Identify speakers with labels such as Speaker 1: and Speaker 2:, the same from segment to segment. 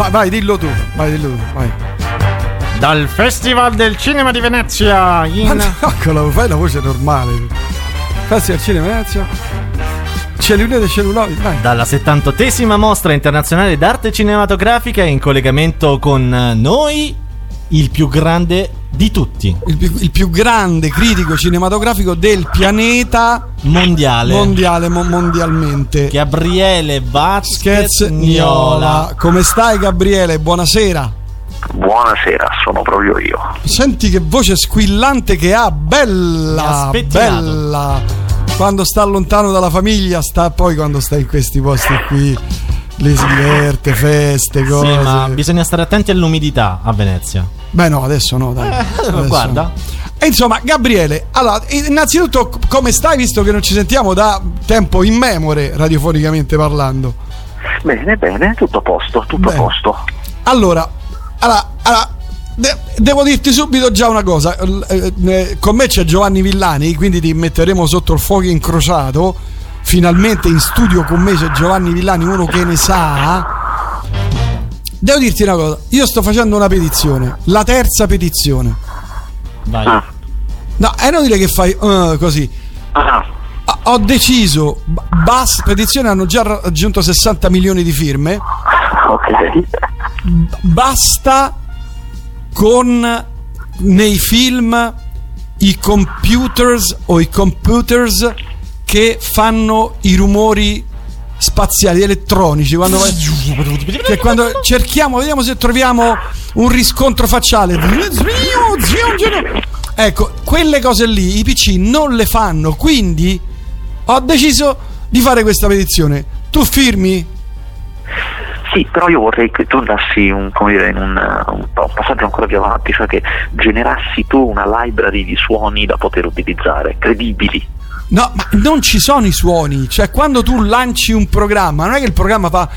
Speaker 1: vai, vai, dillo tu, vai, dillo tu, vai.
Speaker 2: Dal Festival del Cinema di Venezia in...
Speaker 1: Ma no, fai la voce normale. Festival del Cinema di Venezia. Cellulite e celluloidi, vai.
Speaker 2: Dalla 78esima mostra internazionale d'arte cinematografica in collegamento con noi il più grande di tutti.
Speaker 1: Il più, il più grande critico cinematografico del pianeta
Speaker 2: mondiale.
Speaker 1: Mondiale, mo- mondialmente.
Speaker 2: Gabriele Vasquez Niola.
Speaker 1: Come stai Gabriele? Buonasera.
Speaker 3: Buonasera, sono proprio io.
Speaker 1: Senti che voce squillante che ha, bella, bella. Quando sta lontano dalla famiglia, sta poi quando sta in questi posti qui. Le si diverte, feste, cose.
Speaker 2: Sì, ma bisogna stare attenti all'umidità a Venezia.
Speaker 1: Beh, no, adesso no, dai.
Speaker 2: Eh,
Speaker 1: adesso
Speaker 2: guarda.
Speaker 1: no. E insomma, Gabriele, allora, innanzitutto, come stai visto che non ci sentiamo da tempo immemore, radiofonicamente parlando?
Speaker 3: Bene, bene, tutto a posto, tutto
Speaker 1: Bene.
Speaker 3: a posto.
Speaker 1: Allora, allora, allora, de- devo dirti subito già una cosa. Eh, eh, con me c'è Giovanni Villani, quindi ti metteremo sotto il fuoco incrociato. Finalmente in studio con me c'è Giovanni Villani, uno che ne sa. Devo dirti una cosa, io sto facendo una petizione, la terza petizione.
Speaker 2: Vai.
Speaker 3: Ah,
Speaker 1: No, è inutile che fai eh, così.
Speaker 3: ah,
Speaker 1: Ah, Ho deciso, b- basta, petizione hanno già raggiunto 60 milioni di firme.
Speaker 3: ok.
Speaker 1: basta con nei film i computers o i computers che fanno i rumori spaziali elettronici quando, vai- che quando cerchiamo vediamo se troviamo un riscontro facciale. Ecco quelle cose lì i PC non le fanno quindi ho deciso di fare questa petizione. Tu firmi?
Speaker 3: Sì, però io vorrei che tu andassi un, dire, un, uh, un un passaggio ancora più avanti, cioè che generassi tu una library di suoni da poter utilizzare, credibili.
Speaker 1: No, ma non ci sono i suoni. Cioè, quando tu lanci un programma, non è che il programma fa.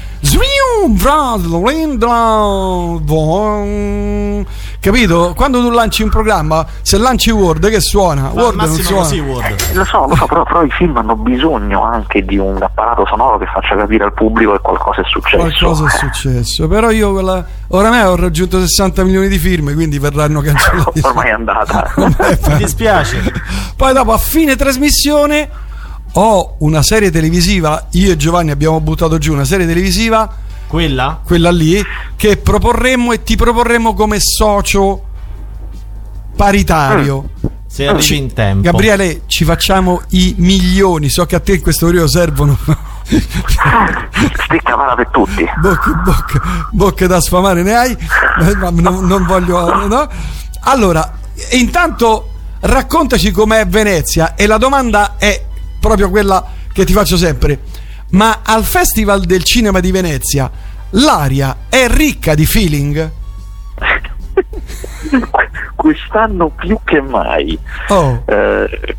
Speaker 1: Capito? Quando tu lanci un programma, se lanci Word, che suona?
Speaker 2: Ma
Speaker 1: Word non
Speaker 2: massimo
Speaker 1: suona.
Speaker 2: così Word.
Speaker 3: Eh, Lo so, lo so, però, però i film hanno bisogno anche di un apparato sonoro che faccia capire al pubblico che qualcosa è successo.
Speaker 1: Qualcosa è
Speaker 3: Eh,
Speaker 1: successo. Però io quella. Oramai ho raggiunto 60 milioni di firme, quindi verranno cancellati.
Speaker 3: Ormai è andata.
Speaker 2: Mi dispiace.
Speaker 1: Poi dopo a fine trasmissione ho una serie televisiva, io e Giovanni abbiamo buttato giù una serie televisiva,
Speaker 2: Quella?
Speaker 1: quella lì, che proporremmo e ti proporremmo come socio paritario.
Speaker 2: Se arrivi
Speaker 1: Ci-
Speaker 2: in tempo.
Speaker 1: Gabriele, ci facciamo i milioni, so che a te in questo periodo servono
Speaker 3: Stecca vara per tutti.
Speaker 1: bocche, bocche, bocche da sfamare ne hai, ma non, non voglio... no? Allora, intanto raccontaci com'è Venezia e la domanda è proprio quella che ti faccio sempre. Ma al Festival del Cinema di Venezia l'aria è ricca di feeling?
Speaker 3: Quest'anno più che mai.
Speaker 1: Oh,
Speaker 3: Eh,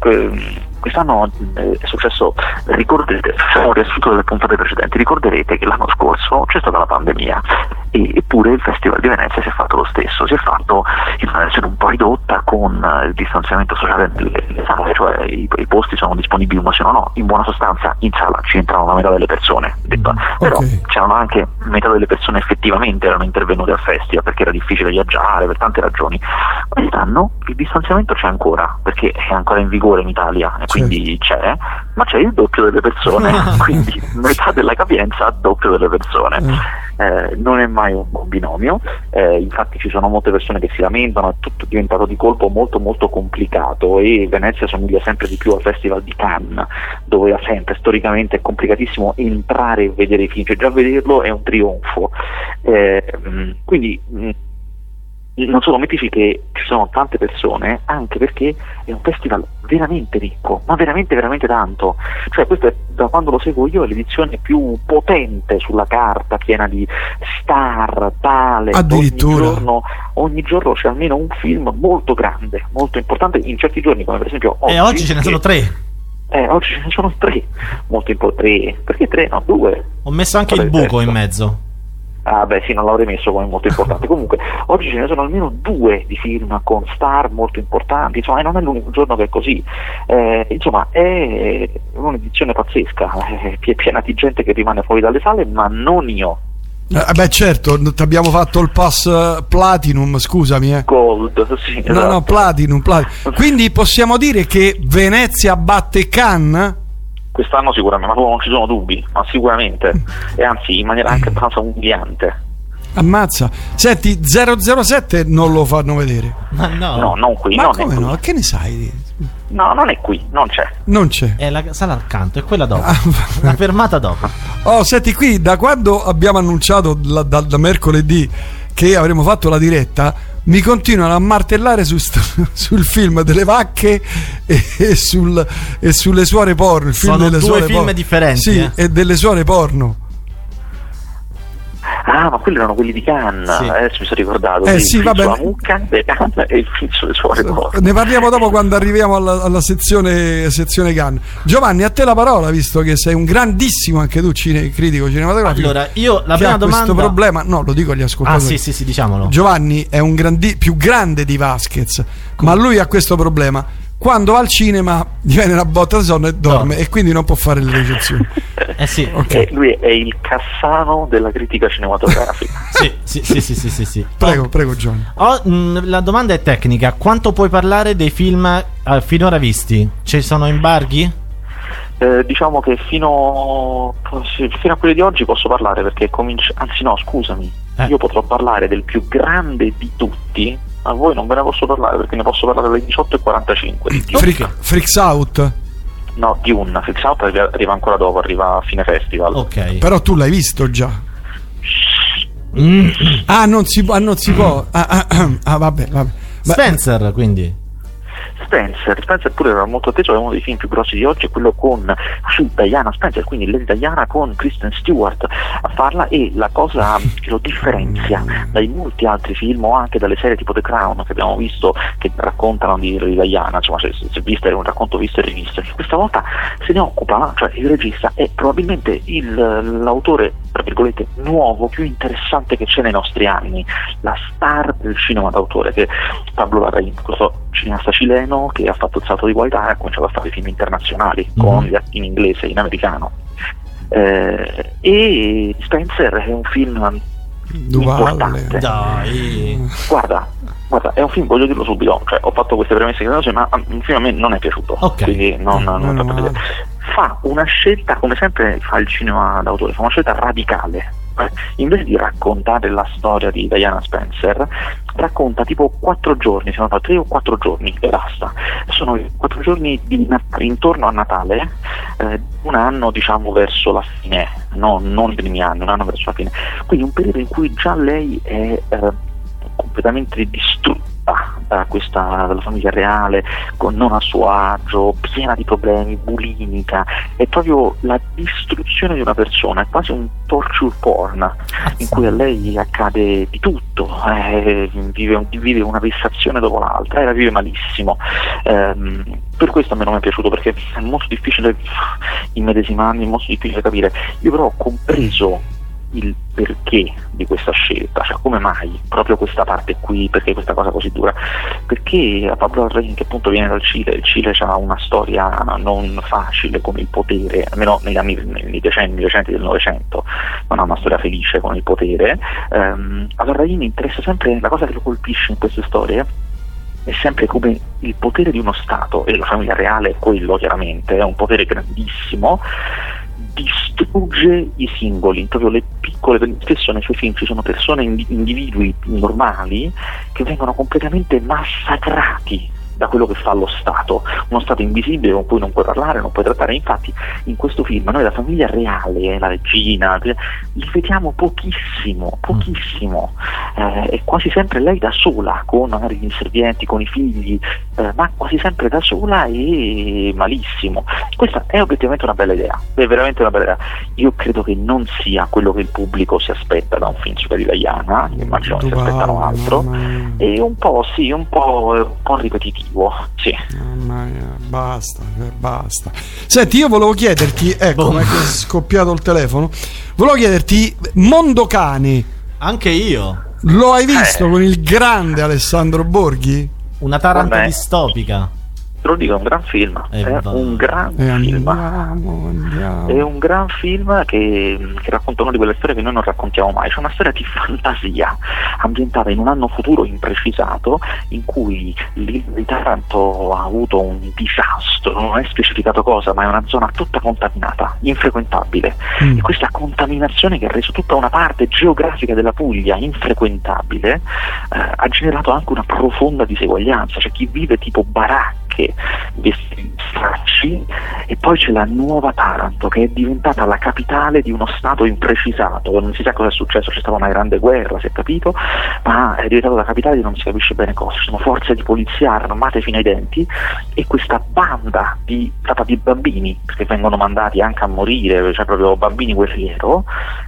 Speaker 3: quest'anno eh, è successo, ricorderete, facciamo un riassunto delle puntate precedenti, ricorderete che l'anno scorso c'è stata la pandemia e, eppure il Festival di Venezia si è fatto lo stesso, si è fatto in una versione un po' ridotta con eh, il distanziamento sociale nelle sale, cioè i, i posti sono disponibili uno sì o no, in buona sostanza in sala ci entrano la metà delle persone, detta. però
Speaker 1: ok.
Speaker 3: c'erano anche metà delle persone effettivamente erano intervenute al festival perché era difficile viaggiare per tante ragioni. Quest'anno il distanziamento c'è ancora perché è ancora in vigore in Italia e quindi c'è, ma c'è il doppio delle persone, quindi metà della capienza, doppio delle persone. Eh, non è mai un binomio, eh, infatti ci sono molte persone che si lamentano, è tutto diventato di colpo molto molto complicato e Venezia somiglia sempre di più al Festival di Cannes, dove da sempre storicamente è complicatissimo entrare e vedere i film, cioè già vederlo è un trionfo. Eh, mh, quindi mh, non solo mettici che ci sono tante persone, anche perché è un festival veramente ricco, ma veramente veramente tanto. Cioè questo è da quando lo seguo io è l'edizione più potente sulla carta, piena di star, tale,
Speaker 1: Addirittura.
Speaker 3: ogni giorno, ogni giorno c'è almeno un film molto grande, molto importante in certi giorni, come per esempio oggi.
Speaker 2: E oggi ce ne sono tre.
Speaker 3: Eh, oggi ce ne sono tre, molto importanti. Perché tre? No, due.
Speaker 2: Ho messo anche
Speaker 3: Qual è
Speaker 2: il
Speaker 3: il
Speaker 2: buco
Speaker 3: terzo?
Speaker 2: in mezzo.
Speaker 3: Ah beh sì, non l'avrei messo come molto importante. Comunque, oggi ce ne sono almeno due di film con star molto importanti, insomma, e non è l'unico giorno che è così. Eh, insomma, è un'edizione pazzesca, è pie- piena di gente che rimane fuori dalle sale, ma non io.
Speaker 1: Eh, beh, certo, ti abbiamo fatto il pass eh, Platinum, scusami. Eh.
Speaker 3: Gold, sì.
Speaker 1: No,
Speaker 3: esatto.
Speaker 1: no, Platinum, Platinum. Quindi possiamo dire che Venezia batte Cannes?
Speaker 3: Quest'anno sicuramente, ma non ci sono dubbi, ma sicuramente. E anzi, in maniera anche abbastanza umiliante.
Speaker 1: Ammazza. Senti, 007 non lo fanno vedere.
Speaker 2: Ma no,
Speaker 3: No, non qui,
Speaker 1: Ma
Speaker 3: non
Speaker 1: come
Speaker 3: qui.
Speaker 1: no? Che ne sai?
Speaker 3: No, non è qui, non c'è.
Speaker 1: Non c'è.
Speaker 2: è la sala accanto, è quella dopo.
Speaker 1: Ah,
Speaker 2: la fermata dopo.
Speaker 1: Oh, senti qui, da quando abbiamo annunciato la- da, da mercoledì che avremmo fatto la diretta, mi continuano a martellare su st- sul film delle vacche e, e sul- e sulle suore porno. Il film
Speaker 2: Sono due film
Speaker 1: porno.
Speaker 2: differenti,
Speaker 1: Sì,
Speaker 2: eh.
Speaker 1: e delle suore porno.
Speaker 3: Ah, ma quelli erano quelli di Cannes,
Speaker 2: Sì.
Speaker 3: adesso mi sono ricordato.
Speaker 1: Eh, sì, vabbè.
Speaker 3: sulla mucca di Cannes e il film sulle suore porno.
Speaker 1: Ne parliamo dopo quando arriviamo alla, alla sezione, sezione Cannes. Giovanni, a te la parola, visto che sei un grandissimo anche tu cine- critico cinematografico.
Speaker 2: Allora, io la prima
Speaker 1: ha questo
Speaker 2: domanda
Speaker 1: problema, no, lo dico agli
Speaker 2: Ah,
Speaker 1: ascoltatori.
Speaker 2: sì, sì, sì, diciamolo.
Speaker 1: Giovanni è un grandi- più grande di Vasquez, ma lui ha questo problema. Quando va al cinema gli viene una botta di sonno e dorme
Speaker 2: No.
Speaker 1: e quindi non può fare le recensioni.
Speaker 2: Eh sì.
Speaker 1: Ok.
Speaker 3: E lui è il Cassano della critica cinematografica.
Speaker 2: Sì, sì, sì, sì, sì, sì, sì.
Speaker 1: Prego, prego Giovanni.
Speaker 2: Oh, mh, la domanda è tecnica. Quanto puoi parlare dei film eh, finora visti? Ci sono embarghi?
Speaker 3: Eh, diciamo che fino, fino a quelli di oggi posso parlare perché cominci- anzi no scusami
Speaker 2: Eh.
Speaker 3: io potrò parlare del più grande di tutti a voi non ve ne posso parlare perché ne posso parlare alle 18.45
Speaker 1: Freak- Freaks Out.
Speaker 3: no Dune Fix Out arriva, arriva ancora dopo arriva a fine festival
Speaker 2: Ok.
Speaker 1: Però tu l'hai visto già.
Speaker 2: Mm.
Speaker 1: Ah, non si può. Ah, non si può. Ah, ah, ah, ah, vabbè, vabbè.
Speaker 2: Spencer, quindi.
Speaker 3: Spencer, Spencer pure era molto atteso, è uno dei film più grossi di oggi, quello con su Diana Spencer, quindi Lady Diana con Kristen Stewart a farla e la cosa che lo differenzia dai molti altri film o anche dalle serie tipo The Crown che abbiamo visto che raccontano di Lady Diana, insomma se, se vista è un racconto visto e rivisto, questa volta se ne occupa, cioè il regista è probabilmente il- l'autore tra virgolette nuovo, più interessante che c'è nei nostri anni, la star del cinema d'autore che è Pablo Larraín, questo cineasta cileno che ha fatto il salto di qualità e ha cominciato a fare film internazionali con
Speaker 2: Mhm.
Speaker 3: atti in inglese e in americano. Eh, e Spencer è un film
Speaker 1: Duvalle.
Speaker 3: importante.
Speaker 2: Dai.
Speaker 3: Guarda, guarda, è un film, voglio dirlo subito, cioè, ho fatto queste premesse che ma un film a me non è piaciuto.
Speaker 2: Ok.
Speaker 3: Quindi non, non troppo
Speaker 1: male.
Speaker 3: vedere. Fa una scelta, come sempre fa il cinema d'autore, fa una scelta radicale. Eh, Invece di raccontare la storia di Diana Spencer, racconta tipo quattro giorni, siamo fa tre o quattro giorni e basta. Sono quattro giorni Nat- intorno a Natale, eh, un anno diciamo verso la fine, no, non i primi anni, un anno verso la fine. Quindi un periodo in cui già lei è eh, completamente distrutta da questa dalla famiglia reale, con non a suo agio, piena di problemi, bulimica, è proprio la distruzione di una persona, è quasi un torture porn in cui a lei accade di tutto, eh, vive, vive una vessazione dopo l'altra e la vive malissimo. Ehm, per questo a me non mi è piaciuto perché è molto difficile immedesimarmi, è molto difficile capire. Io però ho compreso il perché di questa scelta, cioè come mai proprio questa parte qui, perché questa cosa così dura? Perché a Pablo Larraín che appunto viene dal Cile, il Cile ha una storia non facile con il potere, almeno negli anni, nei decenni recenti del Novecento, non ha una storia felice con il potere. Ehm, a Larraín interessa sempre la cosa che lo colpisce in queste storie è sempre come il potere di uno Stato, e la famiglia reale è quello chiaramente, è un potere grandissimo, distrugge i singoli, proprio le piccole, spesso nei suoi film ci sono persone, indi- individui normali che vengono completamente massacrati da quello che fa lo Stato, uno Stato invisibile con cui non puoi parlare, non puoi trattare. Infatti in questo film noi la famiglia reale, la regina, li vediamo pochissimo, pochissimo, eh, è quasi sempre lei da sola, con magari gli inservienti, con i figli, eh, ma quasi sempre da sola e malissimo. Questa è obiettivamente una bella idea, è veramente una bella idea. Io credo che non sia quello che il pubblico si aspetta da un film su Diana, immagino che si aspettano altro. E un po' sì, un po', un po' ripetitivo, sì.
Speaker 1: Mamma mia, basta, eh, basta. Senti, io volevo chiederti, ecco,
Speaker 2: Boom.
Speaker 1: ma è scoppiato il telefono. Volevo chiederti, Mondocane,
Speaker 2: Anche io.
Speaker 1: lo hai visto con il grande Alessandro Borghi?
Speaker 2: Una taranta
Speaker 3: Vabbè.
Speaker 2: distopica.
Speaker 3: Te lo dico, è un gran film. È
Speaker 2: va.
Speaker 3: un gran
Speaker 1: E
Speaker 3: film.
Speaker 1: andiamo, andiamo.
Speaker 3: È un gran film che, che racconta una di quelle storie che noi non raccontiamo mai. C'è una storia di fantasia ambientata in un anno futuro imprecisato in cui di Taranto ha avuto un disastro, non è specificato cosa, ma è una zona tutta contaminata, infrequentabile.
Speaker 1: Mm.
Speaker 3: E questa contaminazione che ha reso tutta una parte geografica della Puglia infrequentabile eh, ha generato anche una profonda diseguaglianza. C'è chi vive tipo baracche, in stracci, e poi c'è la nuova Taranto che è diventata la capitale di uno stato imprecisato. Non si sa cosa è successo, c'è stata una grande guerra, si è capito, ma è diventata la capitale di non si capisce bene cosa. Ci sono forze di polizia armate fino ai denti e questa banda di, di bambini, perché vengono mandati anche a morire, cioè proprio bambini guerriero,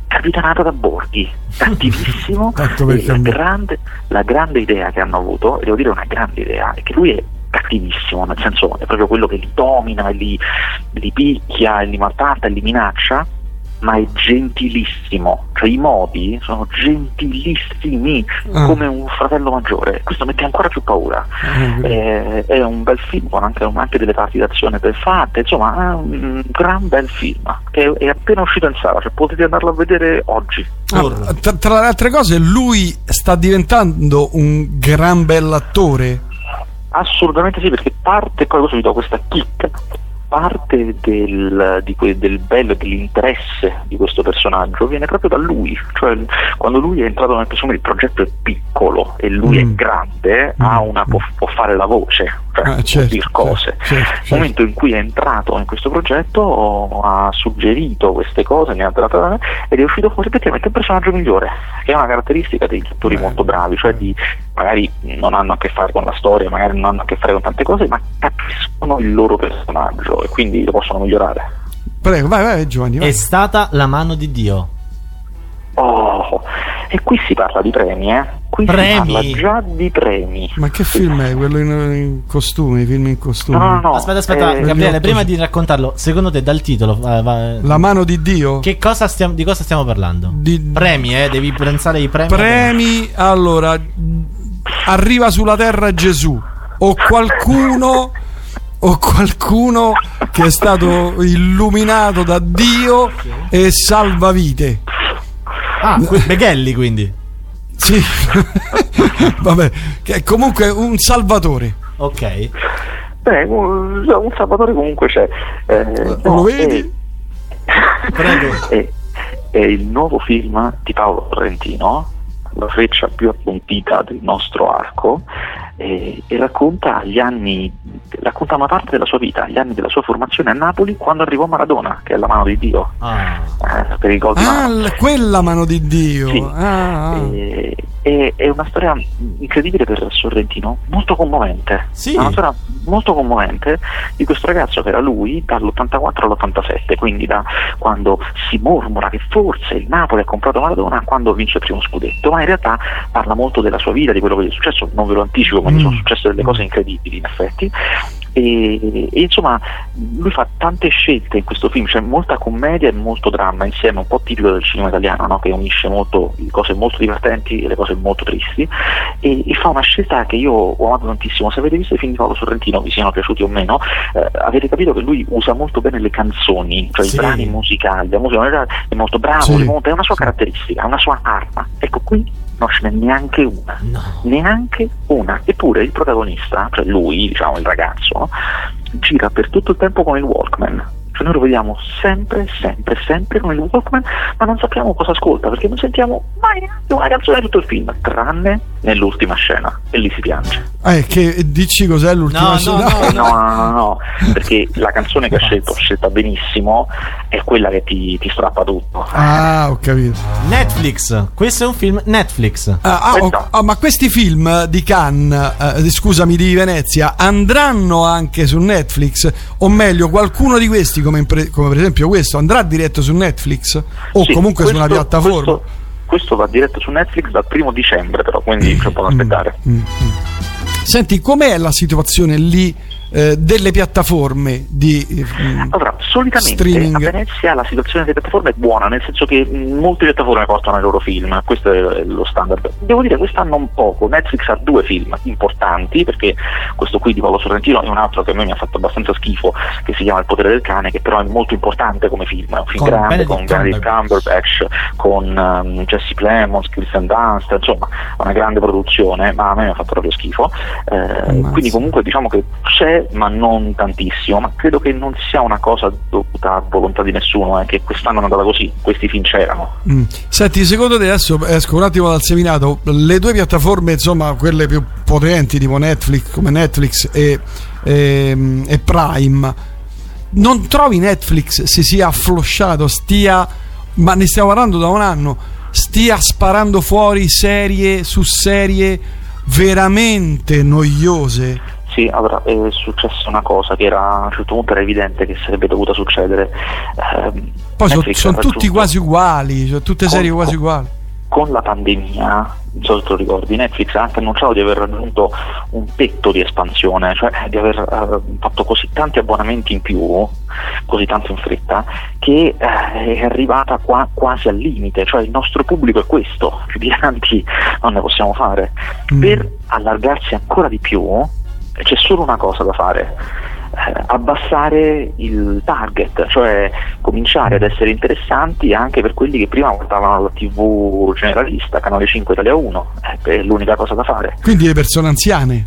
Speaker 3: capitanata da Borghi, cattivissimo. E la, grande, la grande idea che hanno avuto, e devo dire una grande idea, è che lui è cattivissimo, nel senso è proprio quello che li domina, e li, li picchia, e li maltratta, e li minaccia, ma è gentilissimo, cioè i modi sono gentilissimi,
Speaker 1: Ah.
Speaker 3: come un fratello maggiore, questo mette ancora più paura.
Speaker 1: Eh,
Speaker 3: Eh, è un bel film con anche, anche delle parti d'azione ben fatte, insomma è un gran bel film che è appena uscito in sala, cioè potete andarlo a vedere oggi.
Speaker 1: Ah, tra, tra le altre cose, lui sta diventando un gran bell'attore.
Speaker 3: Assolutamente sì, perché parte, poi questo vi do questa chicca, parte del, di que- del bello e dell'interesse di questo personaggio viene proprio da lui, cioè quando lui è entrato nel presumo il progetto è piccolo e lui
Speaker 1: Mm.
Speaker 3: è grande, ha una- può, può fare la voce, cioè
Speaker 1: Ah,
Speaker 3: può
Speaker 1: certo,
Speaker 3: dire cose.
Speaker 1: certo, certo,
Speaker 3: Nel momento in cui è entrato in questo progetto ha suggerito queste cose, ne ha trattato ed è uscito fuori effettivamente il personaggio migliore, che è una caratteristica degli attori
Speaker 1: Beh.
Speaker 3: molto bravi, cioè di magari non hanno a che fare con la storia, magari non hanno a che fare con tante cose, ma capiscono il loro personaggio e quindi lo possono migliorare.
Speaker 1: Prego, vai, vai, Giovanni. Vai.
Speaker 2: È stata la mano di Dio.
Speaker 3: Oh, e qui si parla di premi, eh? Qui
Speaker 2: Premi?
Speaker 3: si parla già di premi.
Speaker 1: Ma che film è quello in, in costume? I film in costume?
Speaker 3: No, no, no.
Speaker 2: aspetta, aspetta,
Speaker 3: eh,
Speaker 2: Gabriele, prima di raccontarlo, secondo te dal titolo va- va-
Speaker 1: La mano di Dio?
Speaker 2: che cosa stiamo, di cosa stiamo parlando?
Speaker 1: Di-
Speaker 2: Premi, eh, devi pensare ai premi.
Speaker 1: Premi, allora, arriva sulla terra Gesù o qualcuno o qualcuno che è stato illuminato da Dio e salva vite.
Speaker 2: Ah, Beghelli quindi.
Speaker 1: Sì, vabbè, che è comunque un salvatore.
Speaker 2: Ok.
Speaker 3: Beh, un, un Salvatore comunque c'è. Eh,
Speaker 1: Lo vedi?
Speaker 2: Prego.
Speaker 3: È, è il nuovo film di Paolo Sorrentino, la freccia più appuntita del nostro arco, e, e racconta gli anni, racconta una parte della sua vita, gli anni della sua formazione a Napoli quando arrivò Maradona, che è la mano di Dio,
Speaker 2: Ah.
Speaker 3: eh, per il gol di
Speaker 1: Ah,
Speaker 3: Maradona.
Speaker 1: quella mano di Dio.
Speaker 3: Sì.
Speaker 1: Ah, ah.
Speaker 3: E- e- è una storia incredibile per Sorrentino, molto commovente.
Speaker 2: Sì.
Speaker 3: È una storia molto commovente di questo ragazzo che era lui dall'84 all'87, quindi da quando si mormora che forse il Napoli ha comprato Maradona quando vince il primo scudetto, ma in realtà parla molto della sua vita, di quello che gli è successo, non ve lo anticipo, ma gli
Speaker 1: Mm.
Speaker 3: sono successe delle cose incredibili in effetti. E, e insomma lui fa tante scelte in questo film, c'è molta commedia e molto dramma insieme, un po' tipico del cinema italiano, no? che unisce molto le cose molto divertenti e le cose molto tristi, e, e fa una scelta che io ho amato tantissimo. Se avete visto i film di Paolo Sorrentino, vi siano piaciuti o meno, eh, avete capito che lui usa molto bene le canzoni, cioè
Speaker 2: Sì.
Speaker 3: i brani musicali, la musica è molto bravo,
Speaker 1: Sì.
Speaker 3: monta, è una sua caratteristica, è una sua arma. Ecco qui non ce n'è neanche una
Speaker 2: No.
Speaker 3: neanche una. Eppure il protagonista, cioè lui, diciamo il ragazzo, gira per tutto il tempo con il Walkman. Cioè noi lo vediamo sempre, sempre, sempre con il Walkman, ma non sappiamo cosa ascolta, perché non sentiamo mai neanche una canzone di tutto il film, tranne nell'ultima scena, e lì si piange.
Speaker 1: Eh, che dici cos'è l'ultima
Speaker 2: No, no,
Speaker 1: scena?
Speaker 2: no.
Speaker 3: Eh, No, no, no, no, perché la canzone che ha scelto, scelta benissimo, è quella che ti, ti strappa tutto.
Speaker 1: Ah, ho capito.
Speaker 2: Netflix. Questo è un film Netflix.
Speaker 1: Ah, ah, ho- ah, ma questi film di Cannes, eh, scusami, di Venezia, andranno anche su Netflix? O meglio, qualcuno di questi, come, pre- come per esempio questo, andrà diretto su Netflix? O
Speaker 3: Sì,
Speaker 1: comunque su una
Speaker 3: questo-
Speaker 1: piattaforma?
Speaker 3: Questo, questo va diretto su Netflix dal primo dicembre, però, quindi un po' da aspettare.
Speaker 1: Mm, mm. Senti, com'è la situazione lì eh, delle piattaforme di eh,
Speaker 3: allora, solitamente
Speaker 1: streaming.
Speaker 3: a Venezia la situazione delle piattaforme è buona, nel senso che mh, molte piattaforme portano i loro film, questo è lo standard. Devo dire quest'anno un poco, Netflix ha due film importanti, perché questo qui di Paolo Sorrentino è un altro che a me mi ha fatto abbastanza schifo, che si chiama Il potere del cane, che però è molto importante come film, è un film
Speaker 2: Con
Speaker 3: grande,
Speaker 2: Benedict
Speaker 3: con Benedict Cumberbatch, con um, Jesse Plemons, Kristen Dunst, insomma, una grande produzione, ma a me mi ha fatto proprio schifo. Eh, quindi comunque diciamo che c'è, ma non tantissimo, ma credo che non sia una cosa dovuta a volontà di nessuno, è che quest'anno è andata così, questi film c'erano.
Speaker 1: Mm. Senti, secondo te adesso esco un attimo dal seminato, le due piattaforme, insomma, quelle più potenti tipo Netflix, come Netflix e, e- e Prime, non trovi Netflix si sia afflosciato, stia, ma ne stiamo parlando da un anno, stia sparando fuori serie su serie veramente noiose?
Speaker 3: Sì, allora è successa una cosa che era a un certo punto era evidente che sarebbe dovuta succedere. Ehm,
Speaker 1: Poi sono
Speaker 3: Netflix ha
Speaker 1: tutti quasi uguali, cioè tutte serie
Speaker 3: Con-
Speaker 1: quasi uguali.
Speaker 3: Con la pandemia, non so se te lo ricordi, Netflix ha anche annunciato di aver raggiunto un tetto di espansione, cioè di aver eh, fatto così tanti abbonamenti in più, così tanto in fretta, che eh, è arrivata qua- quasi al limite, cioè il nostro pubblico è questo, più di tanti non ne possiamo fare.
Speaker 1: Mm.
Speaker 3: Per allargarsi ancora di più c'è solo una cosa da fare. eh, abbassare il target, cioè cominciare ad essere interessanti anche per quelli che prima guardavano la TV generalista, Canale 5 Italia 1, eh, è l'unica cosa da fare.
Speaker 1: Quindi le persone anziane.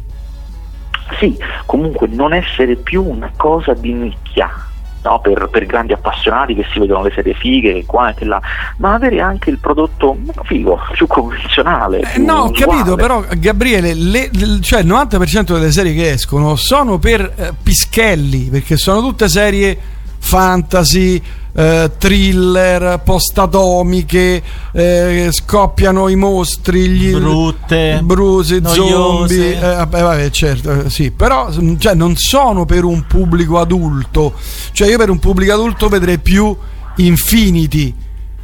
Speaker 3: Sì, comunque non essere più una cosa di nicchia. No, per, per grandi appassionati che si vedono le serie fighe qua e là, ma avere anche il prodotto meno figo, più convenzionale.
Speaker 1: Eh,
Speaker 3: più
Speaker 1: no, ho capito, però Gabriele, le- le- cioè il 90% delle serie che escono sono per eh, pischelli, perché sono tutte serie fantasy, eh, thriller, post-atomiche, eh, scoppiano i mostri, gli
Speaker 2: Brutte,
Speaker 1: brusi, zombie, eh, vabbè, certo, eh, sì, però cioè, non sono per un pubblico adulto, cioè io per un pubblico adulto vedrei più Infinity,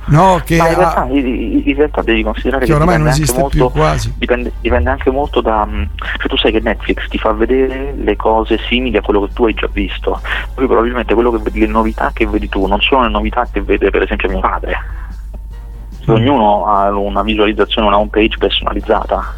Speaker 1: no? Che
Speaker 3: Ma in
Speaker 1: ha-
Speaker 3: realtà, in- in realtà devi considerare
Speaker 1: Che
Speaker 3: che,
Speaker 1: oramai non
Speaker 3: dipende
Speaker 1: esiste
Speaker 3: anche
Speaker 1: più,
Speaker 3: molto,
Speaker 1: quasi.
Speaker 3: Dipende, dipende anche molto da. mh, Cioè, tu sai che Netflix ti fa vedere le cose simili a quello che tu hai già visto. Poi probabilmente quello che vedi, le novità che vedi tu non sono le novità che vede per esempio mio padre.
Speaker 1: Mm.
Speaker 3: Ognuno ha una visualizzazione, una home page personalizzata.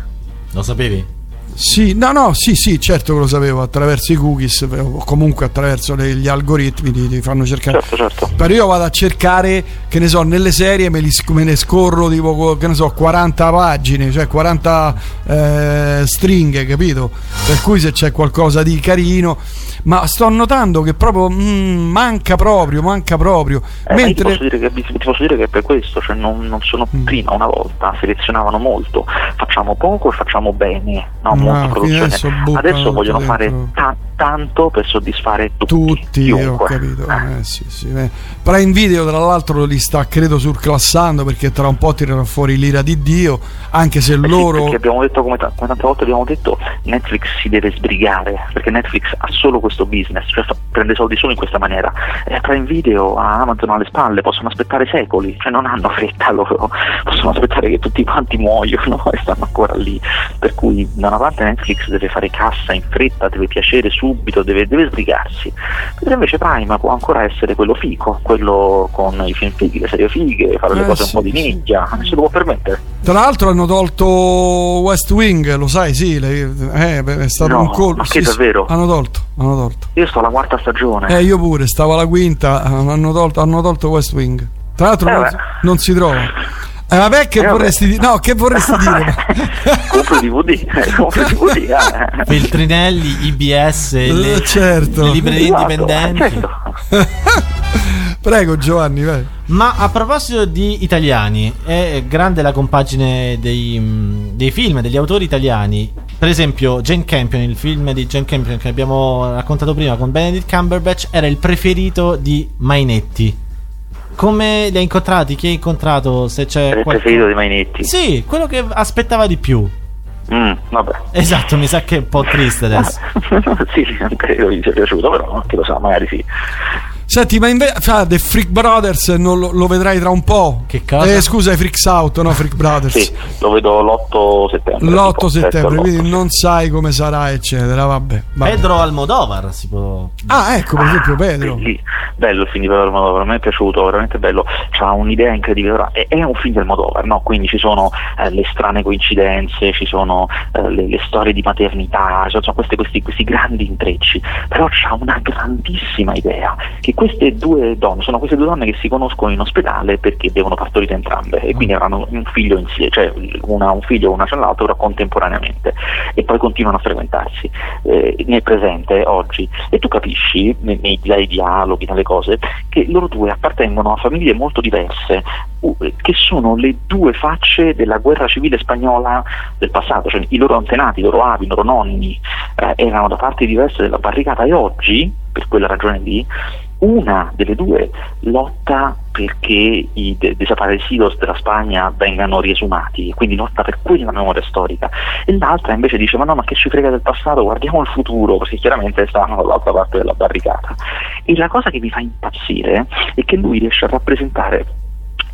Speaker 2: Lo sapevi?
Speaker 1: Sì, no, no, sì, sì, certo che lo sapevo, attraverso i cookies o comunque attraverso le- gli algoritmi ti, ti fanno cercare.
Speaker 3: Certo, certo.
Speaker 1: Però io vado a cercare, che ne so, nelle serie me, li me ne scorro tipo, che ne so, 40 pagine, cioè 40 eh, stringhe, capito? Per cui se c'è qualcosa di carino, ma sto notando che proprio mm, manca proprio, manca proprio.
Speaker 3: Eh, io ti, posso
Speaker 1: Mentre
Speaker 3: dire che, ti posso dire che è per questo, cioè non, non sono
Speaker 1: Mm.
Speaker 3: prima una volta, selezionavano molto, facciamo poco e facciamo bene, no?
Speaker 1: Ah,
Speaker 3: produzione.
Speaker 1: adesso
Speaker 3: Adesso vogliono fare ta- tanto per soddisfare tutti.
Speaker 1: tutti, ho capito.
Speaker 3: Eh.
Speaker 1: Eh, sì, sì, eh. Prime Video, tra l'altro, li sta credo surclassando perché tra un po' tirerà fuori l'ira di Dio, anche se
Speaker 3: Eh sì,
Speaker 1: loro.
Speaker 3: perché abbiamo detto come, ta- come tante volte abbiamo detto Netflix si deve sbrigare perché Netflix ha solo questo business cioè fa- prende soldi solo in questa maniera e Prime Video a Amazon alle spalle possono aspettare secoli cioè non hanno fretta loro possono aspettare che tutti quanti muoiono e stanno ancora lì per cui da una parte Netflix deve fare cassa in fretta deve piacere subito deve, deve sbrigarsi mentre invece Prime può ancora essere quello fico quello con i film fighi le serie fighe fare le
Speaker 1: Eh,
Speaker 3: cose
Speaker 1: sì,
Speaker 3: un po' di
Speaker 1: sì.
Speaker 3: nicchia se lo può permettere
Speaker 1: Tra l'altro hanno tolto West Wing, lo sai, sì, le- eh, è stato
Speaker 3: No,
Speaker 1: un colpo. sì, sì,
Speaker 3: davvero?
Speaker 1: hanno tolto, hanno tolto.
Speaker 3: Io sto alla quarta stagione.
Speaker 1: Eh, io pure, stavo alla quinta, hanno tolto, hanno tolto West Wing. Tra l'altro
Speaker 3: Eh,
Speaker 1: non, non si trova. Eh, vabbè, che
Speaker 3: Eh,
Speaker 1: vorresti dire? No, che vorresti dire?
Speaker 3: compro DVD, compro i DVD. eh.
Speaker 2: Feltrinelli, IBS, le,
Speaker 1: Eh, certo.
Speaker 2: le librerie
Speaker 3: Esatto,
Speaker 2: indipendenti.
Speaker 3: certo.
Speaker 1: Prego Giovanni, vai.
Speaker 2: Ma a proposito di italiani, è grande la compagine dei, mh, dei film, degli autori italiani. Per esempio, Jane Campion, il film di Jane Campion che abbiamo raccontato prima con Benedict Cumberbatch, era il preferito di Mainetti. Come li hai incontrati? Chi hai incontrato? Se c'è
Speaker 3: il
Speaker 2: qualcuno-
Speaker 3: preferito di Mainetti.
Speaker 2: Sì, quello che aspettava di più.
Speaker 3: Mm, vabbè.
Speaker 2: Esatto, mi sa che è un po' triste adesso.
Speaker 3: sì, anche io gli sia piaciuto, però chi lo sa, magari sì.
Speaker 1: Senti, ma invece fa, The Freak Brothers non lo, lo vedrai tra un po'.
Speaker 2: Che cosa?
Speaker 1: Eh, scusa, i Freaks Out, no? Freak Brothers.
Speaker 3: Sì, lo vedo l'8 settembre.
Speaker 1: L'8
Speaker 3: tipo,
Speaker 1: settembre,
Speaker 3: l'8.
Speaker 1: quindi non sai come sarà, eccetera. Vabbè. vabbè.
Speaker 2: Pedro Almodovar si può.
Speaker 1: Ah, ecco, per esempio, Pedro.
Speaker 3: Belli- bello il film di Pedro Almodovar, mi è piaciuto, veramente bello. C'ha un'idea incredibile. Ora, È, è un film di Almodovar, no? Quindi ci sono eh, le strane coincidenze, ci sono eh, le, le storie di maternità, ci sono questi, questi, questi grandi intrecci. Però c'ha una grandissima idea che queste due donne sono queste due donne che si conoscono in ospedale perché devono partorire entrambe e quindi avranno un figlio insieme, cioè una, un figlio una c'è l'altro contemporaneamente e poi continuano a frequentarsi. Eh, nel presente oggi. E tu capisci nei, nei, nei dialoghi, nelle cose che loro due appartengono a famiglie molto diverse che sono le due facce della guerra civile spagnola del passato, cioè i loro antenati, i loro avi, i loro nonni eh, erano da parti diverse della barricata e oggi, per quella ragione lì, una delle due lotta perché i de- desaparecidos della Spagna vengano riesumati, quindi lotta per quella memoria storica, e l'altra invece dice ma no ma che ci frega del passato, guardiamo il futuro, perché chiaramente stanno dall'altra parte della barricata. E la cosa che mi fa impazzire è che lui riesce a rappresentare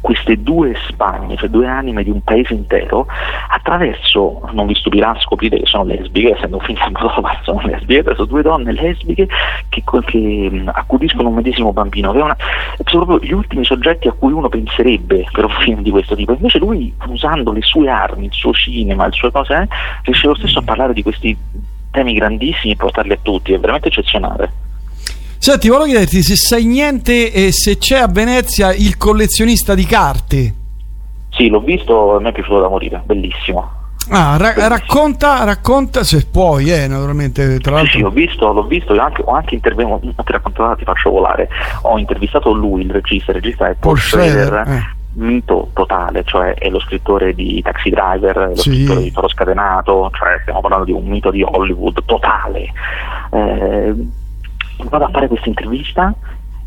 Speaker 3: queste due Spagne, cioè due anime di un paese intero, attraverso, non vi stupirà scoprire che sono lesbiche, essendo un film di Almodovar sono lesbiche, sono due donne lesbiche che, che accudiscono un medesimo bambino, che è una- sono proprio gli ultimi soggetti a cui uno penserebbe per un film di questo tipo, invece lui usando le sue armi, il suo cinema, le sue cose, eh, riesce lo stesso a parlare di questi temi grandissimi e portarli a tutti, è veramente eccezionale.
Speaker 1: Senti, volevo chiederti se sai niente e se c'è a Venezia il collezionista di carte.
Speaker 3: Sì, l'ho visto, a me è piaciuto da morire, bellissimo.
Speaker 1: Ah, ra- racconta, racconta se puoi, eh, naturalmente, tra
Speaker 3: Sì, sì,
Speaker 1: l'altro.
Speaker 3: ho visto, l'ho visto, anche, ho anche intervenuto, non ti faccio volare. Ho intervistato lui, il regista, il regista è Paul
Speaker 1: Paul Schrader, eh.
Speaker 3: mito totale, cioè è lo scrittore di Taxi Driver, è lo
Speaker 1: Sì.
Speaker 3: scrittore di Toro Scatenato, cioè stiamo parlando di un mito di Hollywood totale. Eh, vado a fare questa intervista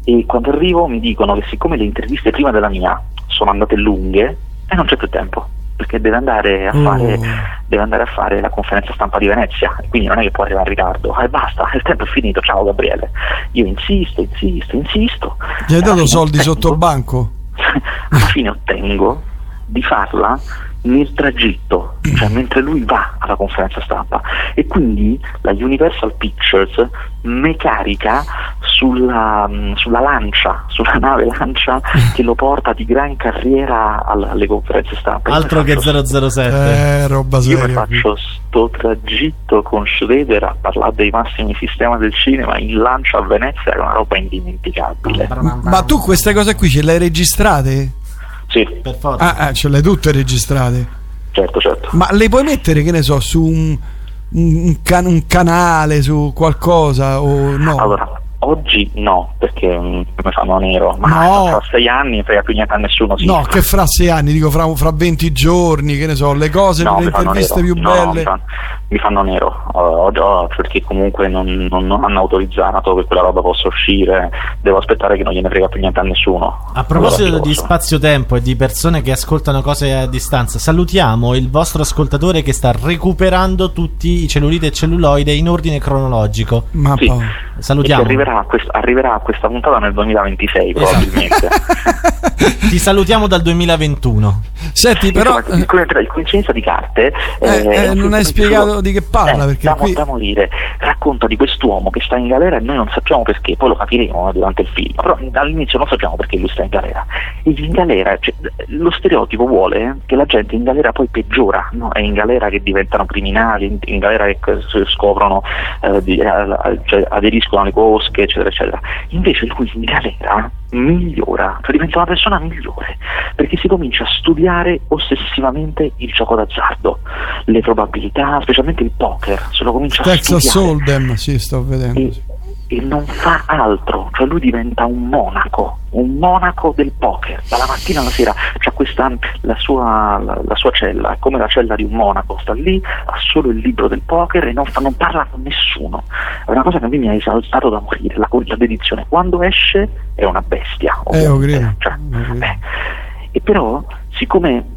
Speaker 3: e quando arrivo mi dicono che siccome le interviste prima della mia sono andate lunghe e non c'è più tempo perché deve andare a
Speaker 1: Oh.
Speaker 3: fare deve andare a fare la conferenza stampa di Venezia quindi non è che può arrivare in ritardo e basta, il tempo è finito, ciao Gabriele io insisto, insisto, insisto
Speaker 1: Gli hai dato soldi
Speaker 3: ottengo-
Speaker 1: sotto banco?
Speaker 3: alla fine ottengo di farla nel tragitto, cioè mentre lui va alla conferenza stampa e quindi la Universal Pictures me carica sulla, mh, sulla lancia, sulla nave lancia che lo porta di gran carriera alle conferenze stampa. Io
Speaker 2: Altro che
Speaker 3: faccio-
Speaker 2: 007.
Speaker 1: Eh, roba
Speaker 3: io mi
Speaker 1: seria.
Speaker 3: faccio sto tragitto con Schroeder a parlare dei massimi sistemi del cinema in lancia a Venezia, è una roba indimenticabile.
Speaker 1: Ma tu queste cose qui ce le hai registrate?
Speaker 3: Sì,
Speaker 2: Per forza.
Speaker 1: Ah, ah, ce le hai tutte registrate.
Speaker 3: certo, certo.
Speaker 1: Ma le puoi mettere, che ne so, su un, un can- un canale, su qualcosa o no?
Speaker 3: Allora, oggi no, perché mm, mi fanno nero, ma
Speaker 1: No.
Speaker 3: tra sei anni non frega più niente a nessuno. Sì.
Speaker 1: No, che fra sei anni, dico fra, fra 20 giorni, che ne so, le cose,
Speaker 3: No,
Speaker 1: le interviste più
Speaker 3: No, no,
Speaker 1: belle.
Speaker 3: mi, fanno, mi fanno nero Uh, oggi- perché comunque non, non- non hanno autorizzato che quella roba possa uscire. Devo aspettare che non gliene frega più niente a nessuno.
Speaker 2: A proposito
Speaker 3: Allora,
Speaker 2: di spazio-tempo e di persone che ascoltano cose a distanza, salutiamo il vostro ascoltatore che sta recuperando tutti i cellulite e celluloide in ordine cronologico.
Speaker 1: Ma
Speaker 3: Sì. E
Speaker 2: Salutiamo.
Speaker 3: che arriverà, a quest- arriverà questa puntata nel 2026
Speaker 2: Esatto.
Speaker 3: probabilmente.
Speaker 2: Ti salutiamo dal 2021.
Speaker 1: Senti, però.
Speaker 3: Insomma, il, co- il coincidenza di carte
Speaker 1: Eh, eh,
Speaker 3: film
Speaker 1: non hai spiegato
Speaker 3: solo-
Speaker 1: di che parla,
Speaker 3: eh,
Speaker 1: perché
Speaker 3: da,
Speaker 1: qui-
Speaker 3: da morire racconta di quest'uomo che sta in galera e noi non sappiamo perché poi lo capiremo eh, durante il film però all'inizio non sappiamo perché lui sta in galera e in galera cioè, lo stereotipo vuole che la gente in galera poi peggiora no? è in galera che diventano criminali in, in galera che scoprono eh, di- eh, cioè, aderiscono alle cosche eccetera eccetera invece lui in galera migliora, cioè diventa una persona migliore, perché si comincia a studiare ossessivamente il gioco d'azzardo, le probabilità, specialmente il poker, se lo comincia
Speaker 1: Texas
Speaker 3: a studiare
Speaker 1: Hold'em, sì, sto vedendo.
Speaker 3: e,
Speaker 1: sì.
Speaker 3: E non fa altro, cioè lui diventa un monaco, un monaco del poker, dalla mattina alla sera, c'ha questa, la sua, la, la sua cella, è come la cella di un monaco, sta lì, ha solo il libro del poker e non, fa- non parla con nessuno, è una cosa che a me mi ha esaltato da morire, la, la dedizione, quando esce è una bestia,
Speaker 1: Eh,
Speaker 3: cioè, eh. e però siccome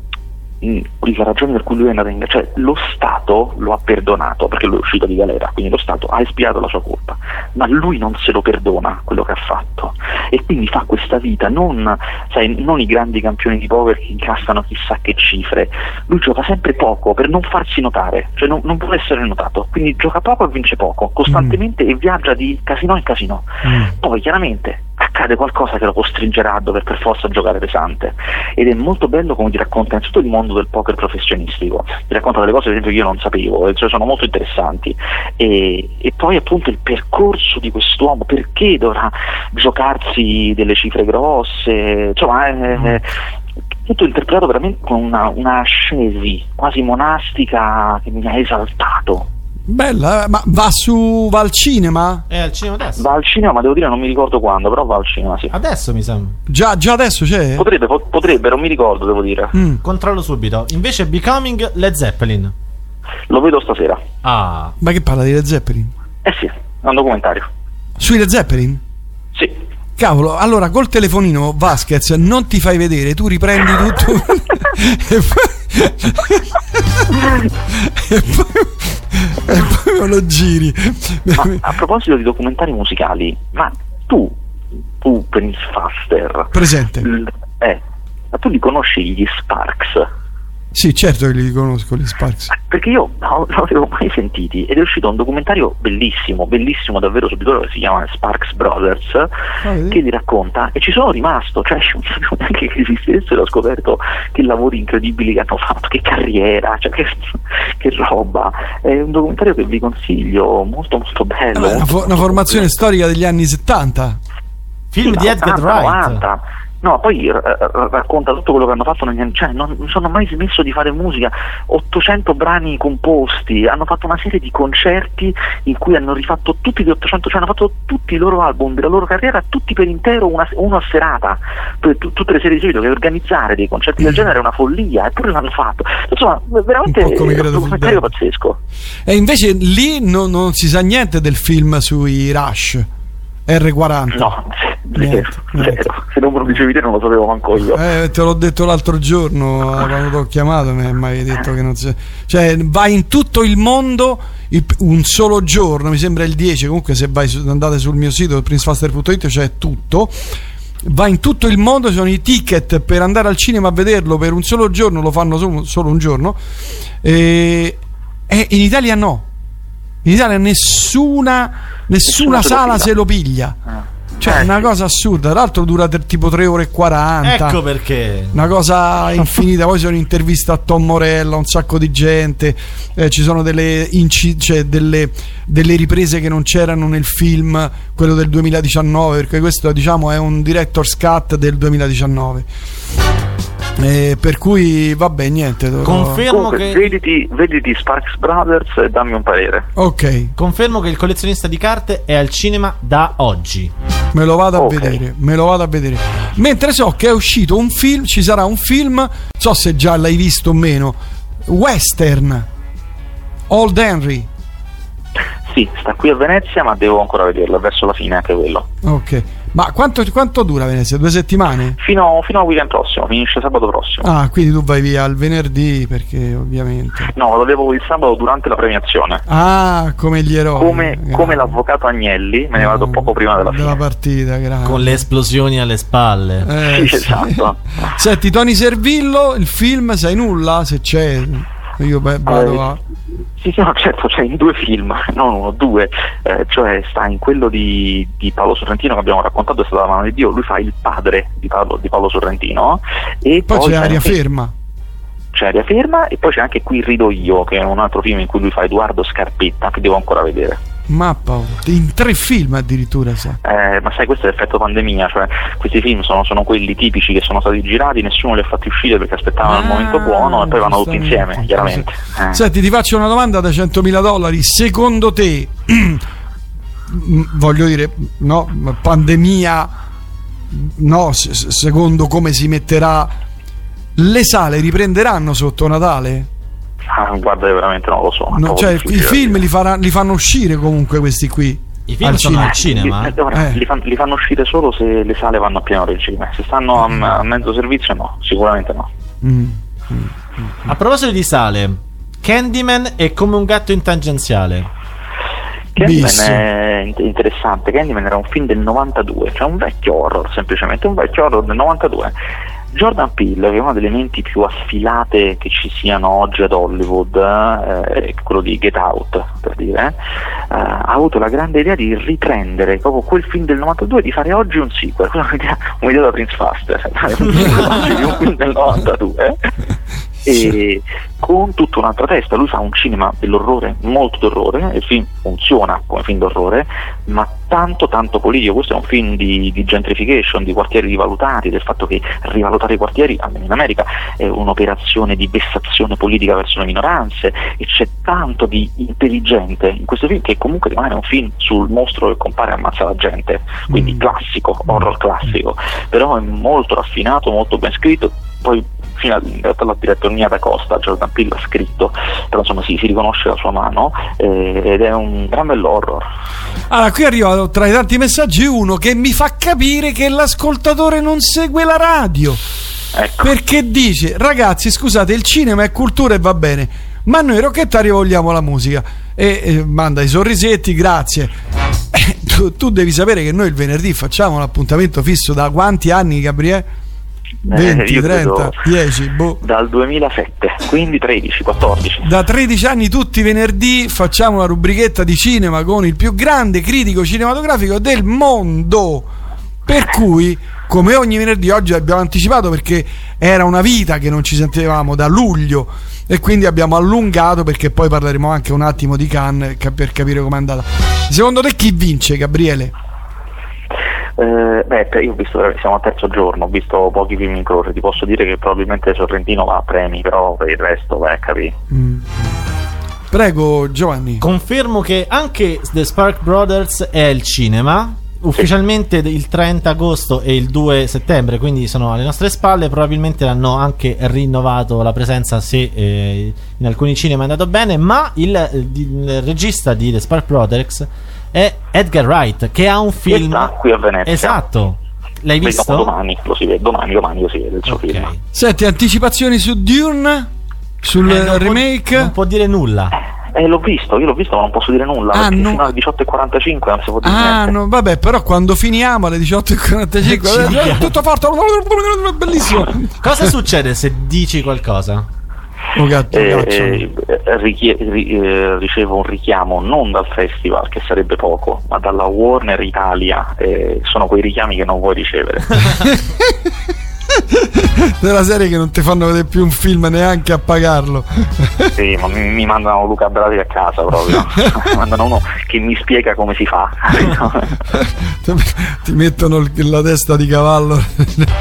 Speaker 3: mh, la ragione per cui lui è andato in cioè lo Stato lo ha perdonato perché lui è uscito di galera, quindi lo Stato ha espiato la sua colpa, ma lui non se lo perdona quello che ha fatto e quindi fa questa vita, non, sai, non i grandi campioni di poker che incassano chissà che cifre, lui gioca sempre poco per non farsi notare, cioè non, non vuole essere notato, quindi gioca poco e vince poco, costantemente mm. e viaggia di casino in casino. Mm. Poi chiaramente accade qualcosa che lo costringerà a dover per forza giocare pesante. Ed è molto bello come ti racconta innanzitutto il mondo del poker professionistico. Ti racconta delle cose che io non sapevo cioè sono molto interessanti. E, e, poi appunto il percorso di quest'uomo perché dovrà giocarsi delle cifre grosse insomma è, tutto interpretato veramente con una, una ascesi quasi monastica che mi ha esaltato
Speaker 1: Bella, ma va su va al cinema?
Speaker 2: È al cinema adesso.
Speaker 3: Va al cinema, ma devo dire non mi ricordo quando, però va al cinema, sì.
Speaker 2: Adesso mi sembra.
Speaker 1: Già, già adesso c'è?
Speaker 3: Potrebbe, po- potrebbe, non mi ricordo, devo dire.
Speaker 2: Mm. Controllo subito. Invece Becoming Led Zeppelin.
Speaker 3: Lo vedo stasera.
Speaker 2: Ah.
Speaker 1: Ma che parla di Led Zeppelin?
Speaker 3: Eh sì, è un documentario.
Speaker 1: Sui Led Zeppelin?
Speaker 3: Sì.
Speaker 1: Cavolo, allora col telefonino Vasquez non ti fai vedere, tu riprendi tutto e poi, e poi e poi me lo giri.
Speaker 3: Ma, a proposito di documentari musicali, ma tu, tu Prince Faster,
Speaker 1: presente?
Speaker 3: L- eh, ma tu li conosci gli Sparks?
Speaker 1: Sì, certo che li conosco gli Sparks.
Speaker 3: Perché io non, li avevo mai sentiti ed è uscito un documentario bellissimo, bellissimo davvero subito, che si chiama Sparks Brothers, ah, che li racconta e ci sono rimasto, cioè non sapevo neanche che esistessero, ho scoperto che lavori incredibili che hanno fatto, che carriera, cioè che, che roba. È un documentario che vi consiglio, molto molto bello.
Speaker 1: Vabbè,
Speaker 3: molto,
Speaker 1: una, fo-
Speaker 3: molto
Speaker 1: una formazione
Speaker 3: bello.
Speaker 1: storica degli anni 70.
Speaker 2: Film
Speaker 3: Sì,
Speaker 2: di Edgar
Speaker 3: 80,
Speaker 2: Wright.
Speaker 3: 90. No, poi eh, racconta tutto quello che hanno fatto anni, cioè non, non sono mai smesso di fare musica, 800 brani composti, hanno fatto una serie di concerti in cui hanno rifatto tutti gli 800, cioè hanno fatto tutti i loro album della loro carriera, tutti per intero, una, uno a serata, per tu- tutte le serie di seguito, che organizzare dei concerti del genere è una follia, eppure l'hanno fatto. Insomma, veramente
Speaker 1: Un
Speaker 3: è un documentario pazzesco.
Speaker 1: E invece lì no- non si sa niente del film sui Rush R40.
Speaker 3: No,
Speaker 1: Niente,
Speaker 3: zero. Se non me lo dicevi te non lo sapevo manco io.
Speaker 1: Eh, te l'ho detto l'altro giorno eh, quando ti ho chiamato, mi avevi detto che non si. Cioè, vai in tutto il mondo il- un solo giorno, mi sembra il 10. Comunque, se vai andate sul mio sito princefaster.it c'è tutto. Va in tutto il mondo, ci sono i ticket per andare al cinema a vederlo per un solo giorno, lo fanno solo, solo un giorno. E, e in Italia no. In Italia nessuna, nessuna sala se lo piglia.
Speaker 3: Ah.
Speaker 1: Cioè, è
Speaker 3: Eh,
Speaker 1: una
Speaker 3: sì.
Speaker 1: cosa assurda. Tra l'altro dura ter- tipo 3 ore e 40.
Speaker 2: Ecco perché.
Speaker 1: Una cosa infinita. Poi sono interviste a Tom Morella, un sacco di gente. eh, ci sono delle, inci- cioè delle, delle riprese che non c'erano nel film, quello del 2019. Perché questo, diciamo, è un director's cut del 2019. Eh, per cui, vabbè, niente. dovrò-
Speaker 2: Confermo
Speaker 3: Comunque,
Speaker 2: che.
Speaker 3: vediti, vediti Sparks Brothers e dammi un parere.
Speaker 1: Ok,
Speaker 2: Confermo che il collezionista di carte è al cinema da oggi.
Speaker 1: me lo vado a
Speaker 3: Ok.
Speaker 1: vedere. Me lo vado a vedere. Mentre so che è uscito un film, ci sarà un film, so se già l'hai visto o meno. Western. Old Henry.
Speaker 3: Sì, sta qui a Venezia, ma devo ancora vederlo, è verso la fine anche quello.
Speaker 1: Ok. Ma quanto, quanto dura Venezia? Due settimane?
Speaker 3: Fino, fino al weekend prossimo, finisce sabato prossimo.
Speaker 1: Ah, quindi tu vai via il venerdì perché ovviamente.
Speaker 3: No, lo devo il sabato durante la premiazione.
Speaker 1: Ah, come gli eroi.
Speaker 3: Come, come l'avvocato Agnelli, me ne vado poco prima della fine.
Speaker 1: partita, grande.
Speaker 2: Con le esplosioni alle spalle.
Speaker 1: Eh,
Speaker 3: Sì, esatto.
Speaker 1: Senti, Tony Servillo, il film, sai nulla? Se c'è, io beh, vado
Speaker 3: Eh,
Speaker 1: a.
Speaker 3: Sì, sì, no, certo, c'è in due film, non uno, due, eh, cioè sta in quello di, di Paolo Sorrentino che abbiamo raccontato, è stata la mano di Dio, lui fa il padre di Paolo, di Paolo Sorrentino e
Speaker 1: Poi, c'è aria
Speaker 3: anche-
Speaker 1: ferma.
Speaker 3: c'è Aria Ferma e poi c'è anche Qui rido io, che è un altro film in cui lui fa Edoardo Scarpetta, che devo ancora vedere.
Speaker 1: Mappa, in tre film addirittura, sa.
Speaker 3: Eh, ma sai, questo è l'effetto pandemia, cioè questi film sono, sono quelli tipici che sono stati girati, nessuno li ha fatti uscire perché aspettavano il
Speaker 1: Ah,
Speaker 3: momento buono e poi vanno tutti insieme, chiaramente. Eh.
Speaker 1: Senti, ti faccio una domanda da 100.000 dollari. Secondo te, voglio dire, no, pandemia, no, se- se- secondo come si metterà, le sale riprenderanno sotto Natale?
Speaker 3: Ah, guarda, io veramente non lo so.
Speaker 1: No, cioè, i film li, farà- li fanno uscire comunque questi qui.
Speaker 2: I film
Speaker 1: al
Speaker 2: sono
Speaker 1: cinema.
Speaker 2: al cinema.
Speaker 3: Li, allora,
Speaker 1: Eh.
Speaker 3: li, fan- li fanno uscire solo se le sale vanno a pieno regime. Se stanno a, a mezzo servizio, no, sicuramente no.
Speaker 1: Mm, mm.
Speaker 2: A proposito di sale, Candyman è come un gatto in tangenziale.
Speaker 3: Candyman è in- interessante. Candyman era un film del 92, cioè un vecchio horror semplicemente, un vecchio horror del 92. Jordan Peele, che è una delle menti più affilate che ci siano oggi ad Hollywood, eh, quello di Get Out, per dire, eh, ha avuto la grande idea di riprendere proprio quel film del 92 e di fare oggi un sequel, un'idea, un'idea da Prince Faster, un film del 92 e con tutta un'altra testa. Lui fa un cinema dell'orrore, molto d'orrore, il film funziona come film d'orrore, ma tanto tanto politico. Questo è un film di, di gentrification, di quartieri rivalutati, del fatto che rivalutare i quartieri, almeno in America, è un'operazione di vessazione politica verso le minoranze e c'è tanto di intelligente in questo film che comunque rimane un film sul mostro che compare e ammazza la gente, quindi classico, horror classico, però è molto raffinato, molto ben scritto, poi fino a, in realtà l'ha diretto Nia da Costa, Jordan Peele l'ha scritto, però insomma sì, si riconosce la sua mano eh, ed è un gran bell'horror.
Speaker 1: Allora, qui arriva tra i tanti messaggi uno che mi fa capire che l'ascoltatore non segue la radio.
Speaker 3: Ecco.
Speaker 1: Perché dice, ragazzi, scusate, il cinema è cultura e va bene, ma noi rocchettari vogliamo la musica. E eh, manda i sorrisetti, grazie. Eh, tu, tu devi sapere che noi il venerdì facciamo l'appuntamento fisso da quanti anni, Gabriele? 20,
Speaker 3: Eh, io
Speaker 1: 30,
Speaker 3: credo
Speaker 1: 10, boh.
Speaker 3: Dal 2007, quindi 13, 14.
Speaker 1: Da 13 anni tutti i venerdì facciamo una rubrichetta di cinema con il più grande critico cinematografico del mondo. Per cui, come ogni venerdì, oggi abbiamo anticipato perché era una vita che non ci sentivamo da luglio e quindi abbiamo allungato perché poi parleremo anche un attimo di Cannes ca- per capire com'è andata. Secondo te chi vince, Gabriele?
Speaker 3: Eh, beh, io ho visto, siamo al terzo giorno, ho visto pochi film in croce, ti posso dire che probabilmente Sorrentino va a premi, però per il resto, beh, capì.
Speaker 1: Mm. Prego, Giovanni.
Speaker 2: Confermo che anche The Spark Brothers è al cinema. Ufficialmente il 30 agosto e il 2 settembre, quindi sono alle nostre spalle. Probabilmente hanno anche rinnovato la presenza se eh, in alcuni cinema è andato bene. Ma il, il regista di The Spark Brothers è Edgar Wright, che ha un film.
Speaker 3: sta qui a Venezia.
Speaker 2: Esatto. L'hai
Speaker 3: Vediamo
Speaker 2: visto?
Speaker 3: domani, lo si vede, domani, domani lo si vede il suo
Speaker 2: Ok.
Speaker 3: film.
Speaker 1: Senti, anticipazioni su Dune? Sul
Speaker 2: Eh, non può-
Speaker 1: remake?
Speaker 2: non può dire nulla.
Speaker 3: Eh, l'ho visto, io l'ho visto ma non posso dire nulla,
Speaker 1: Ah, no.
Speaker 3: fino alle 18.45 non si può dire
Speaker 1: Ah,
Speaker 3: niente.
Speaker 1: no, vabbè, però quando finiamo alle 18.45
Speaker 2: Ci
Speaker 1: eh, tutto forte, bellissimo.
Speaker 2: Cosa succede se dici qualcosa?
Speaker 1: Oh, gatto,
Speaker 3: Eh, eh, richie- ri- eh, ricevo un richiamo non dal festival, che sarebbe poco, ma dalla Warner Italia. eh, sono quei richiami che non vuoi ricevere.
Speaker 1: Della serie che non ti fanno vedere più un film neanche a pagarlo.
Speaker 3: sì, ma mi, mi mandano Luca Brasi a casa proprio. mi mandano uno che mi spiega come si fa.
Speaker 1: ti mettono la testa di cavallo.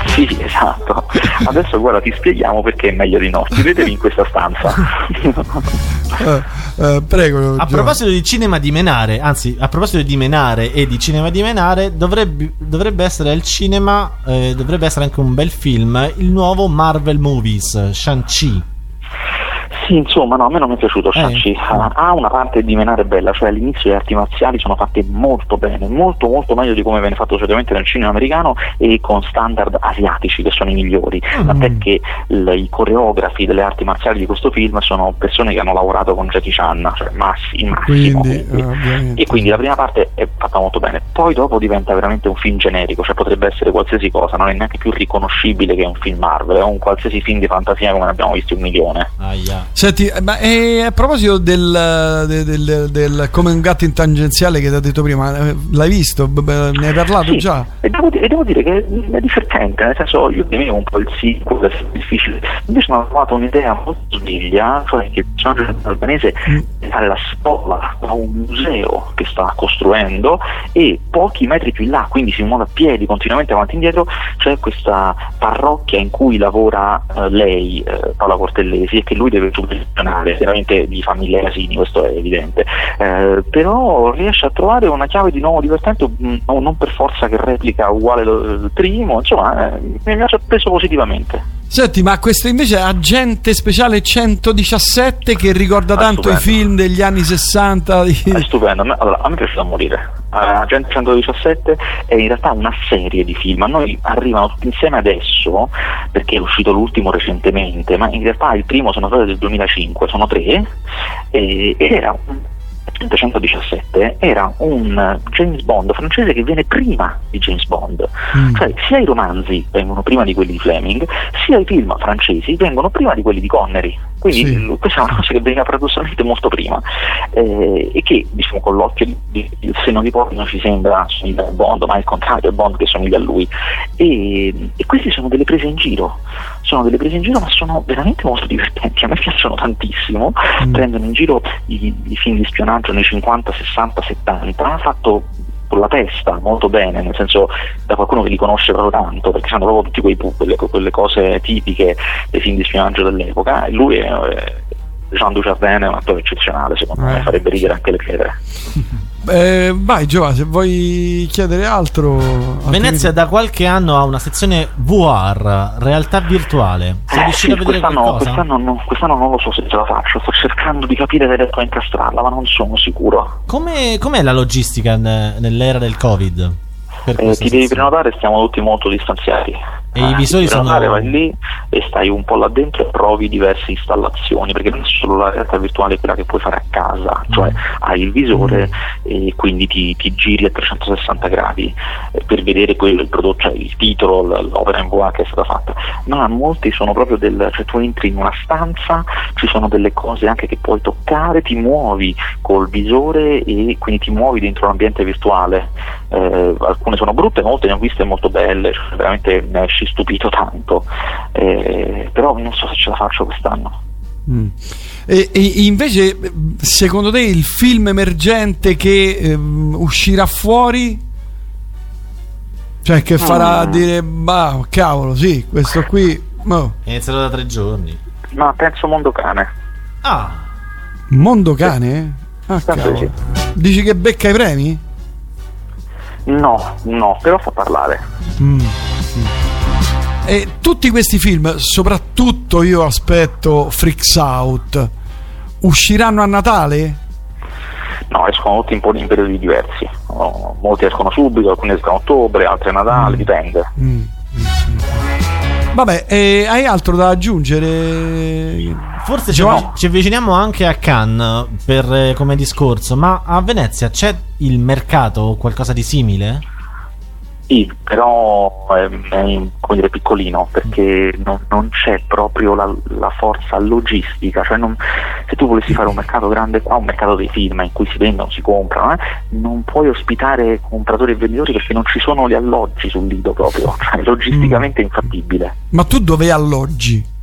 Speaker 3: sì, esatto. Adesso guarda, ti spieghiamo perché è meglio di no. Chiudetevi in questa stanza.
Speaker 1: Eh, eh, prego.
Speaker 2: A
Speaker 1: Giovanni.
Speaker 2: proposito di cinema di menare, anzi, a proposito di menare e di cinema di menare, dovrebbe, dovrebbe essere al cinema, eh, dovrebbe essere anche un bel film, il nuovo Marvel Movies, Shang-Chi.
Speaker 3: Sì, insomma, no, a me non mi è piaciuto Shang-Chi.
Speaker 2: Eh.
Speaker 3: Ha, ha una parte di menare bella, cioè all'inizio le arti marziali sono fatte molto bene, molto molto meglio di come viene fatto solitamente nel cinema americano e con standard asiatici che sono i migliori.
Speaker 2: Mm.
Speaker 3: Tant'è che l- i coreografi delle arti marziali di questo film sono persone che hanno lavorato con Jackie Chan, cioè massi, il massimo.
Speaker 1: Quindi,
Speaker 3: E-
Speaker 1: eh,
Speaker 3: e quindi la prima parte è fatta molto bene, poi dopo diventa veramente un film generico, cioè potrebbe essere qualsiasi cosa, non è neanche più riconoscibile che è un film Marvel, è un qualsiasi film di fantasia come ne abbiamo visti un milione.
Speaker 2: Aia.
Speaker 1: Senti, eh, ma eh, a proposito del, del, del- del- come un gatto in tangenziale che ti ho detto prima, eh, l'hai visto? Ne hai parlato
Speaker 3: Sì,
Speaker 1: già?
Speaker 3: E devo, dire, devo dire che è divertente, nel senso io temevo un po' il sequel, è difficile, invece mi ho trovato un'idea molto sveglia, cioè che il personaggio albanese
Speaker 1: Mm.
Speaker 3: deve fare la spola da un museo che sta costruendo e pochi metri più in là, quindi si muove a piedi continuamente avanti e indietro, c'è questa parrocchia in cui lavora eh, lei, eh, Paola Cortellesi, e che lui deve supervisionare, veramente di famiglia Casini, questo è evidente, Eh, però riesce a trovare una chiave di nuovo divertente, mh, no- non per forza che replica uguale il primo, insomma, eh, mi ha sorpreso positivamente.
Speaker 1: Senti, ma questo invece è Agente Speciale 117 che ricorda
Speaker 3: Ah,
Speaker 1: tanto i film degli anni 60. di-
Speaker 3: È stupendo, allora, a me piace da morire. Agente 117 è in realtà una serie di film, a noi arrivano tutti insieme adesso perché è uscito l'ultimo recentemente, ma in realtà il primo sono stato del 2005, sono tre, e, ed era un Agente 117 era un James Bond francese che viene prima di James Bond,
Speaker 1: Mm.
Speaker 3: cioè sia i romanzi vengono prima di quelli di Fleming, sia i film francesi vengono prima di quelli di Connery. Quindi
Speaker 1: Sì.
Speaker 3: questa è una cosa che veniva paradossalmente molto prima eh, e che diciamo con l'occhio di, di, il senno di poi non ci sembra somiglia a Bond, ma è il contrario, è Bond che somiglia a lui. E, e queste sono delle prese in giro, sono delle prese in giro ma sono veramente molto divertenti, a me piacciono tantissimo,
Speaker 1: Mm.
Speaker 3: prendono in giro i, i film di spionaggio nei 50, 60, 70, fatto con la testa molto bene, nel senso da qualcuno che li conosce proprio tanto, perché sanno proprio tutte quei quelle, quelle cose tipiche dei film di spionaggio dell'epoca. E lui è, è- Jean Dujardin è un attore eccezionale, secondo
Speaker 1: Eh.
Speaker 3: me farebbe ridere anche le pietre.
Speaker 1: Eh, vai Giova, se vuoi chiedere altro.
Speaker 2: Venezia da qualche anno ha una sezione VR, realtà virtuale. Sei
Speaker 3: Eh,
Speaker 2: riuscito
Speaker 3: sì,
Speaker 2: a vedere
Speaker 3: quest'anno,
Speaker 2: qualcosa?
Speaker 3: quest'anno, no- quest'anno non lo so se ce la faccio, sto cercando di capire se riesco a incastrarla, ma non sono sicuro.
Speaker 2: Come, com'è la logistica ne- nell'era del Covid?
Speaker 3: Eh, ti devi prenotare, stiamo tutti molto distanziati.
Speaker 2: E i
Speaker 3: Eh,
Speaker 2: visori sono-
Speaker 3: vai lì e stai un po' là dentro e provi diverse installazioni, perché non solo la realtà virtuale quella che puoi fare a casa, cioè hai il visore e quindi ti, ti giri a 360 gradi eh, per vedere quello, il prodotto, cioè il titolo, l'opera in VR che è stata fatta. Ma molti sono proprio del, cioè tu entri in una stanza, ci sono delle cose anche che puoi toccare, ti muovi col visore e quindi ti muovi dentro un ambiente virtuale. Eh, alcune sono brutte, molte ne ho viste molto belle, cioè, veramente ne esci stupito tanto, Eh, però non so se ce la faccio quest'anno.
Speaker 1: Mm. E, e invece, secondo te, il film emergente che ehm, uscirà fuori? Cioè, che farà
Speaker 3: Mm.
Speaker 1: dire, bah, cavolo, sì, questo qui. oh,
Speaker 2: È iniziato da tre giorni.
Speaker 3: Ma penso Mondo Cane.
Speaker 2: Ah,
Speaker 1: mondo cane? Ah,
Speaker 3: Penso
Speaker 1: cavolo.
Speaker 3: di
Speaker 1: Dici che becca i premi?
Speaker 3: No, no, però fa parlare.
Speaker 1: Mm, mm. E tutti questi film, soprattutto io aspetto Freaks Out, usciranno a Natale?
Speaker 3: No, escono tutti in, in periodi diversi. Oh, molti escono subito, alcuni escono a ottobre, altri a Natale, dipende.
Speaker 1: Mm, mm, mm. Vabbè, e hai altro da aggiungere?
Speaker 2: forse ci, avvic- ci avviciniamo anche a Cannes per, eh, come discorso, ma a Venezia c'è il mercato o qualcosa di simile?
Speaker 3: Sì, però è, è, piccolino perché non, non c'è proprio la, la forza logistica, cioè non- se tu volessi fare un mercato grande qua, un mercato dei film in cui si vendono, si comprano, eh, non puoi ospitare compratori e venditori perché non ci sono gli alloggi sul lido proprio, cioè logisticamente è infattibile.
Speaker 1: Ma tu dove alloggi?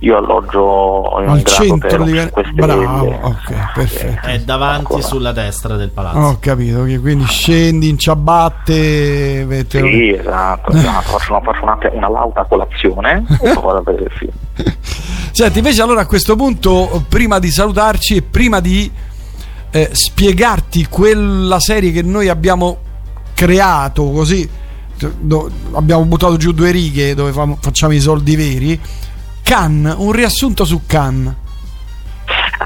Speaker 3: Io alloggio in
Speaker 1: Al centro di
Speaker 3: queste
Speaker 1: Bravo, ok, perfetto.
Speaker 2: È davanti
Speaker 3: Ancora.
Speaker 2: sulla destra del palazzo.
Speaker 1: Ho capito, che quindi scendi in ciabatte. vete-
Speaker 3: Sì, esatto, esatto. faccio, una, faccio una, una lauta colazione e poi vado a vedere il film.
Speaker 1: Senti, invece allora a questo punto, prima di salutarci e prima di eh, spiegarti quella serie che noi abbiamo creato così, do- abbiamo buttato giù due righe dove fam- facciamo i soldi veri, Cannes, un riassunto su Cannes.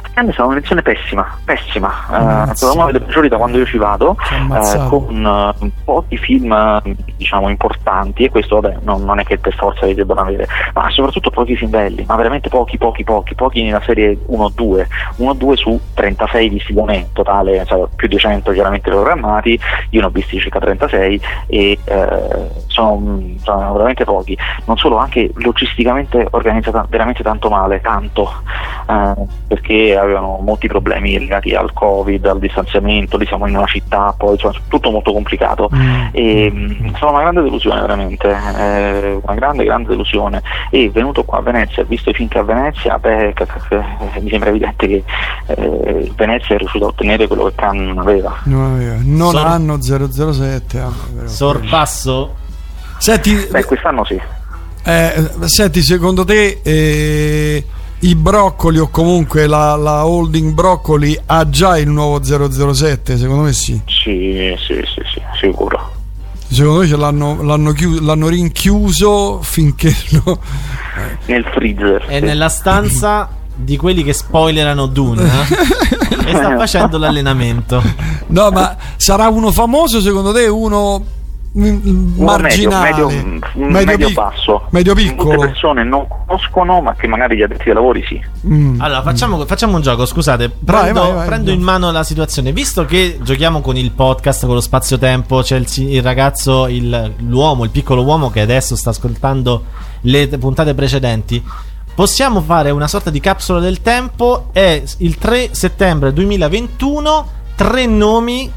Speaker 3: Cannes è stata un'elezione pessima, pessima, eh,
Speaker 1: Ammazza.
Speaker 3: è stata una delle peggiori da quando io ci vado, eh, con eh, pochi film eh, diciamo importanti e questo vabbè non, non è che per forza li debbano avere, ma soprattutto pochi film belli, ma veramente pochi, pochi, pochi, pochi nella serie 1-2, 1-2 su 36 visti da me in totale, cioè, più di 100 chiaramente programmati, io ne ho visti circa 36 e eh, sono, sono veramente pochi, non solo anche logisticamente organizzata veramente tanto male, tanto, eh, perché avevano molti problemi legati al covid, al distanziamento, lì siamo in una città, poi insomma, tutto molto complicato.
Speaker 1: Mm.
Speaker 3: E sono una grande delusione veramente, eh, una grande grande delusione e venuto qua a Venezia, visto i film che a Venezia, beh, c- c- c- mi sembra evidente che eh, Venezia è riuscito a ottenere quello che Cannes non aveva.
Speaker 1: Non, aveva- non
Speaker 2: Sor-
Speaker 1: hanno 007. ah, però.
Speaker 2: Sorpasso?
Speaker 1: Senti,
Speaker 3: Beh, quest'anno sì.
Speaker 1: eh, senti, secondo te eh, i broccoli o comunque la, la holding broccoli ha già il nuovo 007? Secondo me sì.
Speaker 3: Sì, sì, sì, sì, sicuro.
Speaker 1: Secondo me ce l'hanno, l'hanno, chiu- l'hanno rinchiuso finché no.
Speaker 3: Nel freezer.
Speaker 2: È
Speaker 3: sì.
Speaker 2: nella stanza di quelli che spoilerano Dune eh? e sta facendo l'allenamento.
Speaker 1: No, ma sarà uno famoso secondo te? Uno marginale?
Speaker 3: medio, medio, medio,
Speaker 1: pic-
Speaker 3: basso.
Speaker 1: Medio
Speaker 3: Molte
Speaker 1: piccolo.
Speaker 3: persone non conoscono, ma che magari gli addetti ai lavori sì.
Speaker 1: Mm.
Speaker 2: Allora, facciamo, facciamo un gioco. Scusate, prendo,
Speaker 1: vai, vai,
Speaker 2: prendo
Speaker 1: vai.
Speaker 2: in mano la situazione. Visto che giochiamo con il podcast, con lo spazio-tempo, c'è il, il ragazzo, il- l'uomo, il piccolo uomo che adesso sta ascoltando le puntate precedenti. Possiamo fare una sorta di capsula del tempo. È il 3 settembre 2021. Tre nomi.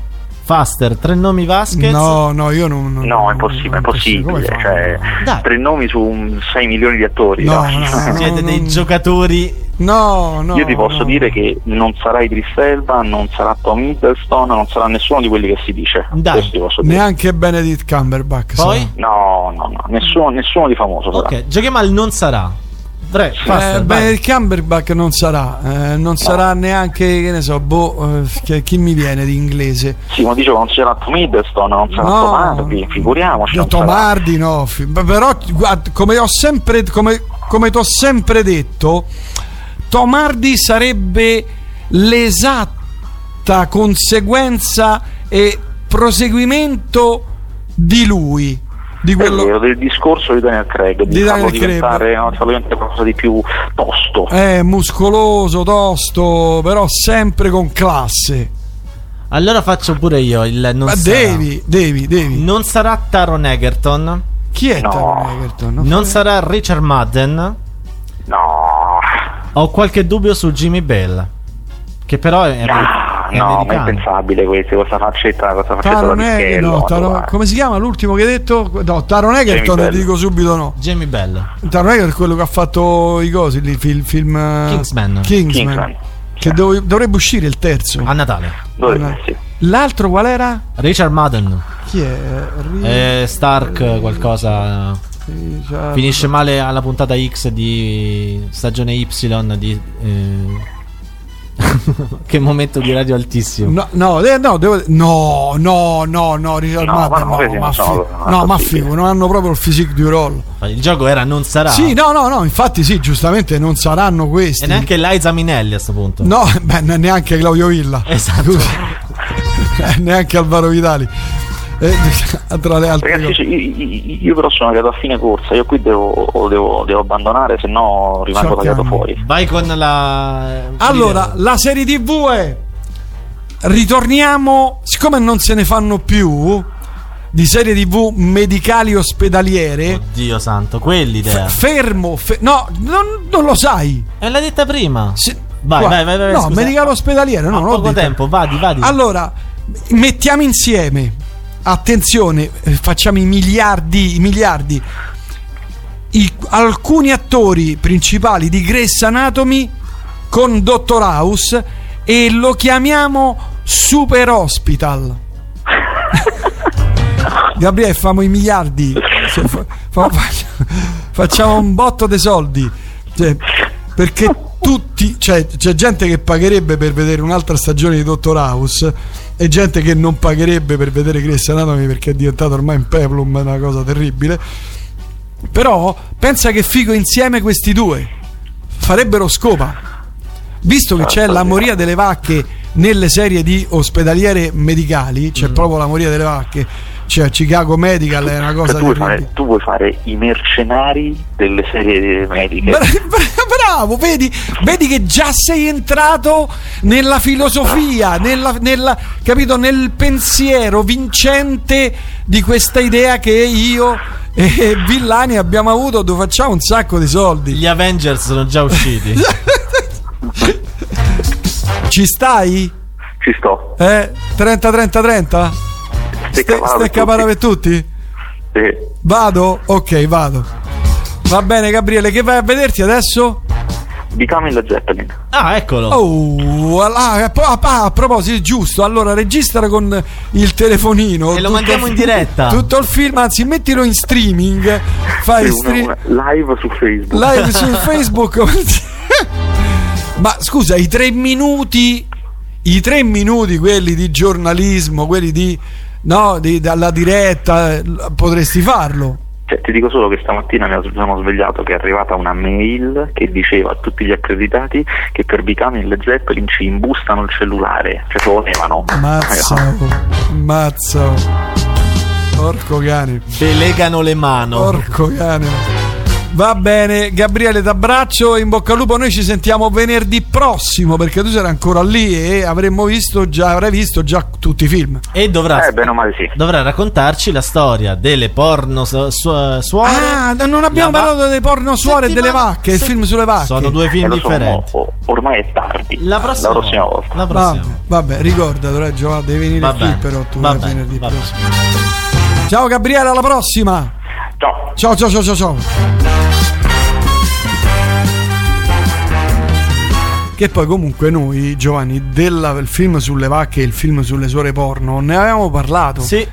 Speaker 2: Faster, tre nomi Vasquez.
Speaker 1: No, no, io non. non-
Speaker 3: No, è impossibile, è
Speaker 1: fai?
Speaker 3: Cioè, tre nomi su 6 milioni di attori.
Speaker 1: No,
Speaker 3: no?
Speaker 1: no,
Speaker 2: Siete
Speaker 1: no,
Speaker 2: dei
Speaker 1: non-
Speaker 2: giocatori.
Speaker 1: No, no.
Speaker 3: Io ti posso
Speaker 1: no.
Speaker 3: dire che non sarà Idris Elba, non sarà Tom Hiddleston, non sarà nessuno di quelli che si dice.
Speaker 2: Dai.
Speaker 3: Questo ti posso dire.
Speaker 1: Neanche Benedict Cumberbatch.
Speaker 2: Poi?
Speaker 1: sarà.
Speaker 3: No, no, no, nessuno, nessuno di famoso sarà.
Speaker 2: Ok, giochiamo al non sarà. Tre,
Speaker 1: Eh,
Speaker 2: vai.
Speaker 1: Benedict Cumberbatch non sarà, eh, non sarà neanche, che ne so, boh, eh, chi, chi mi viene di inglese?
Speaker 3: Sì, ma dicevo non sarà Tom Hiddleston, non sarà
Speaker 1: No.
Speaker 3: Tom Hardy, figuriamoci.
Speaker 1: No. Tomardi no, fi- beh, però guarda, come ho sempre come, come ti ho sempre detto, Tomardi sarebbe l'esatta conseguenza e proseguimento di lui, di quello
Speaker 3: vero, del discorso di Daniel Craig, di,
Speaker 1: Di
Speaker 3: farlo
Speaker 1: Daniel Craig.
Speaker 3: diventare, no, diventare qualcosa di più tosto.
Speaker 1: è muscoloso, tosto, però sempre con classe.
Speaker 2: Allora faccio pure io il non
Speaker 1: Ma
Speaker 2: sarà.
Speaker 1: devi, devi, devi.
Speaker 2: Non sarà Taron Egerton.
Speaker 1: Chi è
Speaker 3: No.
Speaker 1: Taron Egerton?
Speaker 2: Non sarà Richard Madden.
Speaker 3: No,
Speaker 2: Ho qualche dubbio su Jimmy Bell. Che però è, è
Speaker 3: no, ma è impensabile questo, questa faccetta, questa faccetta da
Speaker 1: Taron Egerton,
Speaker 3: Pischello.
Speaker 1: no, Taron- come si chiama l'ultimo che hai detto? No, Taron Egerton, dico subito no.
Speaker 2: Jamie Bell.
Speaker 1: Taron Egerton è quello che ha fatto i cosi, lì, film, film eh,
Speaker 2: Kingsman.
Speaker 1: Kingsman.
Speaker 3: Kingsman.
Speaker 1: Che dov- dovrebbe uscire il terzo.
Speaker 2: A Natale.
Speaker 3: Dovrebbe, sì.
Speaker 1: L'altro qual era?
Speaker 2: Richard Madden.
Speaker 1: Chi è? Ri-
Speaker 2: Eh, Stark qualcosa.
Speaker 1: Richard-
Speaker 2: Finisce male alla puntata X di stagione Y di... eh, che momento di radio altissimo.
Speaker 1: No, no, eh, no, devo- no, no, no, no, Richard
Speaker 3: No,
Speaker 1: Madden,
Speaker 3: ma no,
Speaker 1: ma
Speaker 3: non
Speaker 1: fi-
Speaker 3: è
Speaker 1: no, ma figo, non hanno proprio il physique du roll.
Speaker 2: Il gioco era non sarà.
Speaker 1: Sì, no, no, no, infatti sì, giustamente non saranno questi.
Speaker 2: E neanche Liza Minelli a sto punto.
Speaker 1: No, beh, ne- neanche Claudio Villa.
Speaker 2: Esatto.
Speaker 1: Eh, neanche Alvaro Vitali. Eh, tra le altre
Speaker 3: Ragazzi, io, io- però sono arrivato a fine corsa, io qui devo, devo, devo abbandonare, se no rimango tagliato fuori.
Speaker 2: Vai con la...
Speaker 1: Allora, la serie TV è. Ritorniamo, siccome non se ne fanno più di serie TV medicali ospedaliere,
Speaker 2: Oddio santo, quell'idea.
Speaker 1: f- fermo, fe- no, non, non lo sai.
Speaker 2: E l'hai detta prima.
Speaker 1: Se-
Speaker 2: Vai, vai, vai, vai,
Speaker 1: No,
Speaker 2: scusa.
Speaker 1: medicale ospedaliere, no, l'ho
Speaker 2: poco
Speaker 1: detto.
Speaker 2: tempo, vadi, vadi.
Speaker 1: Allora, mettiamo insieme, attenzione, eh, facciamo i miliardi, i miliardi. i- alcuni attori principali di Grace Anatomy con Dottor House e lo chiamiamo Super Hospital. Gabriele, famo i miliardi. Cioè, fa- fa- fa- facciamo un botto di soldi. Cioè, perché tutti, cioè, c'è gente che pagherebbe per vedere un'altra stagione di Dottor House e gente che non pagherebbe per vedere Grey's Anatomy perché è diventato ormai un peplum, una cosa terribile. Però pensa che figo insieme questi due. Farebbero scopa. Visto che c'è la moria delle vacche nelle serie di ospedaliere medicali, c'è proprio la moria delle vacche, c'è Chicago Medical, è una cosa
Speaker 3: Cioè, tu, vuoi fare, tu vuoi fare i mercenari delle serie mediche.
Speaker 1: Bra- bra- Bravo, vedi, vedi che già sei entrato nella filosofia, nella, nella- capito, nel pensiero vincente di questa idea che io e Villani abbiamo avuto dove facciamo un sacco di soldi.
Speaker 2: Gli Avengers sono già usciti.
Speaker 1: Ci stai?
Speaker 3: Ci sto.
Speaker 1: Eh? 30 30 30?
Speaker 3: Stecca
Speaker 1: tutti?
Speaker 3: Sì.
Speaker 1: Vado? Ok, vado. Va bene, Gabriele, che vai a vederti adesso?
Speaker 3: Becoming the Zeppelin.
Speaker 2: ah, eccolo.
Speaker 1: Oh, ah, a, a- a- a proposito, giusto. Allora, registra con il telefonino.
Speaker 2: E lo mandiamo in diretta.
Speaker 1: Tutto il film, anzi, mettilo in streaming. Fai
Speaker 3: Sì, una-
Speaker 1: stream
Speaker 3: una- live su Facebook.
Speaker 1: live su Facebook. Ma scusa, i tre minuti, i tre minuti, quelli di giornalismo, quelli di, no, di- dalla diretta, potresti farlo.
Speaker 3: Cioè, ti dico solo che stamattina mi sono svegliato che è arrivata una mail che diceva a tutti gli accreditati che per Bicami e le Zeppelin ci imbustano il cellulare, cioè lo volevano.
Speaker 1: Mazza, mazza. Porco cane.
Speaker 2: Delegano le mano.
Speaker 1: Porco cane. Va bene, Gabriele, t'abbraccio, in bocca al lupo. Noi ci sentiamo venerdì prossimo perché tu sarai ancora lì e avremmo visto già, avrai visto già tutti i film.
Speaker 2: E dovrà,
Speaker 3: Eh, bene o male sì.
Speaker 2: dovrà raccontarci la storia delle porno su- su- suore.
Speaker 1: Ah, non abbiamo
Speaker 2: La va-
Speaker 1: parlato delle porno suore e delle vacche, il
Speaker 2: se-
Speaker 1: film sulle vacche.
Speaker 2: Sono due
Speaker 3: Eh,
Speaker 2: film
Speaker 3: so,
Speaker 2: differenti.
Speaker 3: mo- ormai è tardi.
Speaker 2: La prossima,
Speaker 3: volta.
Speaker 2: La
Speaker 1: Vabbè,
Speaker 2: prossima.
Speaker 1: vabbè, ricordatelo, eh, Giovanni, devi venire qui però tu
Speaker 2: vabbè,
Speaker 1: venerdì prossimo. Ciao Gabriele, alla prossima.
Speaker 3: Ciao.
Speaker 1: Ciao, ciao, ciao, ciao, ciao. Che poi comunque noi, Giovanni, del il film sulle vacche e il film sulle suore porno, ne avevamo parlato.
Speaker 2: Sì,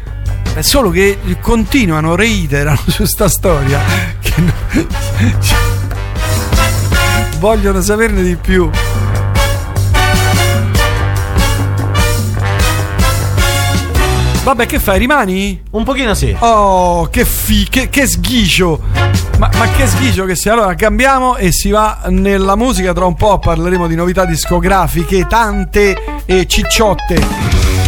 Speaker 1: È solo che continuano, reiterano su sta storia. Che no- cioè, vogliono saperne di più. Vabbè, che fai? Rimani?
Speaker 2: un pochino sì.
Speaker 1: Oh, che fi, che, che sghicio! Ma, ma che sghicio che sia. Allora, cambiamo e si va nella musica. Tra un po' parleremo di novità discografiche, tante e cicciotte.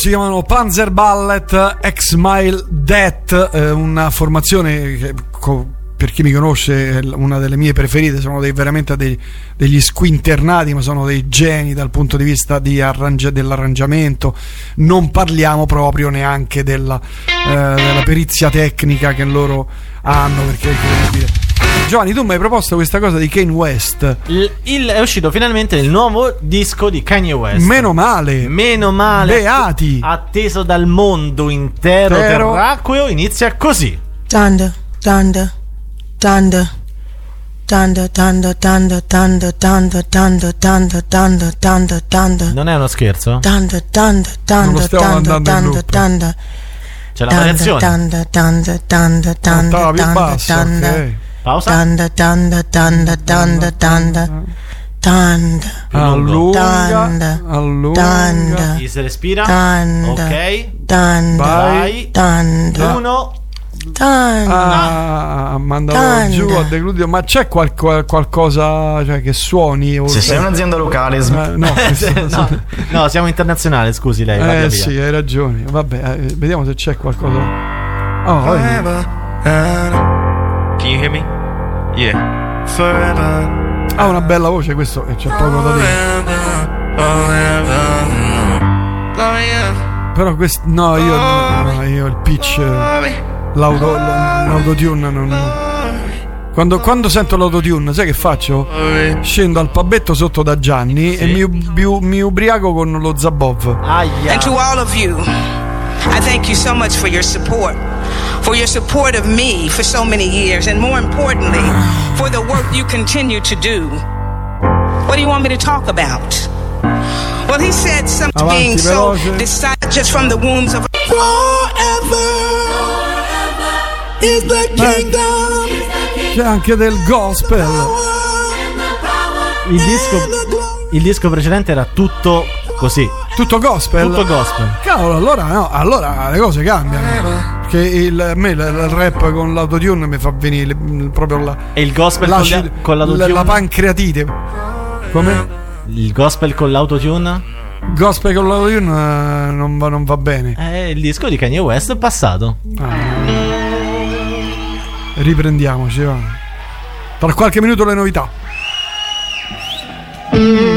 Speaker 1: Si chiamano Panzer Ballet X Mile Death, eh, una formazione che per chi mi conosce una delle mie preferite, sono dei, veramente dei, degli squinternati, ma sono dei geni dal punto di vista di arrange- dell'arrangiamento. Non parliamo proprio neanche della, eh, della perizia tecnica che loro hanno, perché è incredibile. Giovanni, tu mi hai proposto questa cosa di Kane West.
Speaker 2: Il, il- è uscito finalmente il nuovo disco di Kanye West.
Speaker 1: Meno male.
Speaker 2: Meno male.
Speaker 1: Beati.
Speaker 2: Atteso dal mondo intero
Speaker 1: Intero.
Speaker 2: terracqueo, inizia così.
Speaker 4: Thunder, thunder, thunder. Thunder, thunder, thunder, thunder, thunder, thunder, thunder, thunder, thunder, thunder.
Speaker 2: Non è uno scherzo?
Speaker 4: Thunder, thunder,
Speaker 1: Non lo
Speaker 4: thunder,
Speaker 1: stiamo
Speaker 4: thunder,
Speaker 1: mandando in
Speaker 4: thunder,
Speaker 1: loop.
Speaker 4: thunder.
Speaker 2: C'è la
Speaker 4: Thunder,
Speaker 2: variazione.
Speaker 4: thunder, thunder, thunder, thunder,
Speaker 1: Ottava più
Speaker 4: thunder,
Speaker 1: bassa,
Speaker 4: thunder.
Speaker 1: ok.
Speaker 2: Pausa.
Speaker 4: Thunder, thunder, thunder, thunder, thunder. Thunder,
Speaker 1: Allunga,
Speaker 4: Thunder.
Speaker 1: allunga.
Speaker 4: thunder,
Speaker 2: Chi si respira?
Speaker 4: thunder,
Speaker 2: Ok.
Speaker 4: thunder,
Speaker 2: Vai.
Speaker 4: thunder,
Speaker 2: Uno.
Speaker 4: thunder.
Speaker 1: Ah,
Speaker 4: Thunder.
Speaker 1: giù a decludio. Ma c'è qual- qual- qualcosa cioè, che suoni? o-
Speaker 5: Se sei un'azienda locale,
Speaker 1: Eh,
Speaker 5: sm-
Speaker 1: no, questo-
Speaker 2: no, no, siamo internazionali, scusi lei.
Speaker 1: eh
Speaker 2: via.
Speaker 1: sì, hai ragione. Vabbè, eh, vediamo se c'è qualcosa. Oh, vedi.
Speaker 6: Can you hear me? Yeah.
Speaker 5: forever,
Speaker 1: ha una bella voce questo e c'è poco da dire.
Speaker 5: forever, forever.
Speaker 1: Però questo no, io, no, io il pitch eh, l'auto, l'autotune non quando, quando sento l'autotune, sai che faccio? Scendo al pabetto sotto da Gianni e mi, mi- mi ubriaco con lo Zabov.
Speaker 2: Aia.
Speaker 7: And to all of you, I thank you so much for your support, for your support of me for so many years, and more importantly, for the work you continue to do. What do you want me to talk about? Well, he said something
Speaker 1: Avanti,
Speaker 7: being so decided just from the wombs of
Speaker 4: is the kingdom.
Speaker 1: C'è anche del gospel.
Speaker 2: Il disco, il disco precedente era tutto così.
Speaker 1: Tutto gospel.
Speaker 2: Tutto gospel.
Speaker 1: Cavolo, allora no, allora le cose cambiano. Perché il, a me il, il rap con l'autotune mi fa venire proprio la,
Speaker 2: E il gospel con, la, con
Speaker 1: la,
Speaker 2: l'autotune?
Speaker 1: la pancreatite. Come?
Speaker 2: Il gospel con l'autotune?
Speaker 1: Gospel con l'autotune eh, non va, non va bene.
Speaker 2: È il disco di Kanye West passato.
Speaker 1: Riprendiamoci, va. Tra qualche minuto le novità.
Speaker 8: I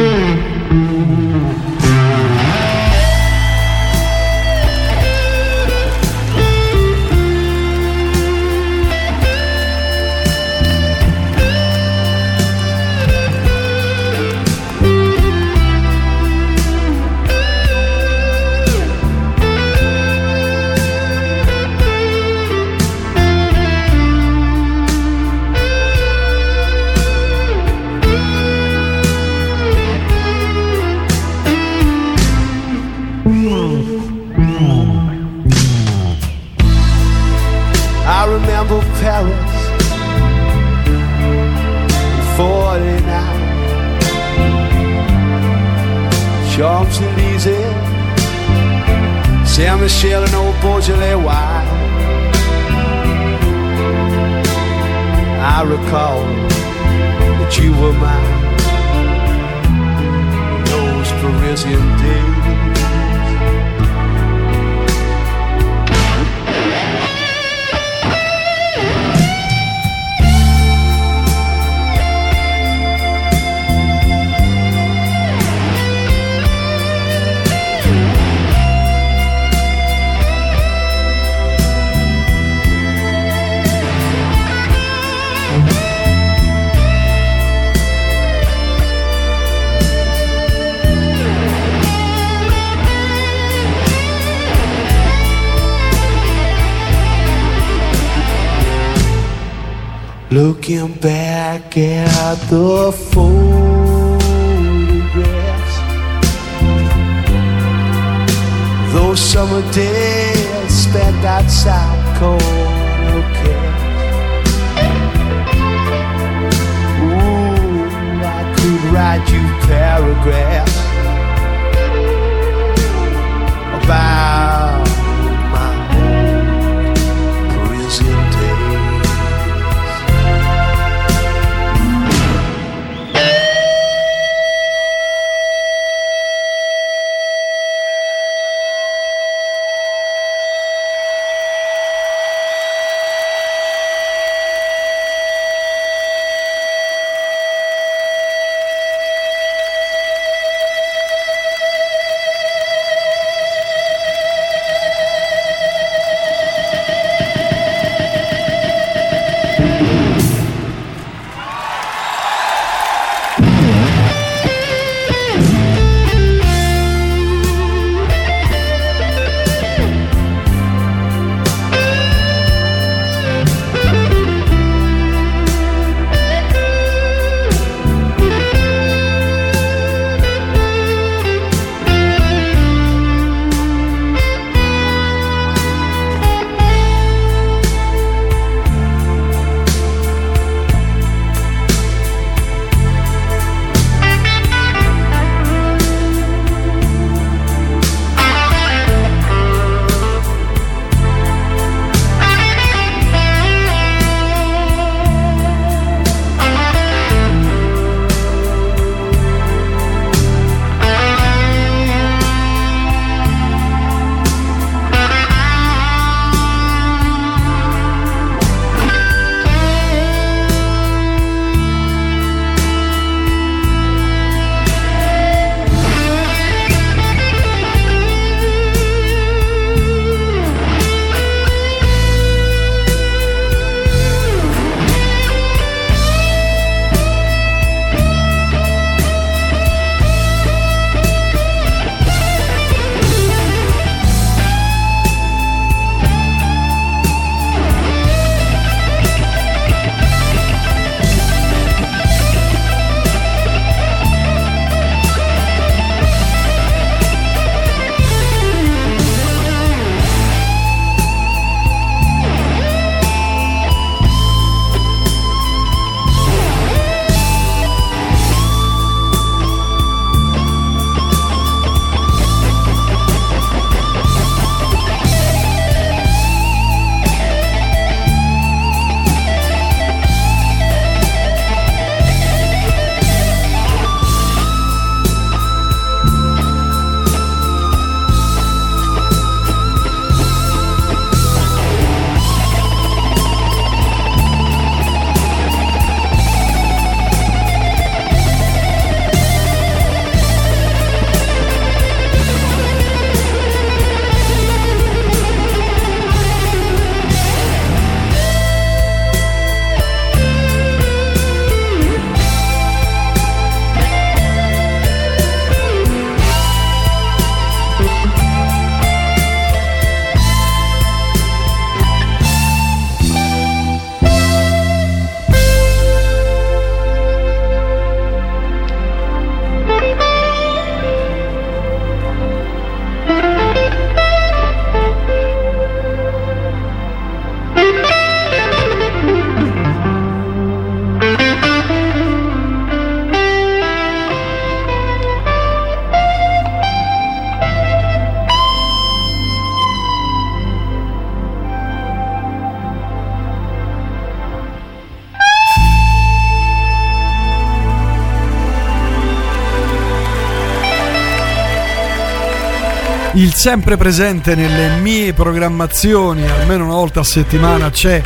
Speaker 1: il sempre presente nelle mie programmazioni, almeno una volta a settimana, c'è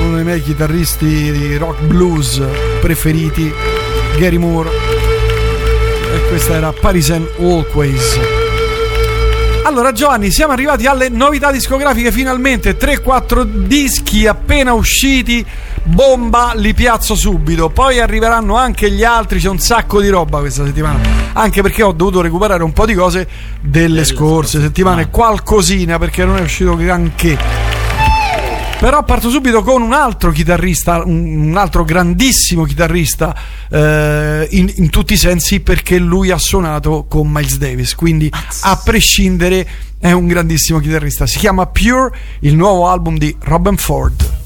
Speaker 1: uno dei miei chitarristi di rock blues preferiti, Gary Moore. E questa era Parisian Always. Allora Giovanni, siamo arrivati alle novità discografiche finalmente, 3-4 dischi appena usciti, bomba, li piazzo subito, poi arriveranno anche gli altri, c'è un sacco di roba questa settimana, anche perché ho dovuto recuperare un po' di cose delle scorse settimane, qualcosina perché non è uscito granché. Però parto subito con un altro chitarrista, un altro grandissimo chitarrista eh, in, in tutti i sensi perché lui ha suonato con Miles Davis, quindi a prescindere è un grandissimo chitarrista. Si chiama Pure, il nuovo album di Robin Ford.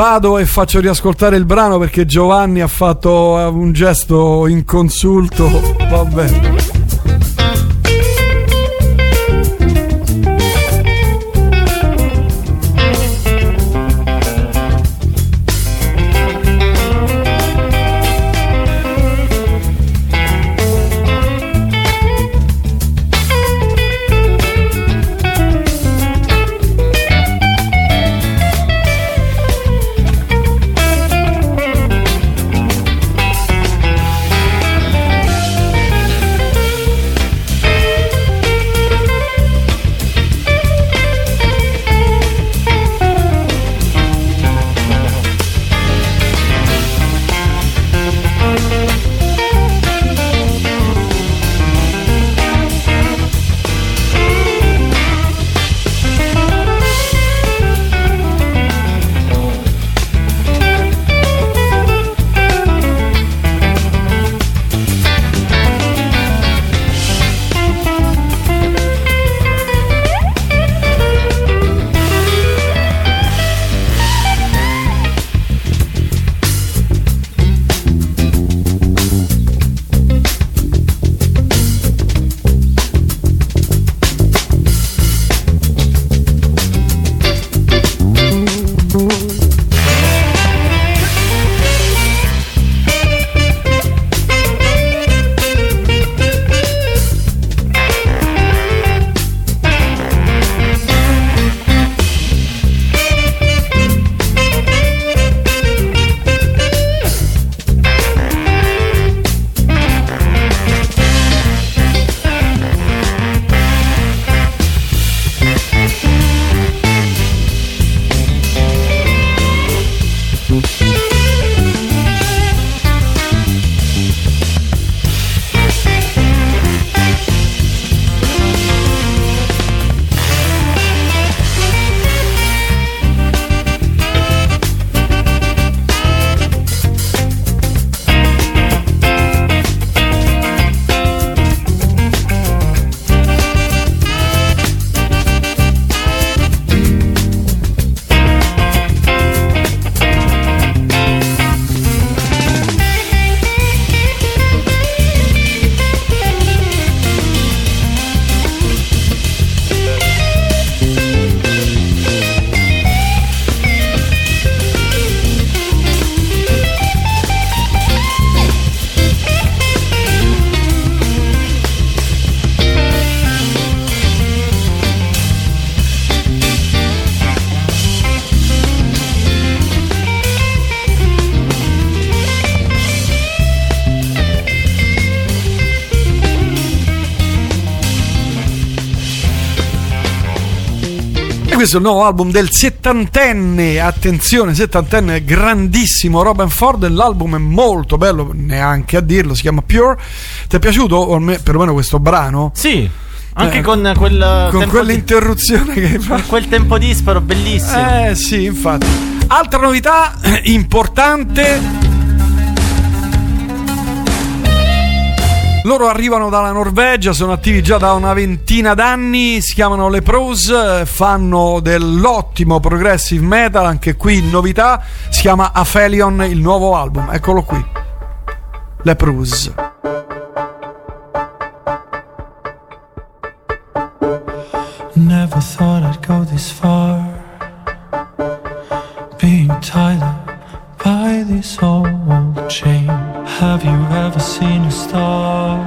Speaker 1: Vado e faccio riascoltare il brano perché Giovanni ha fatto eh, un gesto inconsulto. Vabbè. Questo è il nuovo album del settantenne, attenzione, settantenne grandissimo Robin Ford, l'album è molto bello, neanche a dirlo, si chiama Pure. Ti è piaciuto perlomeno questo brano?
Speaker 2: Sì, anche
Speaker 1: Eh,
Speaker 2: con quel
Speaker 1: Con quell'interruzione che hai
Speaker 2: di-
Speaker 1: fatto.
Speaker 2: quel tempo disparo bellissimo.
Speaker 1: Eh sì, infatti. Altra novità importante. Loro arrivano dalla Norvegia, sono attivi già da una ventina d'anni, si chiamano Le Pros, fanno dell'ottimo progressive metal, anche qui novità, si chiama Aphelion, il nuovo album, eccolo qui. Le Pros.
Speaker 9: Never thought I'd go this far. Being tied up by this old chain. Have you ever seen a star?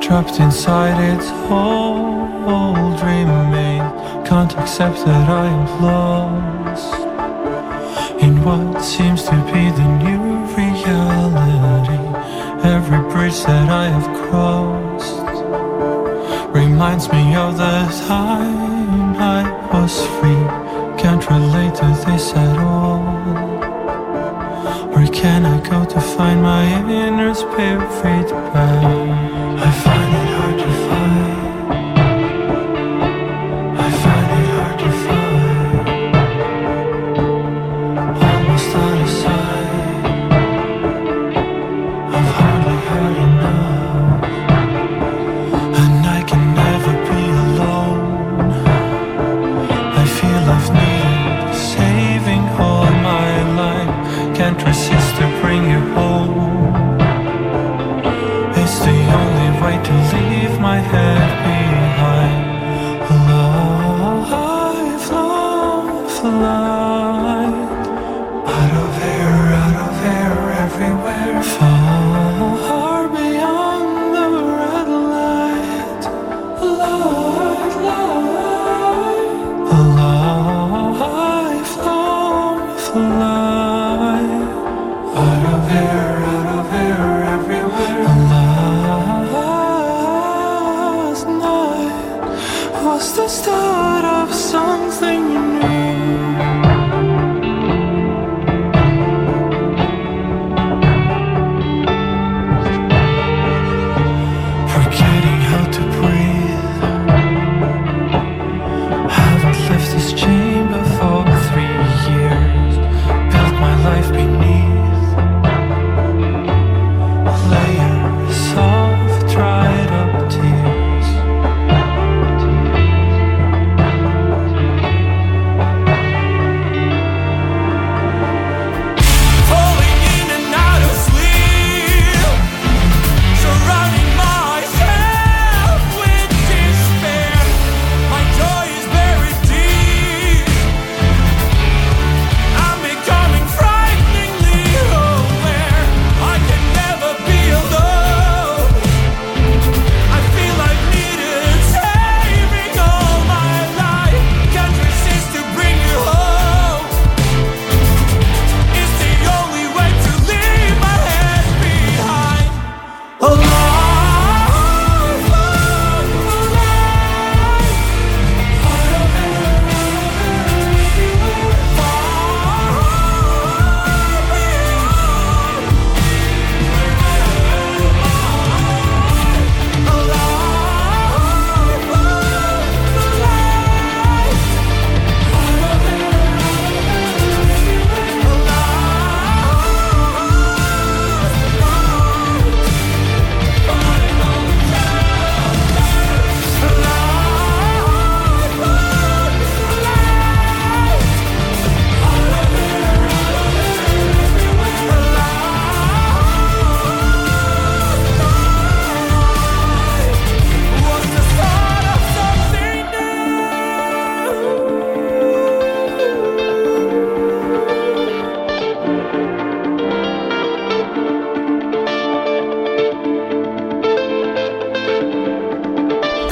Speaker 9: Trapped inside its old remain. Can't accept that I am lost. In what seems to be the new reality. Every bridge that I have crossed reminds me of the time I was free. Can't relate to this at all. Can I go to find my inner spirit? I find it hard to find.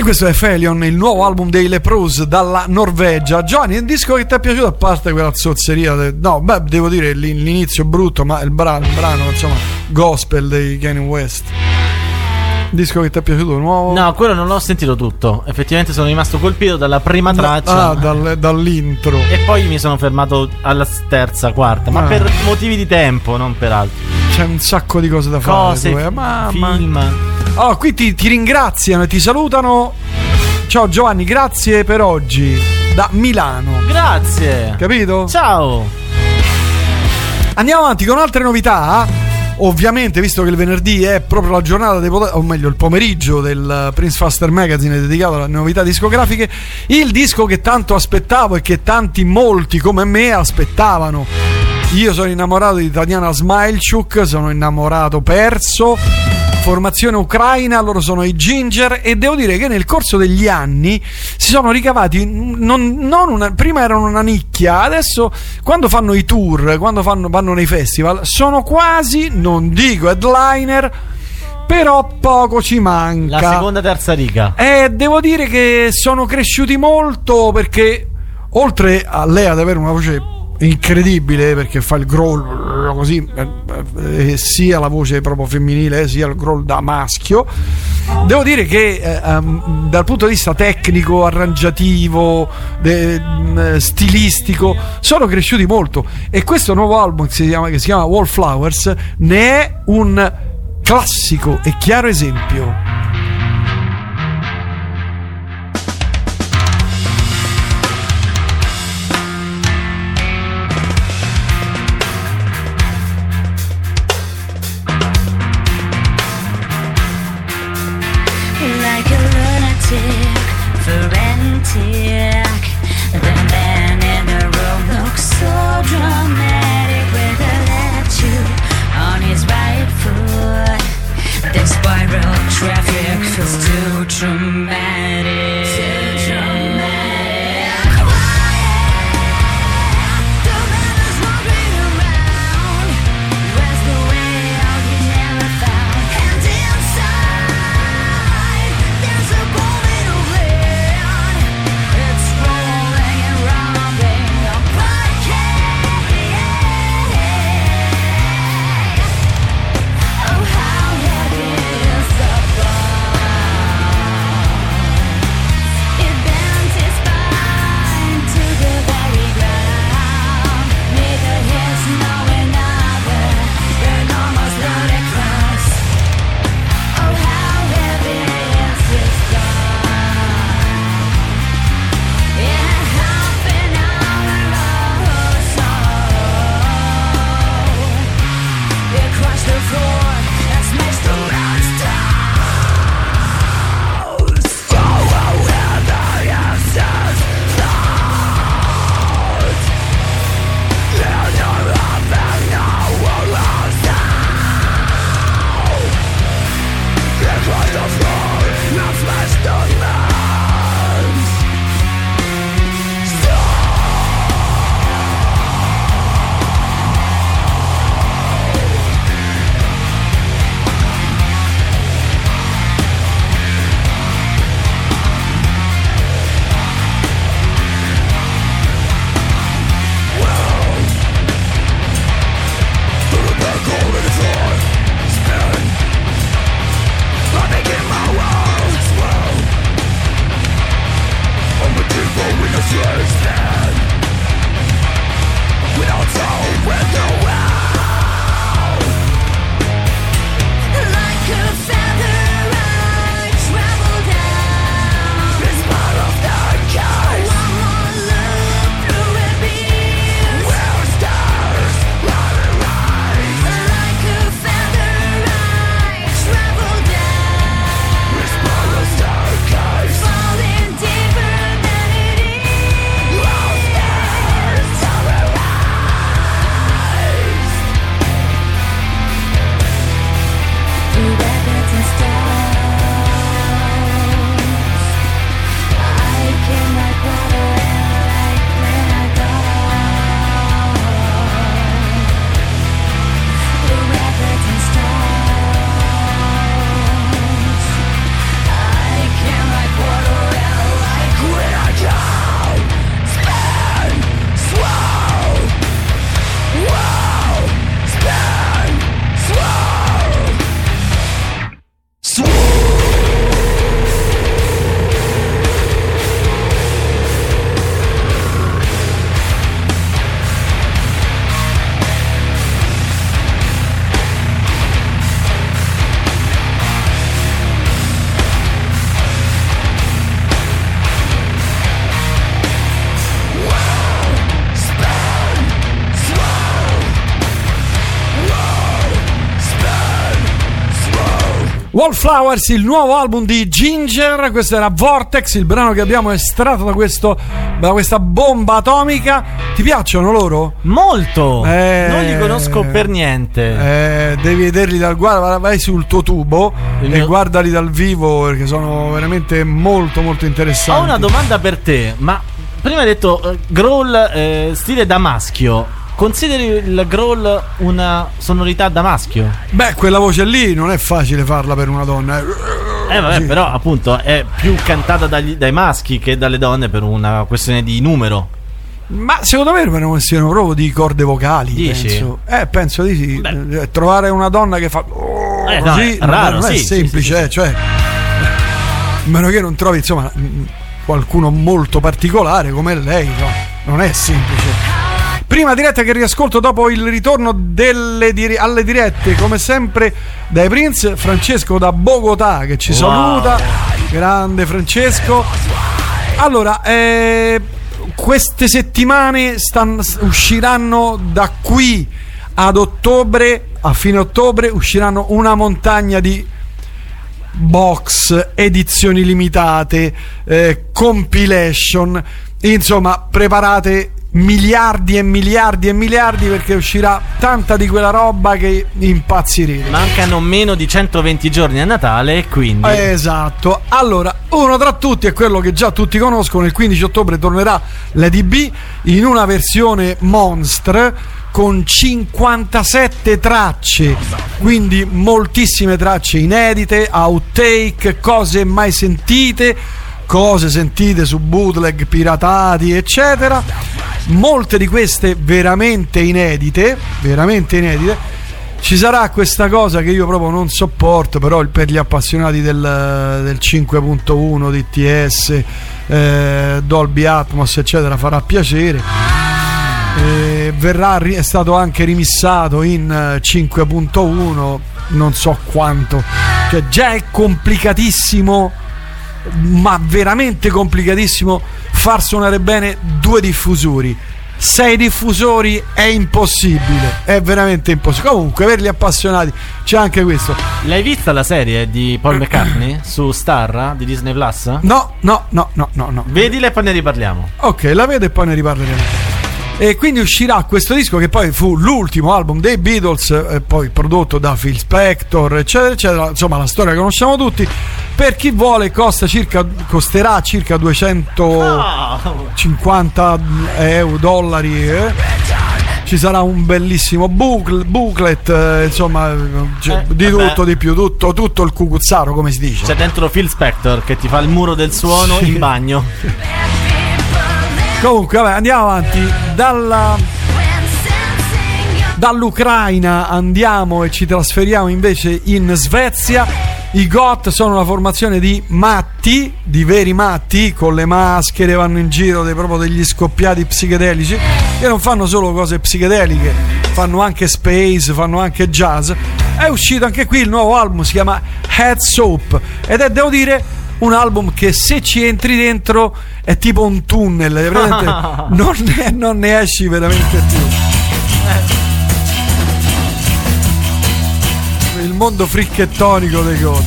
Speaker 1: Questo è Felion, il nuovo album dei Le Pros dalla Norvegia. Giovanni, un disco che ti è piaciuto a parte quella zozzeria? de- No, beh, devo dire l'in- l'inizio brutto, ma il brano, il brano insomma, gospel dei Kanye West.
Speaker 10: Disco che ti è piaciuto nuovo?
Speaker 2: No, quello non l'ho sentito tutto. Effettivamente sono rimasto colpito dalla prima traccia.
Speaker 10: ah, dal- dall'intro.
Speaker 2: E poi mi sono fermato alla terza, quarta. Ma
Speaker 10: Ah.
Speaker 2: per motivi di tempo, non per altro.
Speaker 10: C'è un sacco di cose da
Speaker 2: Cose,
Speaker 10: fare. tu, eh. Mamma-
Speaker 2: film.
Speaker 10: Oh, qui ti, ti ringraziano e ti salutano. Ciao Giovanni, grazie per oggi. Da Milano.
Speaker 2: Grazie.
Speaker 10: Capito?
Speaker 2: Ciao.
Speaker 10: Andiamo avanti con altre novità. Ovviamente, visto che il venerdì è proprio la giornata dei pot- o meglio il pomeriggio del Prince Faster Magazine dedicato alle novità discografiche, il disco che tanto aspettavo e che tanti, molti come me aspettavano. Io sono innamorato di Tatiana Smilchuk, sono innamorato perso. Formazione ucraina, loro sono i Ginger e devo dire che nel corso degli anni si sono ricavati non, non una, prima erano una nicchia, adesso quando fanno i tour, quando fanno, vanno nei festival, sono quasi, non dico headliner, però poco ci manca.
Speaker 2: La seconda terza riga.
Speaker 10: Eh, devo dire che sono cresciuti molto perché oltre a lei ad avere una voce incredibile perché fa il growl così eh, eh, sia la voce proprio femminile sia il growl da maschio. Devo dire che eh, ehm, dal punto di vista tecnico arrangiativo de- mh, stilistico sono cresciuti molto. E questo nuovo album che si chiama, che si chiama Wallflowers ne è un classico e chiaro esempio
Speaker 1: Wallflowers, il nuovo album di Ginger, questo era Vortex, il brano che abbiamo estratto da, questo, da questa bomba atomica. Ti piacciono loro?
Speaker 2: Molto!
Speaker 1: Eh,
Speaker 2: non li conosco per niente.
Speaker 1: Eh, devi vederli dal guarda, vai sul tuo tubo
Speaker 2: Il
Speaker 1: e
Speaker 2: mio-
Speaker 1: guardali dal vivo perché sono veramente molto molto interessanti.
Speaker 2: Ho una domanda per te, ma prima hai detto eh, growl eh, stile da maschio. Consideri il growl una sonorità da maschio?
Speaker 1: Beh, quella voce lì non è facile farla per una donna. eh.
Speaker 2: Eh vabbè,
Speaker 1: Sì.
Speaker 2: però appunto è più cantata dagli- dai maschi che dalle donne per una questione di numero.
Speaker 1: Ma secondo me è una questione proprio di corde vocali.
Speaker 2: Dici?
Speaker 1: Penso. Eh, penso di sì. Eh, Trovare una donna che fa oh,
Speaker 2: Eh, no, è raro,
Speaker 1: non è
Speaker 2: sì,
Speaker 1: semplice,
Speaker 2: sì, sì,
Speaker 1: eh, cioè. Meno che non trovi, insomma, qualcuno molto particolare come lei, no, non è semplice. Prima diretta che riascolto dopo il ritorno dire- alle dirette, come sempre, dai Prince, Francesco da Bogotà che ci
Speaker 2: Wow.
Speaker 1: saluta. Grande Francesco. Allora, eh, queste settimane stan- usciranno da qui ad ottobre, a fine ottobre, usciranno una montagna di box, edizioni limitate, eh, compilation, insomma preparate miliardi e miliardi e miliardi perché uscirà tanta di quella roba che impazzirete.
Speaker 2: Mancano meno di 120 giorni a Natale e quindi...
Speaker 1: Esatto. Allora, uno tra tutti è quello che già tutti conoscono. Il 15 ottobre tornerà l'EDB in una versione Monster con 57 tracce, quindi moltissime tracce inedite, outtake, cose mai sentite, cose sentite su bootleg piratati, eccetera. Molte di queste veramente inedite, veramente inedite. Ci sarà questa cosa che io proprio non sopporto, però per gli appassionati del, del 5.1 DTS, eh, Dolby Atmos, eccetera, farà piacere. Eh, verrà è stato anche rimissato in eh, 5.1, non so quanto. Cioè, già è complicatissimo, ma veramente complicatissimo far suonare bene due diffusori. Sei diffusori è impossibile, è veramente impossibile. Comunque, per gli appassionati c'è anche questo.
Speaker 2: L'hai vista la serie di Paul McCartney su Star di Disney Plus?
Speaker 1: No, no, no, no, no, no.
Speaker 2: Vedila e poi ne riparliamo.
Speaker 1: Ok, la vedo e poi ne riparleremo. E quindi uscirà questo disco che poi fu l'ultimo album dei Beatles, eh, poi prodotto da Phil Spector, eccetera, eccetera. Insomma, la storia che conosciamo tutti. Per chi vuole, costa circa, costerà circa 250 euro, dollari. eh. Ci sarà un bellissimo booklet, eh, insomma, cioè,
Speaker 2: Eh,
Speaker 1: di
Speaker 2: vabbè.
Speaker 1: tutto, di più, tutto, tutto il cucuzzaro, come si dice.
Speaker 2: C'è dentro Phil Spector che ti fa il muro del suono
Speaker 1: Sì.
Speaker 2: in bagno.
Speaker 1: Comunque, vabbè, andiamo avanti. Dalla, dall'Ucraina andiamo e ci trasferiamo invece in Svezia. I GOT sono una formazione di matti, di veri matti, con le maschere, vanno in giro dei, proprio degli scoppiati psichedelici, che non fanno solo cose psichedeliche, fanno anche space, fanno anche jazz. È uscito anche qui il nuovo album, si chiama Head Soap ed è, devo dire, un album che se ci entri dentro è tipo un tunnel, non, ne, non ne esci veramente più. Il mondo fricchettonico dei God.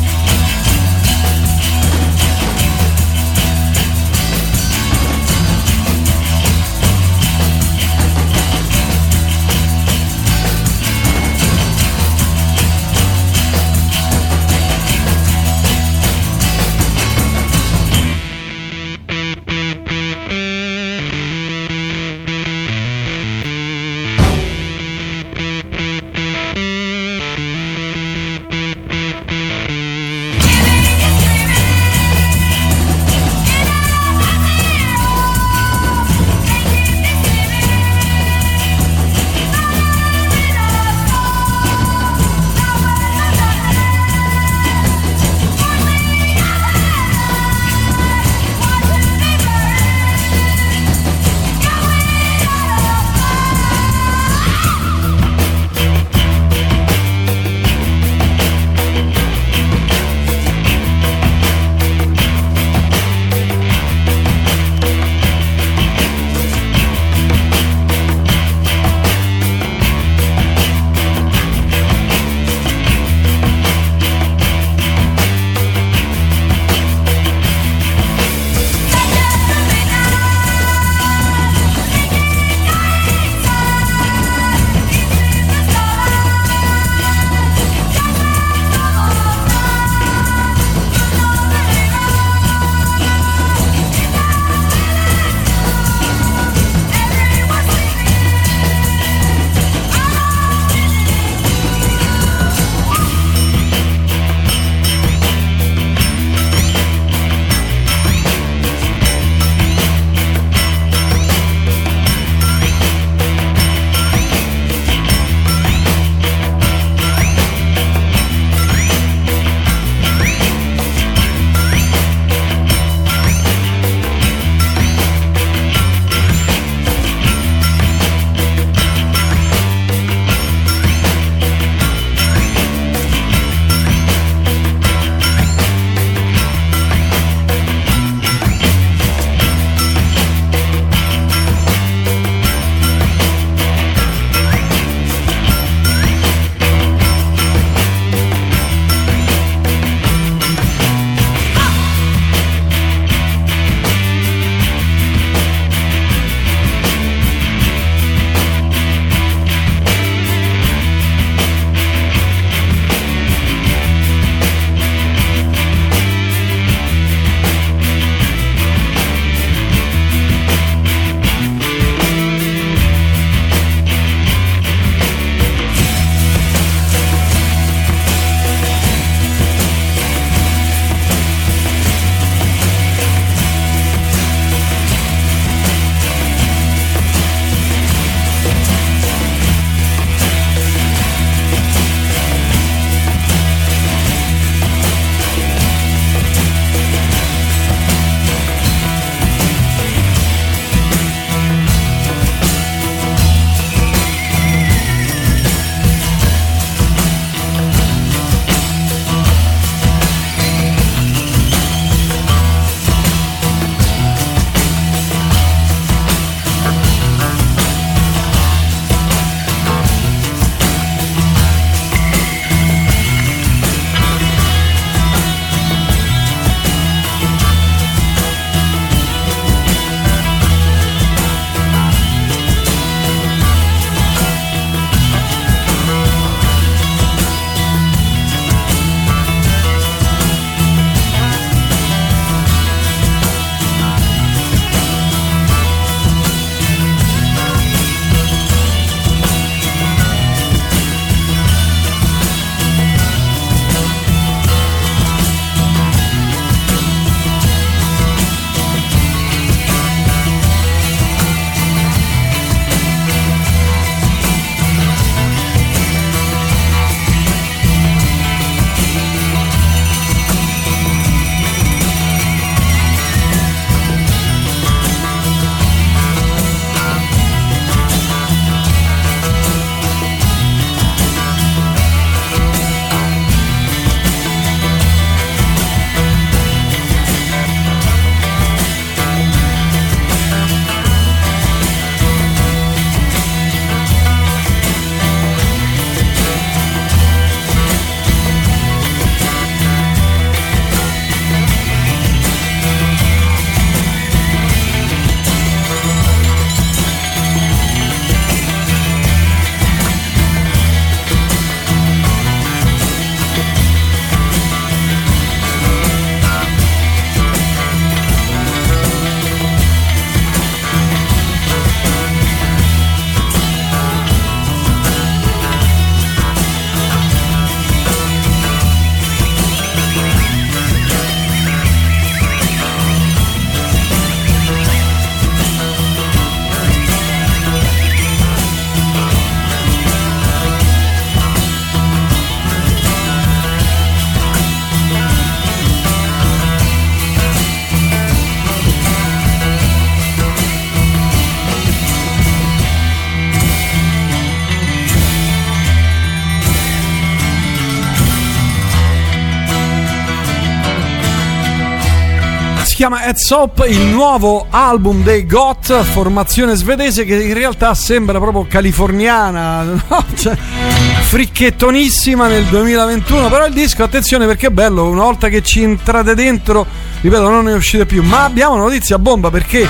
Speaker 1: Chiama Heads Up, il nuovo album dei Got, formazione svedese che in realtà sembra proprio californiana, no? Cioè, fricchettonissima nel 2021, però il disco, attenzione perché è bello, una volta che ci entrate dentro, ripeto, non ne uscite più, ma abbiamo una notizia bomba perché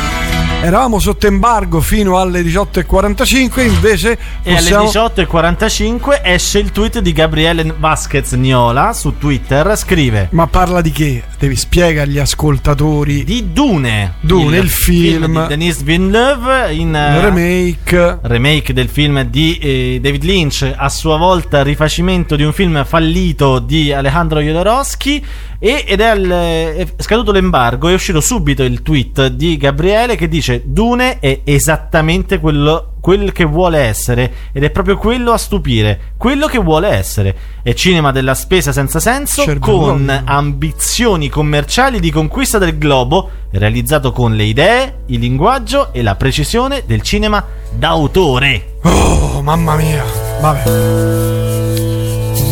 Speaker 1: eravamo sotto embargo fino alle 18.45, invece
Speaker 2: E
Speaker 1: possiamo...
Speaker 2: alle 18.45 esce il tweet di Gabriele Vasquez Niola su Twitter. Scrive:
Speaker 1: Ma parla di che? Devi spiegare agli ascoltatori.
Speaker 2: Di Dune.
Speaker 1: Dune, il film.
Speaker 2: di Denis Villeneuve in eh,
Speaker 1: remake.
Speaker 2: remake del film di eh, David Lynch, a sua volta rifacimento di un film fallito di Alejandro Jodorowsky. E, ed è, al- è scaduto l'embargo. È uscito subito il tweet di Gabriele che dice: Dune è esattamente quello. Quel che vuole essere, ed è proprio quello a stupire, quello che vuole essere. È cinema della spesa senza senso,
Speaker 1: Cervello.
Speaker 2: con ambizioni commerciali di conquista del globo, realizzato con le idee, il linguaggio e la precisione del cinema d'autore.
Speaker 1: Oh, mamma mia. Vabbè.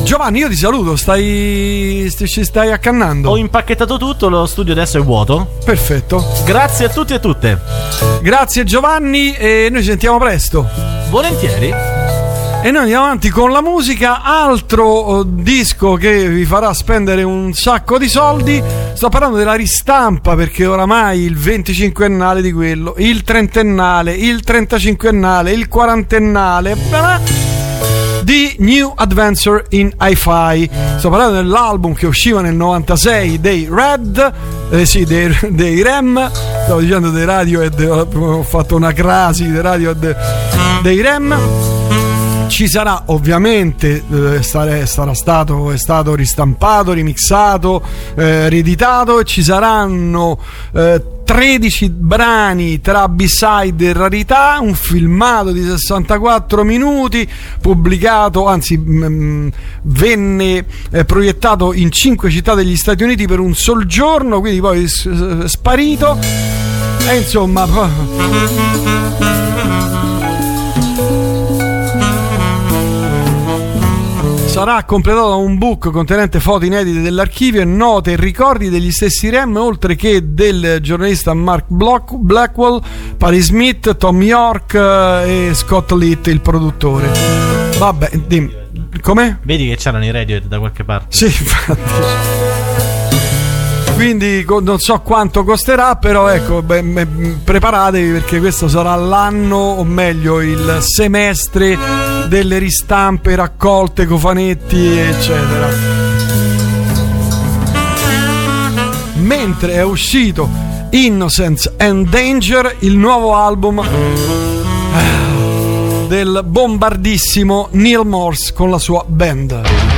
Speaker 1: Giovanni, io ti saluto, stai. st- ci stai accannando.
Speaker 2: Ho impacchettato tutto, lo studio adesso è vuoto.
Speaker 1: Perfetto.
Speaker 2: Grazie a tutti e a tutte.
Speaker 1: Grazie Giovanni e noi ci sentiamo presto.
Speaker 2: Volentieri.
Speaker 1: E noi andiamo avanti con la musica, altro eh, disco che vi farà spendere un sacco di soldi. Sto parlando della ristampa perché oramai il 25ennale di quello, il trentennale, il 35ennale, il quarantennale di New Adventure in Hi-Fi. Sto parlando dell'album che usciva nel 96 dei Red, eh sì, dei, dei Rem. Stavo dicendo dei Radiohead, ho fatto una crasi dei Radiohead dei Rem ci sarà ovviamente eh, sarà stato, è stato ristampato, remixato, eh, rieditato ci saranno eh, 13 brani tra B-side e rarità, un filmato di 64 minuti pubblicato, anzi mm, venne eh, proiettato in 5 città degli Stati Uniti per un sol giorno, quindi poi s- s- sparito. E insomma sarà completato da un book contenente foto inedite dell'archivio e note e ricordi degli stessi Rem, oltre che del giornalista Mark Block- Blackwell, Paris Smith, Tom York eh, e Scott Litt, il produttore. Vabbè, dimmi, com'è?
Speaker 2: Vedi che c'erano i Radiohead da qualche parte.
Speaker 1: Sì, infatti. Quindi non so quanto costerà, però ecco, beh, preparatevi perché questo sarà l'anno, o meglio, il semestre delle ristampe, raccolte, cofanetti, eccetera. Mentre è uscito Innocence and Danger, il nuovo album eh, del bombardissimo Neil Morse con la sua band.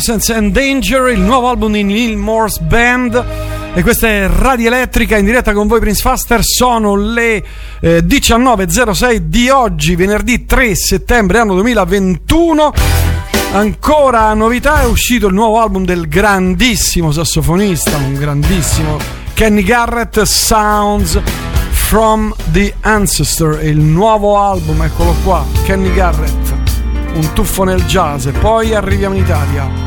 Speaker 1: Innocence and Danger, il nuovo album di Neil Morse Band. E questa è Radio Elettrica in diretta con voi Prince Faster. Sono le eh, 19.06 di oggi, venerdì 3 settembre anno 2021. Ancora novità, è uscito il nuovo album del grandissimo sassofonista, un grandissimo Kenny Garrett Sounds from the Ancestor. Il nuovo album, eccolo qua, Kenny Garrett, un tuffo nel jazz. E poi arriviamo in Italia.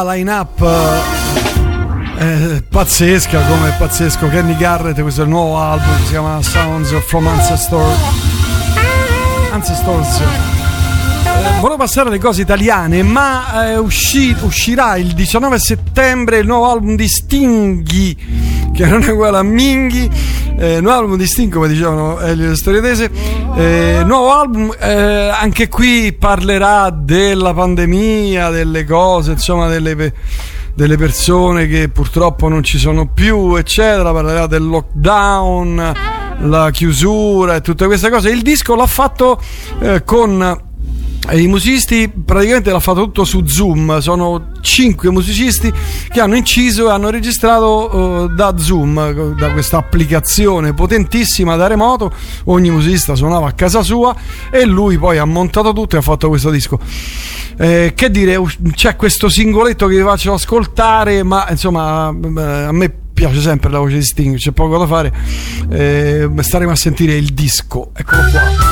Speaker 1: La line-up eh, pazzesca, come è pazzesco Kenny Garrett, questo è il nuovo album, si chiama Sounds from Ancestor. Ancestors. Eh, volevo passare alle cose italiane, ma eh, usci- uscirà il 19 settembre il nuovo album di Stinghi, che non è uguale a Minghi, eh, nuovo album di Sting, come dicevano Elio Storiatese. Eh, nuovo album, eh, anche qui parlerà della pandemia, delle cose, insomma, delle, delle persone che purtroppo non ci sono più, eccetera. Parlerà del lockdown, la chiusura e tutte queste cose. Il disco l'ha fatto eh, con I musicisti praticamente l'ha fatto tutto su Zoom, sono cinque musicisti che hanno inciso e hanno registrato eh, da Zoom, da questa applicazione potentissima da remoto, ogni musicista suonava a casa sua e lui poi ha montato tutto e ha fatto questo disco. Eh, che dire, c'è questo singoletto che vi faccio ascoltare, ma insomma eh, a me piace sempre la voce di Sting, c'è poco da fare, Eh, staremo a sentire il disco, eccolo qua.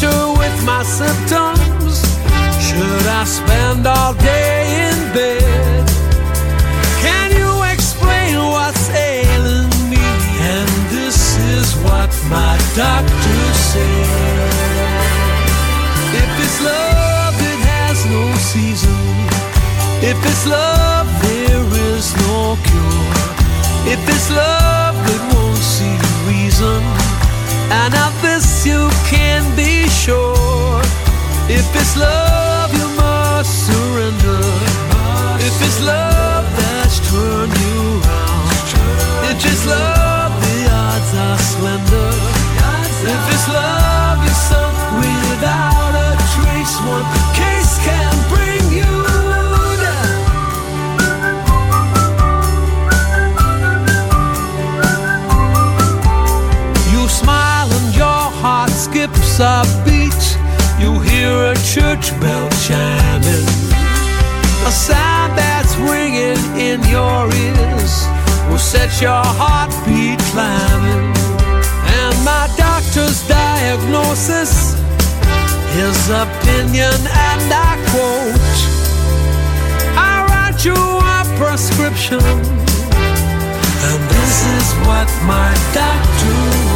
Speaker 11: doctor with my symptoms. Should I spend all day in bed? Can you explain what's ailing me? And this is what my doctor said. If it's love, it has no season. If it's love, there is no cure. If it's love, it won't see reason. And of this you can be sure. If it's love, you must surrender. If it's love that's turned you round. If it's love, the odds are slender. If it's love, you're sunk without a trace. One case a beat. You hear a church bell chiming. A sound that's ringing in your ears will set your heartbeat climbing. And my doctor's diagnosis, his opinion, and I quote I write you a prescription. And this is what my doctor.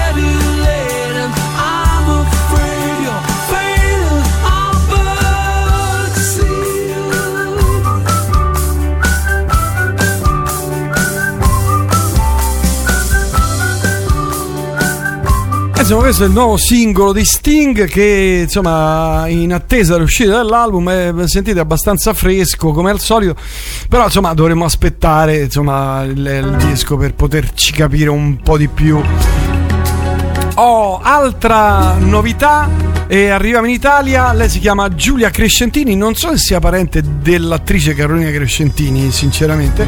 Speaker 1: Insomma, questo è il nuovo singolo di Sting che, insomma, in attesa dell'uscita dell'album è, sentite, abbastanza fresco come al solito, però, insomma, dovremmo aspettare, insomma, il, il disco per poterci capire un po' di più. Oh, altra novità, e arriva in Italia, lei si chiama Giulia Crescentini, non so se sia parente dell'attrice Carolina Crescentini, sinceramente,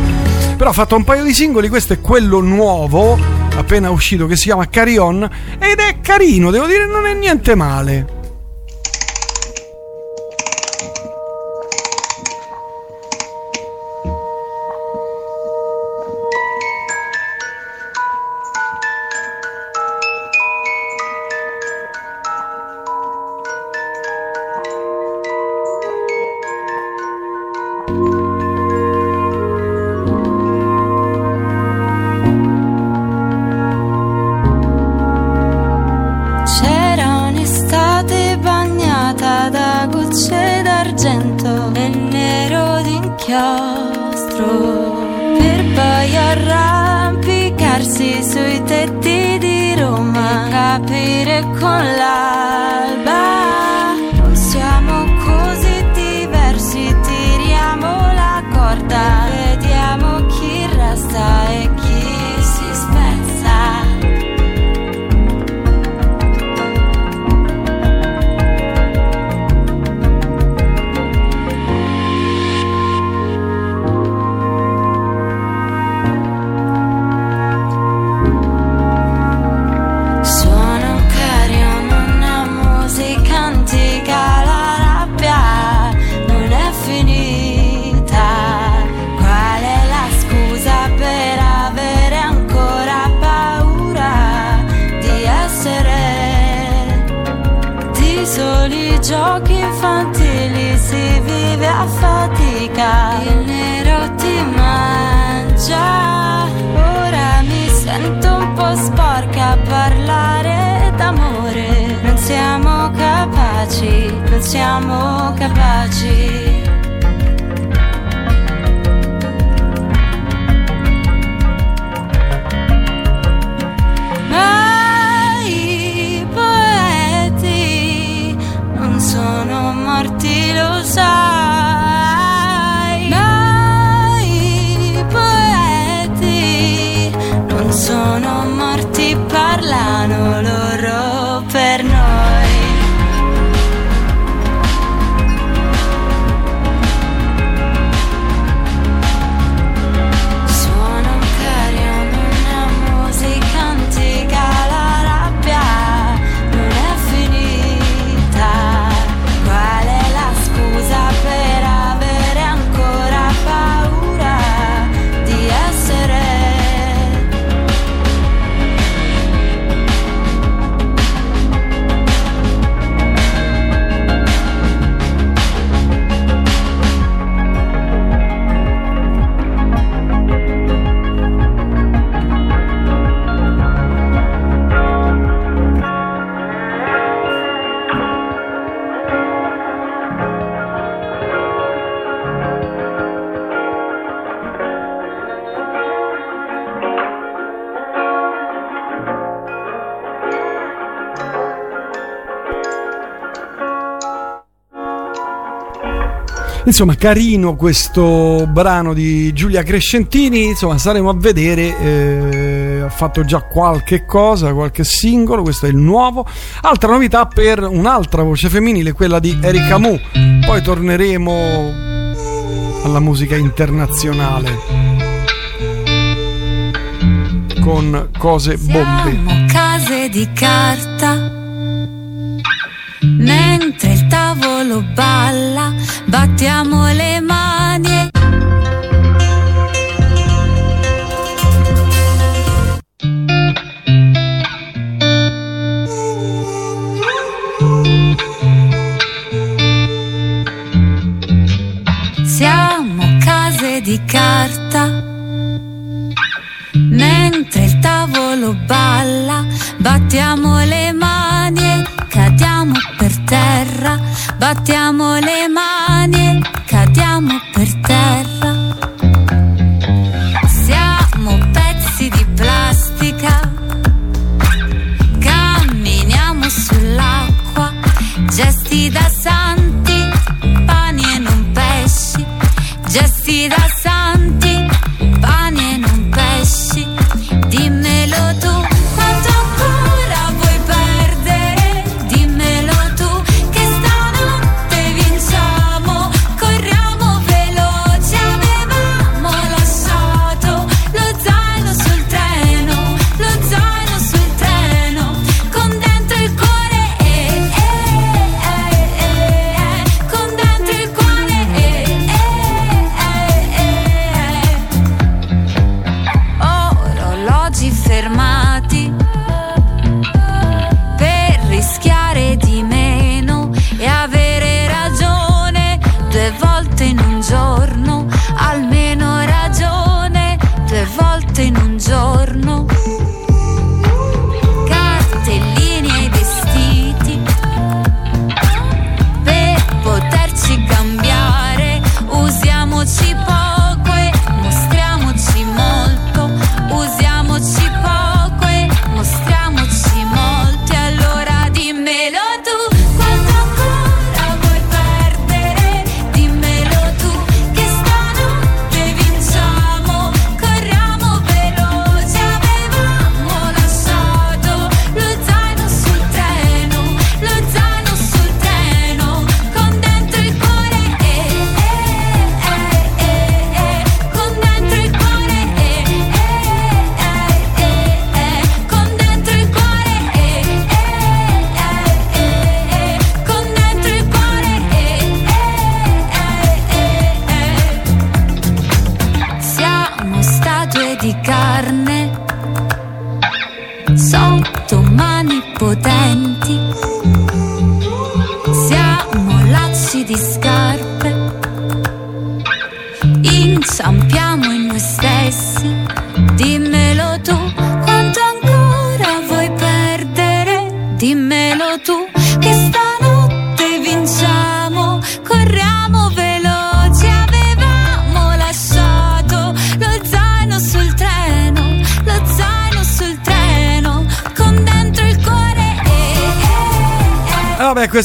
Speaker 1: però ha fatto un paio di singoli, questo è quello nuovo, appena uscito, che si chiama Carion, ed è carino, devo dire, non è niente male. Insomma, carino questo brano di Giulia Crescentini, insomma, saremo a vedere, eh, ha fatto già qualche cosa, qualche singolo, questo è il nuovo. Altra novità per un'altra voce femminile, quella di Erika Mu. Poi torneremo alla musica internazionale con cose bombe.
Speaker 10: Siamo case di carta mentre il tavolo balla battiamo le mani.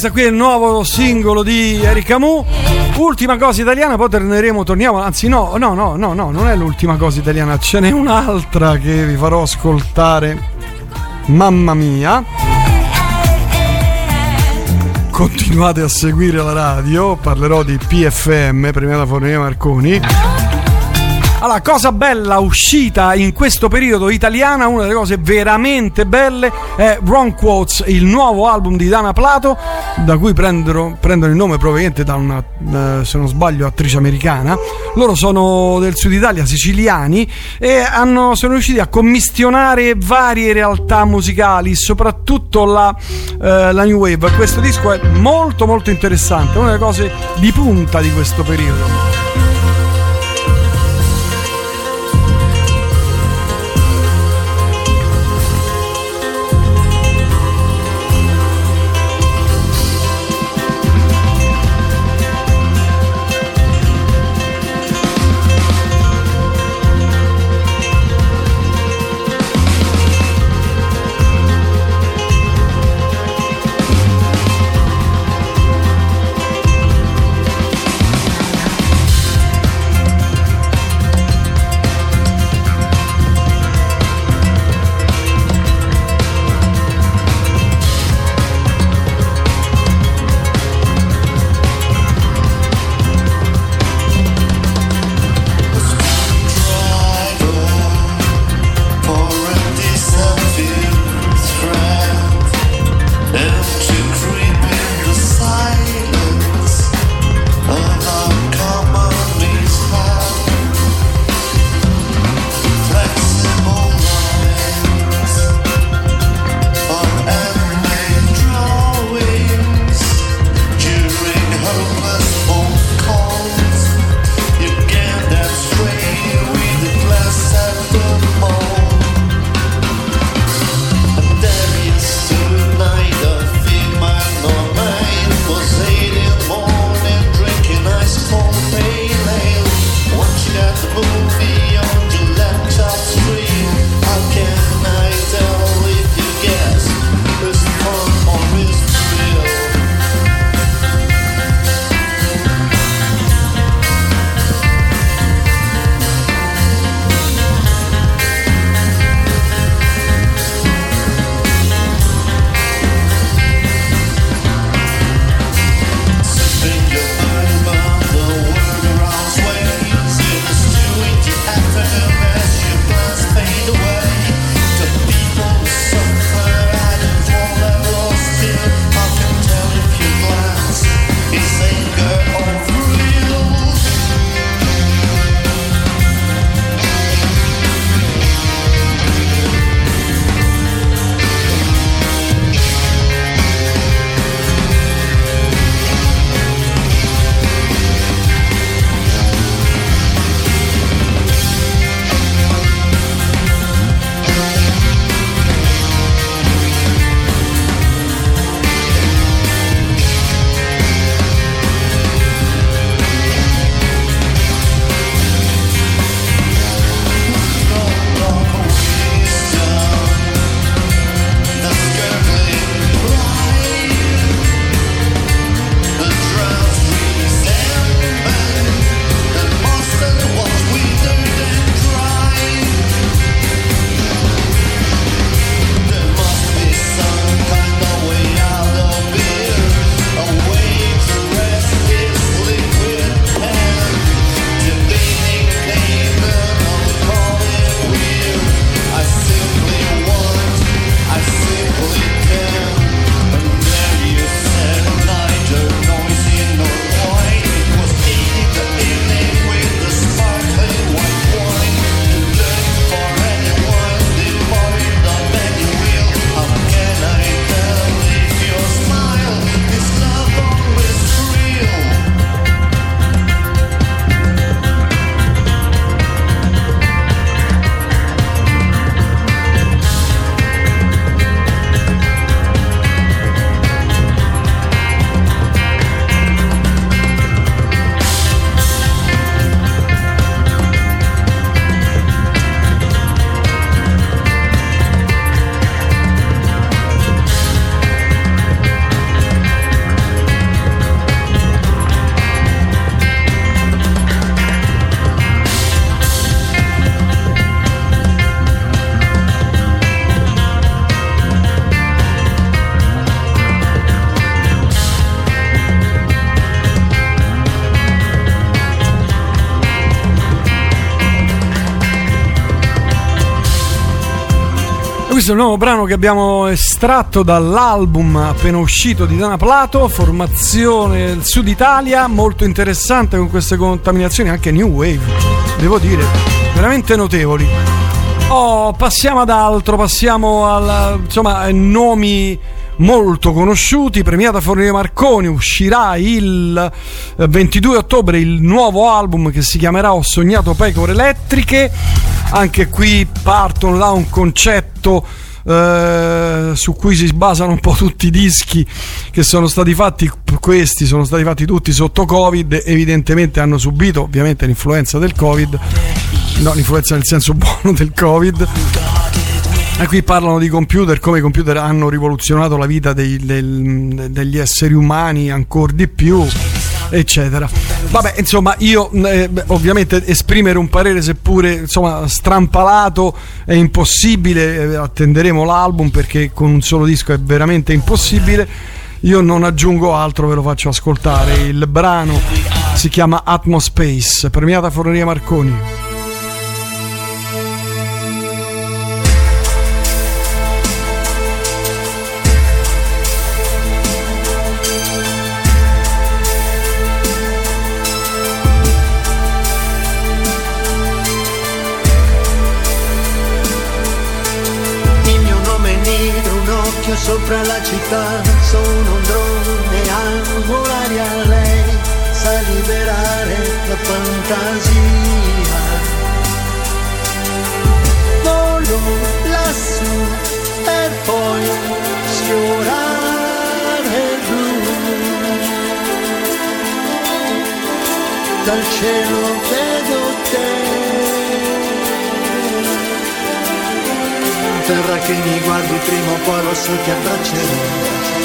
Speaker 1: Questo qui è il nuovo singolo di Eric Camus. Ultima cosa italiana, poi torneremo, torniamo. Anzi, no, no, no, no, no, non è l'ultima cosa italiana, ce n'è un'altra che vi farò ascoltare. Mamma mia. Continuate a seguire la radio, parlerò di PFM, premiata Fornia Marconi. Allora, cosa bella uscita in questo periodo italiana, una delle cose veramente belle è Wrong Quotes, il nuovo album di Dana Plato, da cui prendono, prendono il nome proveniente da una, eh, se non sbaglio, attrice americana. Loro sono del sud Italia, siciliani, e hanno- sono riusciti a commistionare varie realtà musicali, soprattutto la, eh, la New Wave. Questo disco è molto molto interessante, una delle cose di punta di questo periodo. Questo è il nuovo brano che abbiamo estratto dall'album appena uscito di Dana Plato, formazione del Sud Italia, molto interessante con queste contaminazioni anche New Wave, devo dire, veramente notevoli. Oh, passiamo ad altro, passiamo al, insomma, nomi molto conosciuti. Premiata Fornire Marconi uscirà il eh, 22 ottobre il nuovo album che si chiamerà Ho sognato pecore elettriche. Anche qui partono da un concetto eh, su cui si basano un po' tutti i dischi che sono stati fatti. Questi sono stati fatti tutti sotto covid evidentemente hanno subito ovviamente l'influenza del covid. No l'influenza nel senso buono del covid. E qui parlano di computer, come i computer hanno rivoluzionato la vita dei- del- degli esseri umani ancora di più, eccetera. Vabbè, insomma, io eh, ovviamente esprimere un parere seppure insomma strampalato è impossibile, eh, attenderemo l'album perché con un solo disco è veramente impossibile. Io non aggiungo altro, ve lo faccio ascoltare. Il brano si chiama Atmospace, premiata Forneria Marconi.
Speaker 12: Sopra la città, sono un drone, a volare a lei, sa liberare la fantasia. Volo lassù per poi sfiorare il. Dal cielo vedo terra che mi guardi prima o poi lo so ti abbraccerò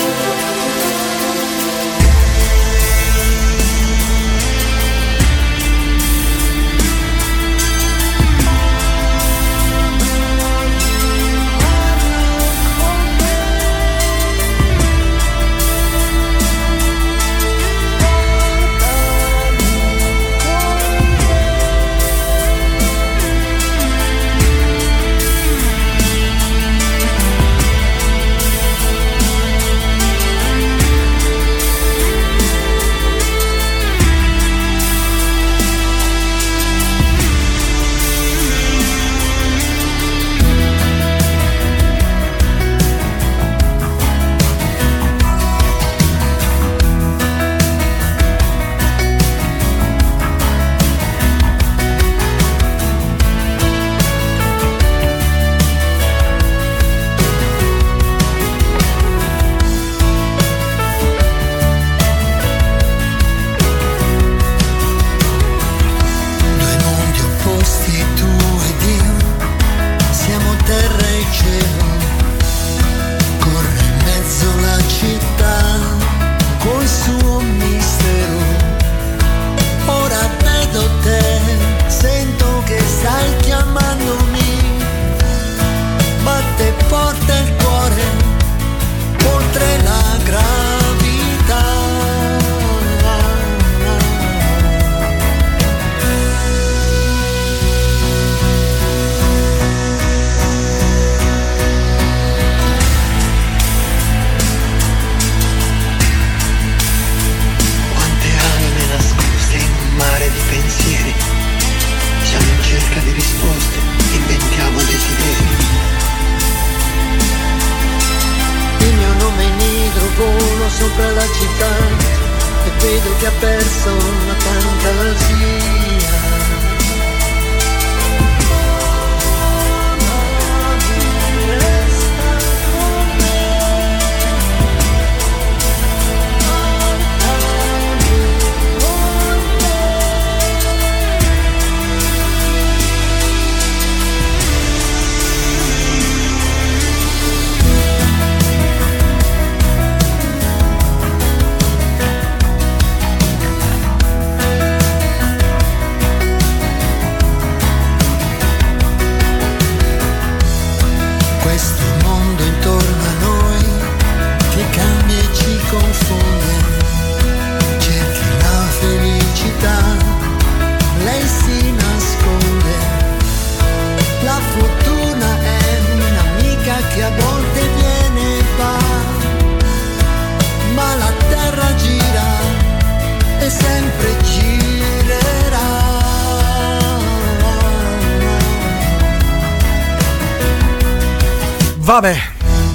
Speaker 1: Vabbè,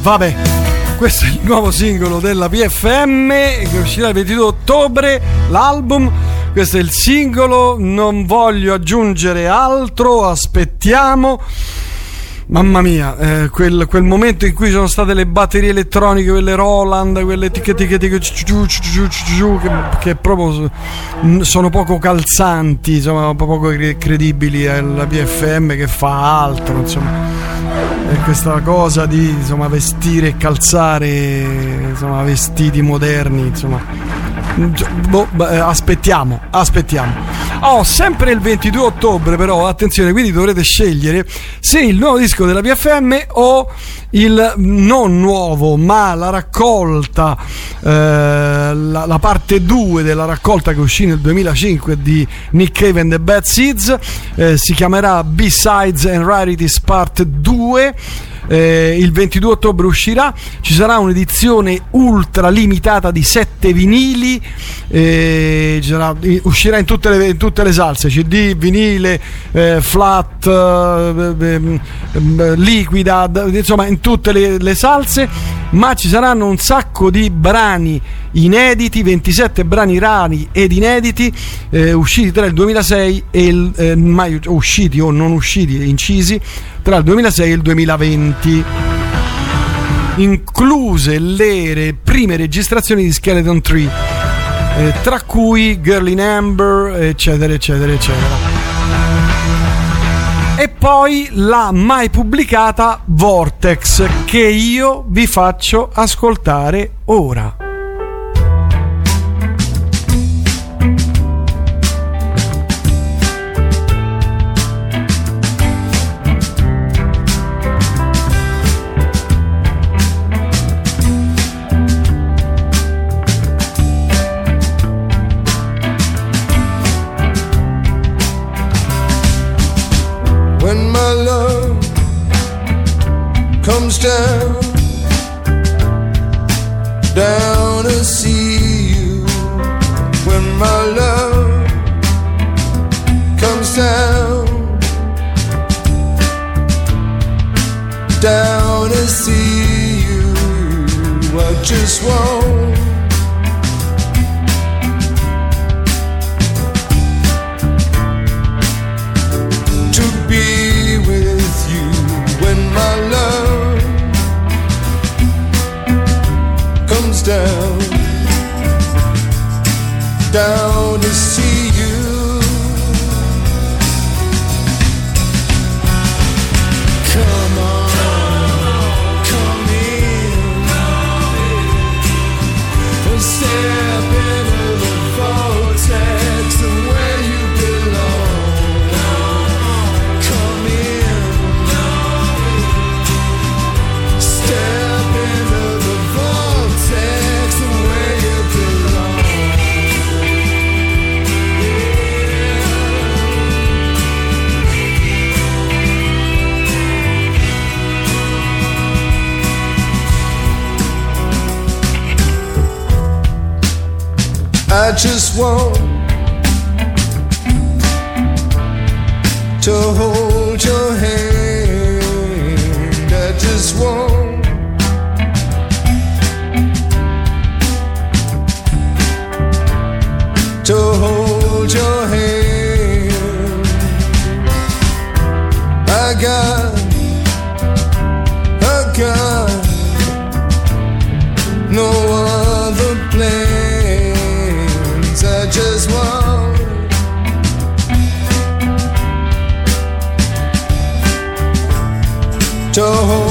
Speaker 1: vabbè. Questo è il nuovo singolo della PFM che uscirà il 22 ottobre, l'album. Questo è il singolo, non voglio aggiungere altro, aspettiamo. Mamma mia, eh, quel, quel momento in cui sono state le batterie elettroniche, quelle Roland, quelle ciu, ciu, ciu, che, che proprio sono poco calzanti, insomma, poco cre- credibili. È la PFM che fa altro, insomma. E questa cosa di insomma, vestire e calzare insomma, vestiti moderni, insomma. Boh, beh, aspettiamo, aspettiamo. Oh, sempre il 22 ottobre, però, attenzione, quindi dovrete scegliere se il nuovo disco della PFM o il non nuovo, ma la raccolta, eh, la, la parte 2 della raccolta che uscì nel 2005 di Nick Cave and the Bad Seeds. eh, si chiamerà B-Sides and Rarities Part 2. Eh, il 22 ottobre uscirà, ci sarà un'edizione ultra limitata di 7 vinili, eh, sarà- uscirà in tutte le, in tutte le salse, CD, vinile, eh, flat, eh, ehm, ehm, liquida, d- insomma in tutte le, le salse, ma ci saranno un sacco di brani inediti, 27 brani rari ed inediti, eh, usciti tra il 2006 e il eh, mai usciti o non usciti, incisi tra il 2006 e il 2020 incluse le prime registrazioni di Skeleton Tree eh, tra cui Girl in Amber eccetera eccetera eccetera. E poi la mai pubblicata Vortex che io vi faccio ascoltare ora
Speaker 13: down, down to see you. When my love comes down, down to see you. I just want. Down I just want to hold your hand. To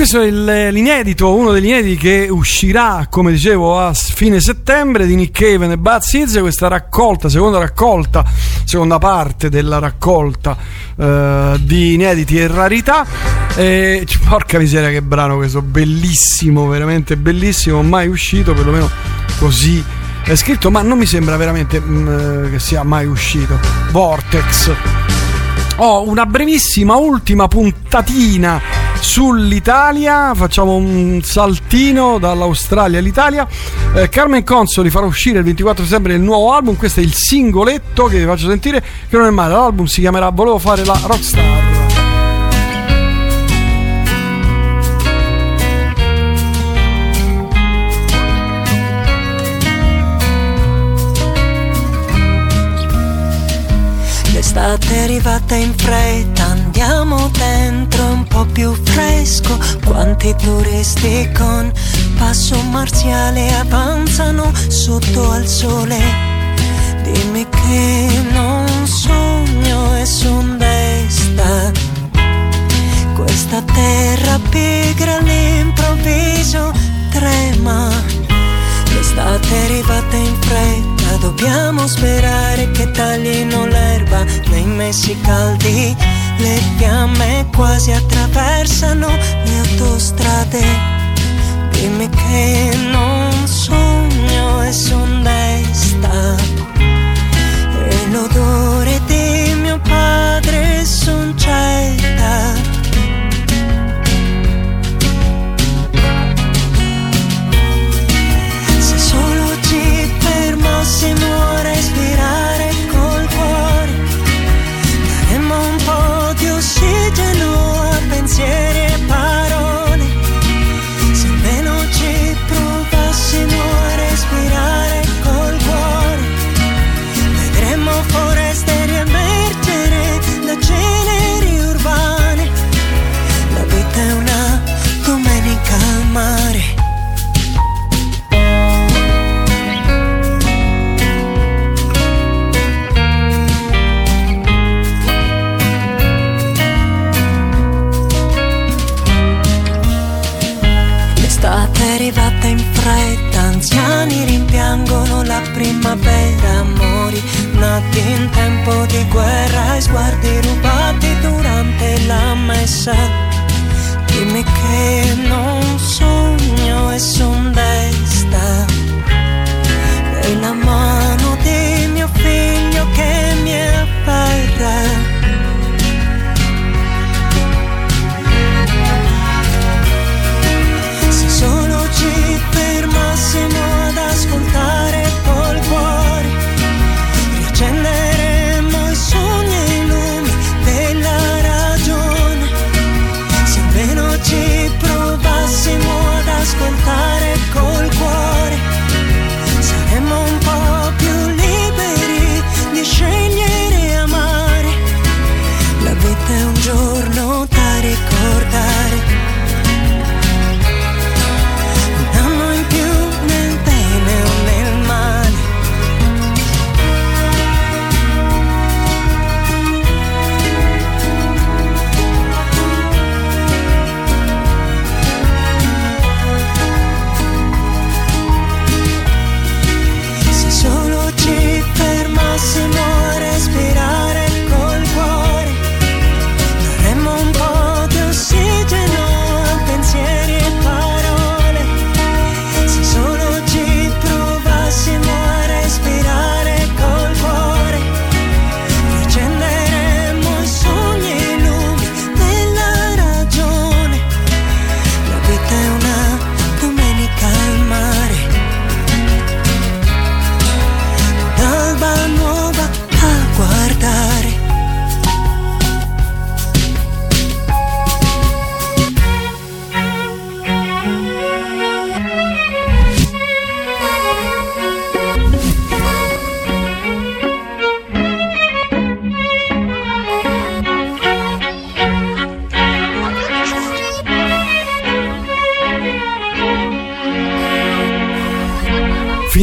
Speaker 1: questo è il- l'inedito, uno degli inediti che uscirà, come dicevo, a fine settembre di Nick Cave e Bad Seeds, questa raccolta, seconda raccolta, seconda parte della raccolta eh, di inediti e rarità. E, porca miseria che brano questo, bellissimo, veramente bellissimo, mai uscito, perlomeno così è scritto, ma non mi sembra veramente mm, che sia mai uscito. Vortex. Ho una brevissima ultima puntatina sull'Italia. Facciamo un saltino dall'Australia all'Italia. Eh, Carmen Consoli farà uscire il 24 settembre il nuovo album. Questo è il singoletto che vi faccio sentire. Che non è male. L'album si chiamerà Volevo fare la rockstar.
Speaker 14: L'estate è arrivata in fretta, andiamo dentro un po' più fresco. Quanti turisti con passo marziale avanzano sotto al sole. Dimmi che non sogno e son desta. Questa terra pigra all'improvviso trema. L'estate è arrivata in fretta, dobbiamo sperare che taglino l'erba nei mesi caldi. Le fiamme quasi attraversano le autostrade. Dimmi che non sogno e son desta. E l'odore di mio padre son certa. Se solo ci fermassimo a in tempo di guerra e sguardi rubati durante la messa. Dimmi che non sogno e son desta. E la mano di mio figlio che mi afferra.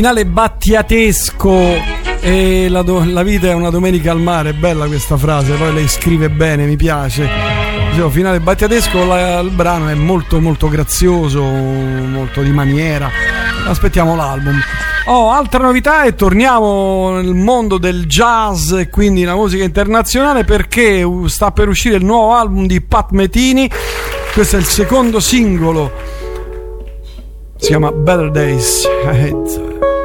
Speaker 1: Finale battiatesco. E la, do- la vita è una domenica al mare, bella questa frase, poi lei scrive bene, mi piace. dicevo, finale battiatesco, la- il brano è molto molto grazioso, molto di maniera. Aspettiamo l'album. Oh, altra novità e torniamo nel mondo del jazz e quindi la musica internazionale perché sta per uscire il nuovo album di Pat Metini. Questo è il secondo singolo. Si chiama Better Days Ahead.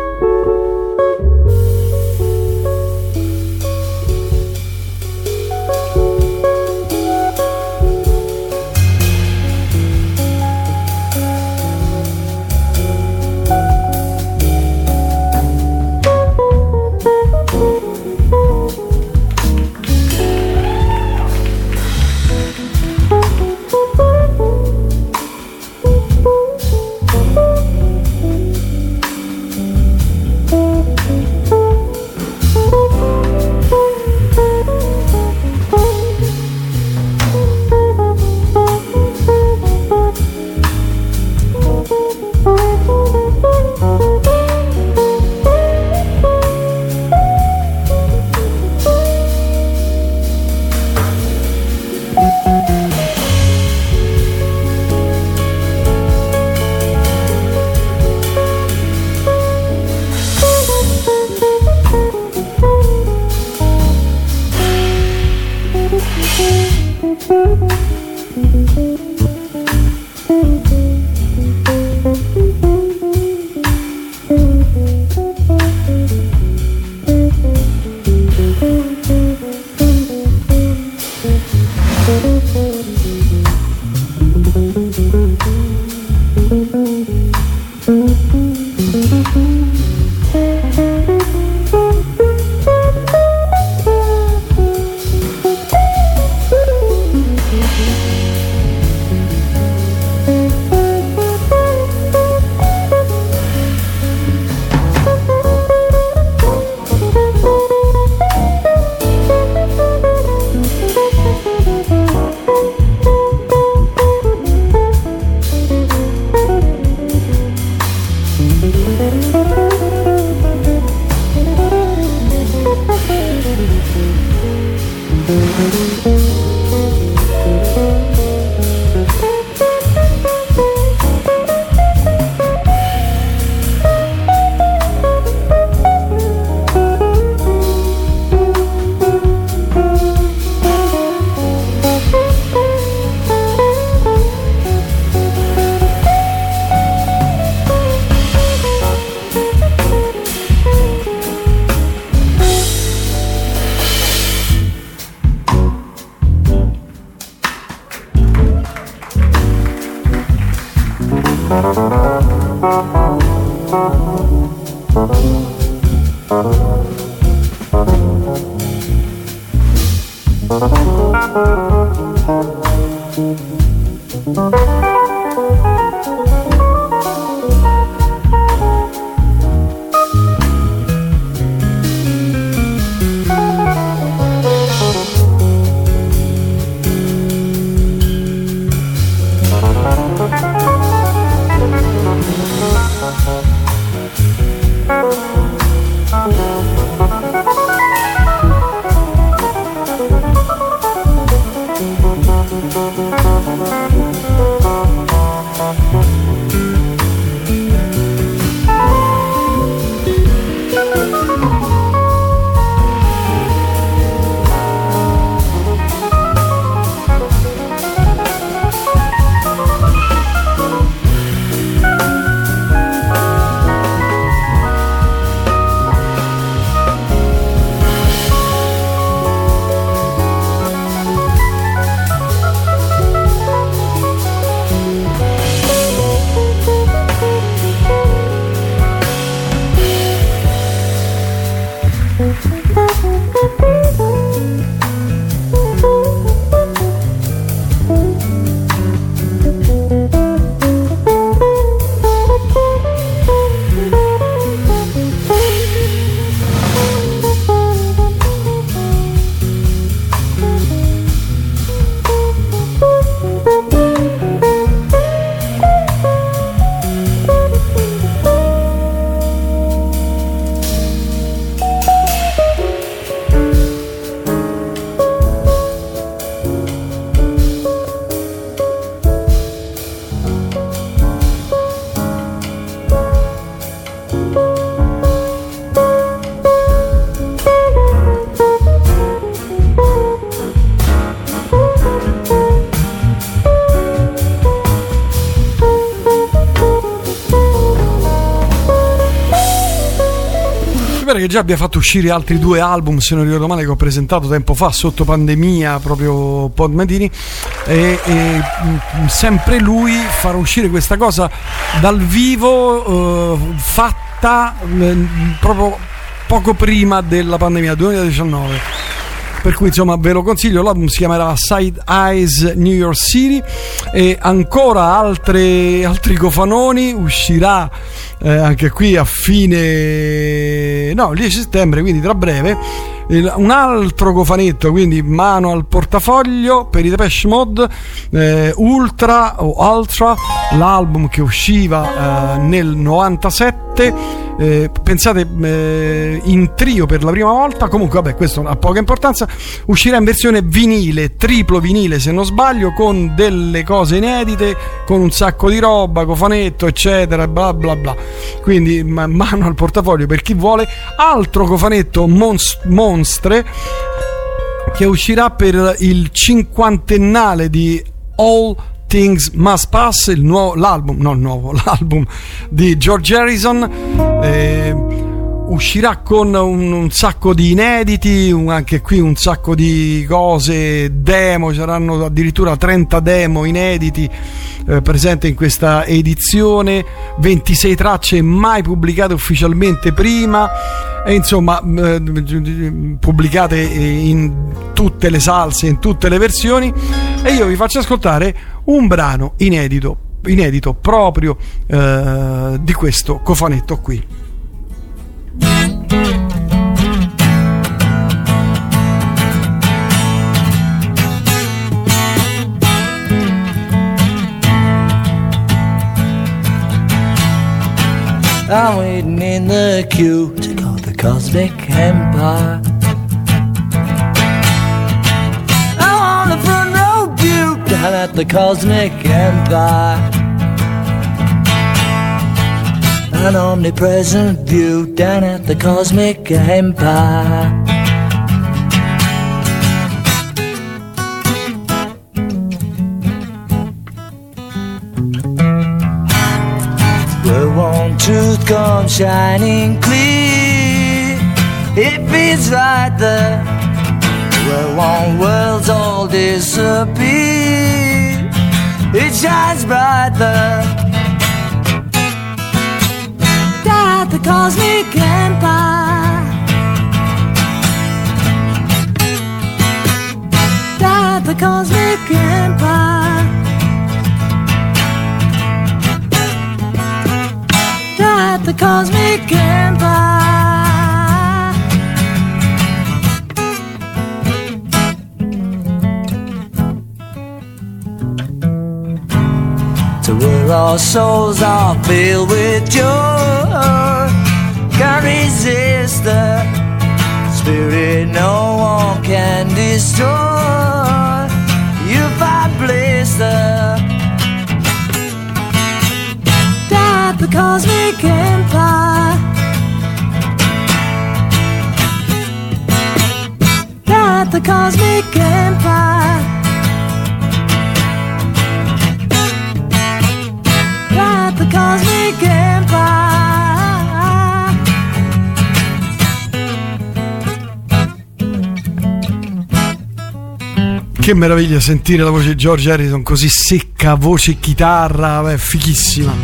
Speaker 1: Già abbia fatto uscire altri due album, se non ricordo male, che ho presentato tempo fa sotto pandemia, proprio Pod Madini. E, e, mm, sempre lui farà uscire questa cosa dal vivo, eh, fatta mm, proprio poco prima della pandemia, 2019 per cui insomma ve lo consiglio l'album si chiamerà Side Eyes New York City e ancora altre, altri cofanoni uscirà eh, anche qui a fine no 10 settembre quindi tra breve il- un altro cofanetto quindi mano al portafoglio per i Depeche Mode eh, Ultra o Ultra l'album che usciva eh, nel 97 eh, pensate eh, in trio per la prima volta comunque vabbè questo ha poca importanza uscirà in versione vinile triplo vinile se non sbaglio con delle cose inedite con un sacco di roba cofanetto eccetera bla bla bla. Quindi ma- mano al portafoglio per chi vuole. Altro cofanetto mons- monstre che uscirà per il cinquantennale di All Things Must Pass, il nuovo, l'album, no il nuovo, l'album di George Harrison. eh, uscirà con un, un sacco di inediti, un- anche qui un sacco di cose, demo, saranno addirittura 30 demo inediti eh, presenti in questa edizione, 26 tracce mai pubblicate ufficialmente prima e insomma eh, pubblicate in tutte le salse, in tutte le versioni e io vi faccio ascoltare un brano inedito, inedito proprio eh, di questo cofanetto qui.
Speaker 15: I'm waiting in the queue to go the Cosmic Empire. Down at the Cosmic Empire. An omnipresent view down at the Cosmic Empire. Where one truth comes shining clear, it feels right there. Where one world's all disappear, it shines bright there.
Speaker 16: At the cosmic empire. At the cosmic empire. At the cosmic empire.
Speaker 15: Where our souls are filled with joy. Can't resist the spirit no one can destroy. You find bliss there.
Speaker 16: At the cosmic empire. At the cosmic empire. Cosmic empire.
Speaker 1: Che meraviglia sentire la voce di George Harrison così secca, voce chitarra, beh, fichissima.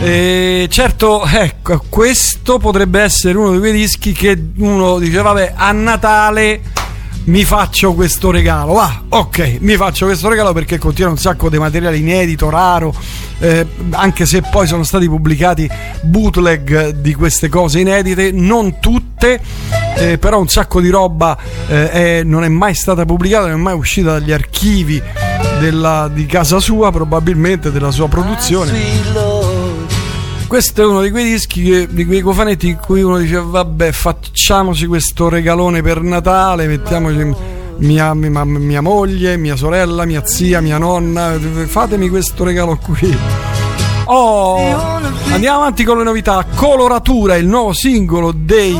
Speaker 1: E certo, ecco, questo potrebbe essere uno di quei dischi che uno dice, vabbè, a Natale mi faccio questo regalo. Ah, ok, mi faccio questo regalo perché contiene un sacco di materiale inedito, raro, eh, anche se poi sono stati pubblicati bootleg di queste cose inedite, non tutte, eh, però un sacco di roba eh, è- non è mai stata pubblicata, non è mai uscita dagli archivi della- di casa sua, probabilmente della sua produzione. Questo è uno di quei dischi, che- di quei cofanetti in cui uno dice vabbè facciamoci questo regalone per Natale, mettiamoci mia, mia- mia moglie, mia sorella, mia zia, mia nonna, fatemi questo regalo qui. Oh, andiamo avanti con le novità. Coloratura, il nuovo singolo dei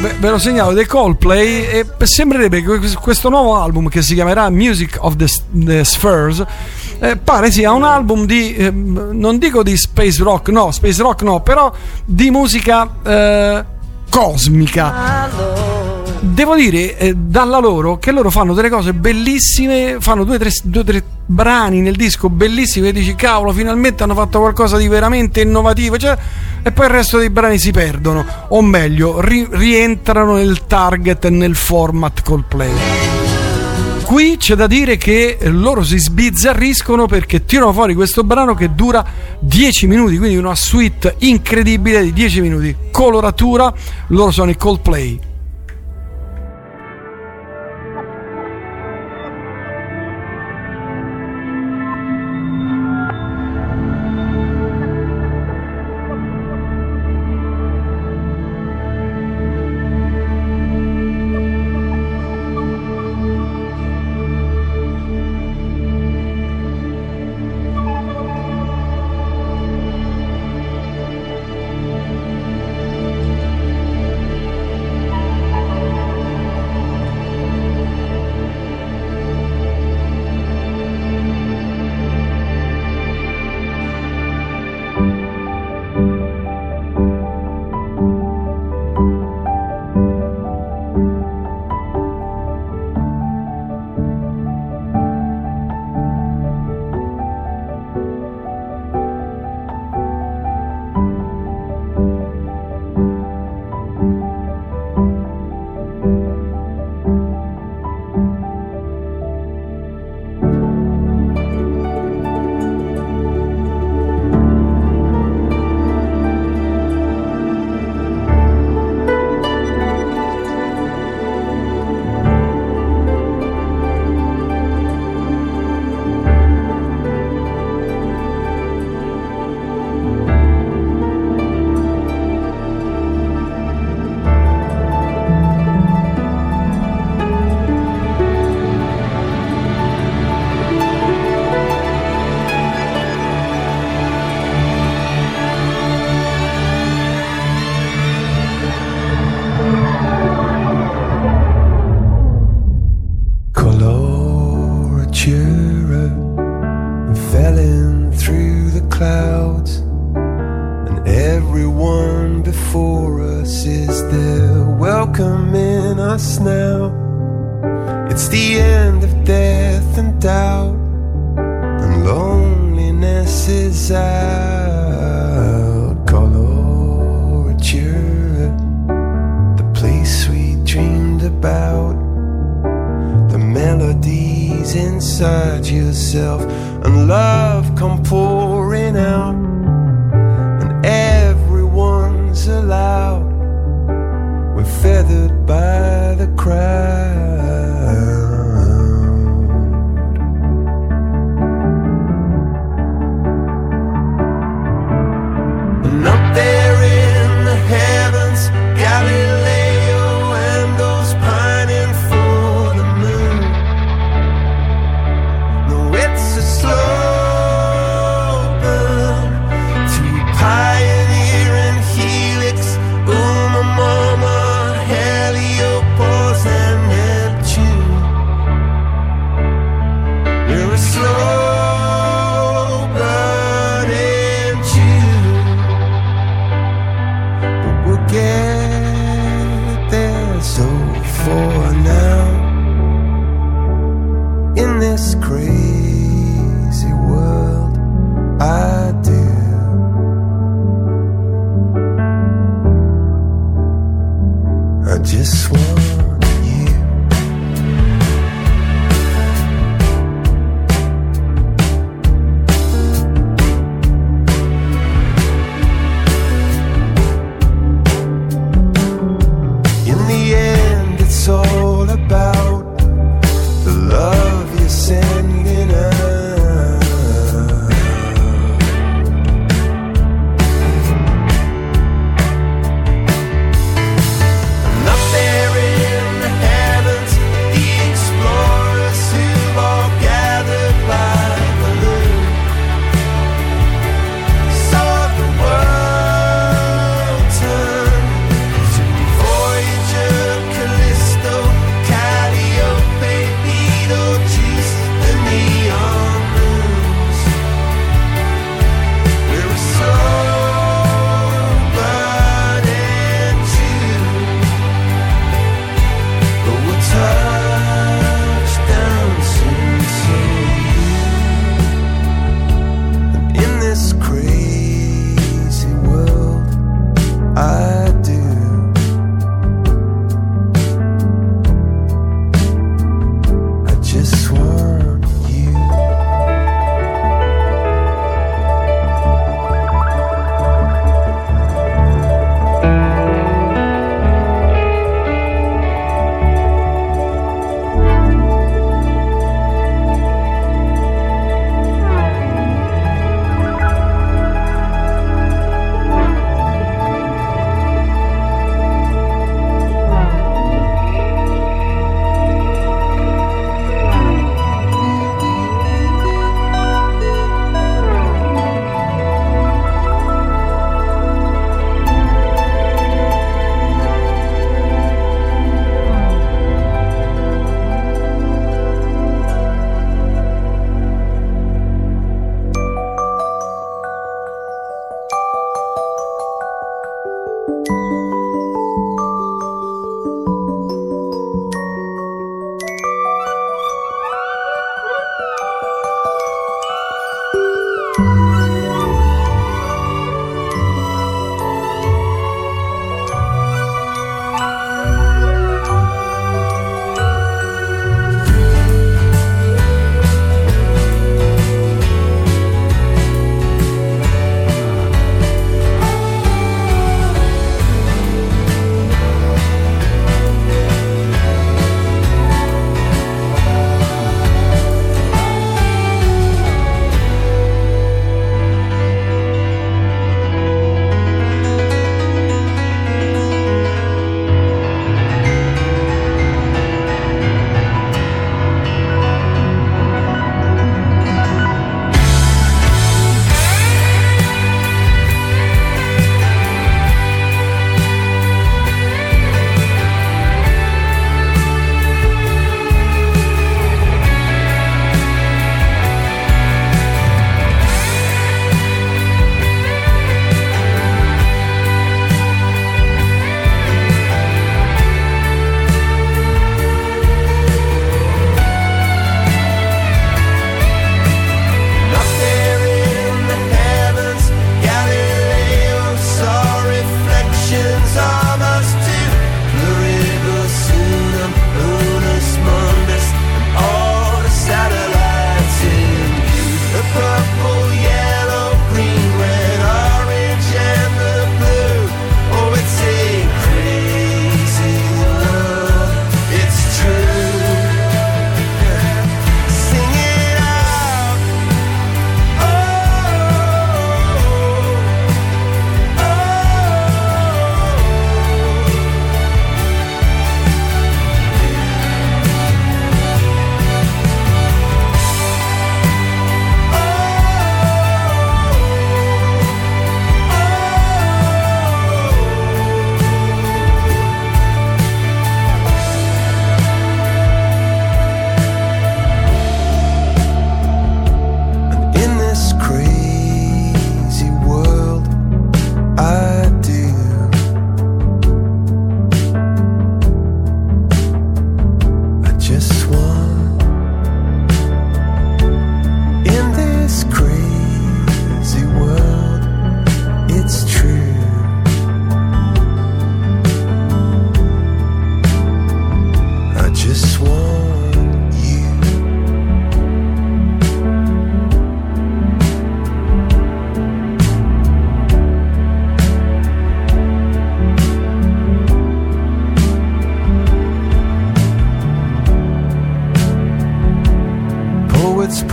Speaker 1: Ve, lo segnalo dei Coldplay e sembrerebbe che que- questo nuovo album che si chiamerà Music of the, the Spheres eh, pare sia un album di ehm, non dico di space rock no space rock no però di musica eh, cosmica. Devo dire eh, dalla loro che loro fanno delle cose bellissime, fanno due o tre, tre brani nel disco bellissimi e dici cavolo finalmente hanno fatto qualcosa di veramente innovativo cioè, e poi il resto dei brani si perdono o meglio ri- rientrano nel target nel format Coldplay qui c'è da dire che loro si sbizzarriscono perché tirano fuori questo brano che dura 10 minuti, quindi una suite incredibile di 10 minuti. Coloratura, loro sono i Coldplay.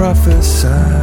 Speaker 13: Prophesy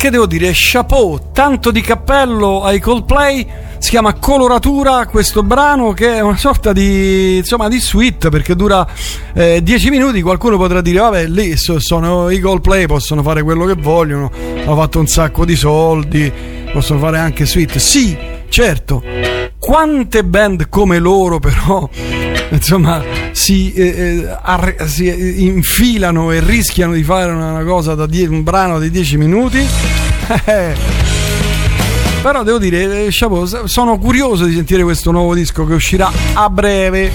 Speaker 1: che devo dire, chapeau, tanto di cappello ai Coldplay. Si chiama Coloratura questo brano che è una sorta di, insomma, di suite perché dura 10 minuti. Qualcuno potrà dire, vabbè, lì so- sono i Coldplay, possono fare quello che vogliono, hanno fatto un sacco di soldi, possono fare anche suite. Sì, certo. Quante band come loro però insomma si, eh, eh, ar- si eh, infilano e rischiano di fare una, cosa da die- un brano di 10 minuti. Eh, però devo dire chapeau, sono curioso di sentire questo nuovo disco che uscirà a breve.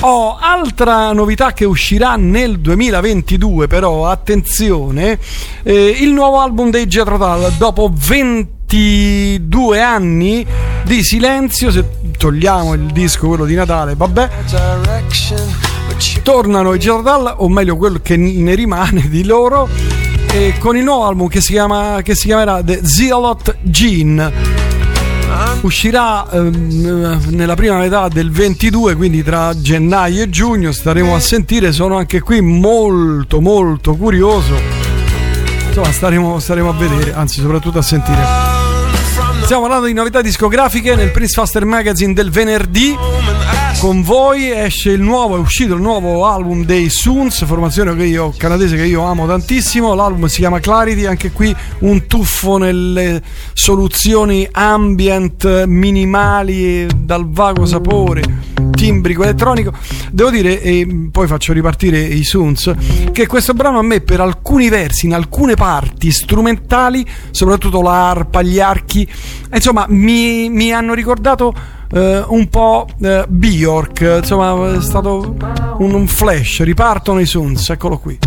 Speaker 1: Oh, altra novità che uscirà nel 2022, però attenzione, eh, il nuovo album dei Jethro Tull dopo 22 anni di silenzio, se togliamo il disco quello di Natale, vabbè, tornano i Tull, o meglio quello che ne rimane di loro, con il nuovo album che si, chiama, che si chiamerà The Zealot Gene. Uscirà ehm, nella prima metà del 22 quindi tra gennaio e giugno staremo a sentire. Sono anche qui molto molto curioso. Insomma staremo, staremo a vedere anzi soprattutto a sentire Stiamo parlando di novità discografiche nel Prince Faster Magazine del venerdì. Con voi esce il nuovo, è uscito il nuovo album dei Soons, formazione che io, canadese che io amo tantissimo. L'album si chiama Clarity, anche qui un tuffo nelle soluzioni ambient minimali dal vago sapore timbrico elettronico. Devo dire, e poi faccio ripartire i Soons, che questo brano a me per alcuni versi, in alcune parti strumentali, soprattutto l'arpa, gli archi, insomma, mi, mi hanno ricordato eh, un po' eh, Bjork, insomma, è stato un, un flash. Ripartono i Soons, eccolo qui.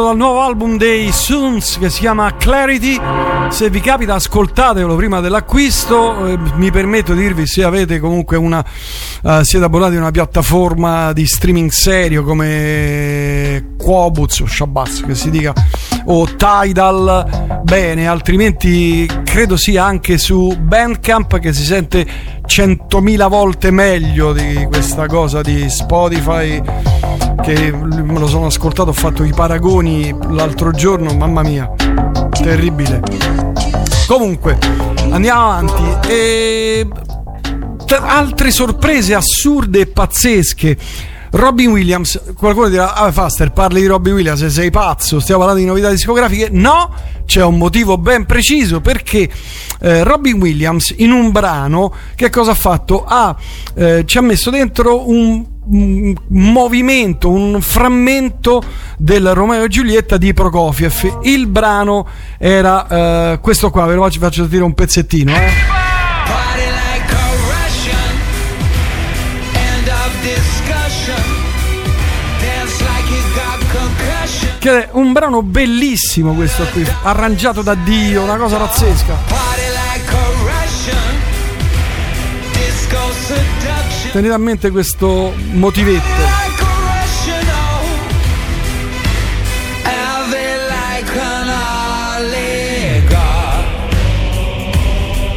Speaker 1: Estratto dal nuovo album dei Soons che si chiama Clarity. Se vi capita, ascoltatelo prima dell'acquisto. Eh, mi permetto di dirvi se avete comunque una. eh, siete abbonati a una piattaforma di streaming serio come Quobuz o Shabazz che si dica o Tidal, bene, altrimenti credo sia anche su Bandcamp che si sente centomila volte meglio di questa cosa di Spotify che me lo sono ascoltato, ho fatto i paragoni l'altro giorno, mamma mia, terribile. Comunque, andiamo avanti. E... altre sorprese assurde e pazzesche. Robin Williams, qualcuno dirà, ah Faster, parli di Robin Williams, sei pazzo, stiamo parlando di novità discografiche. No, c'è un motivo ben preciso perché eh, Robin Williams in un brano che cosa ha fatto? Ha, eh, ci ha messo dentro un, un movimento, un frammento del Romeo e Giulietta di Prokofiev. Il brano era eh, questo qua, ve lo faccio sentire un pezzettino. Eh. Che è un brano bellissimo questo qui, arrangiato da Dio, una cosa pazzesca. Tenete a mente questo motivetto.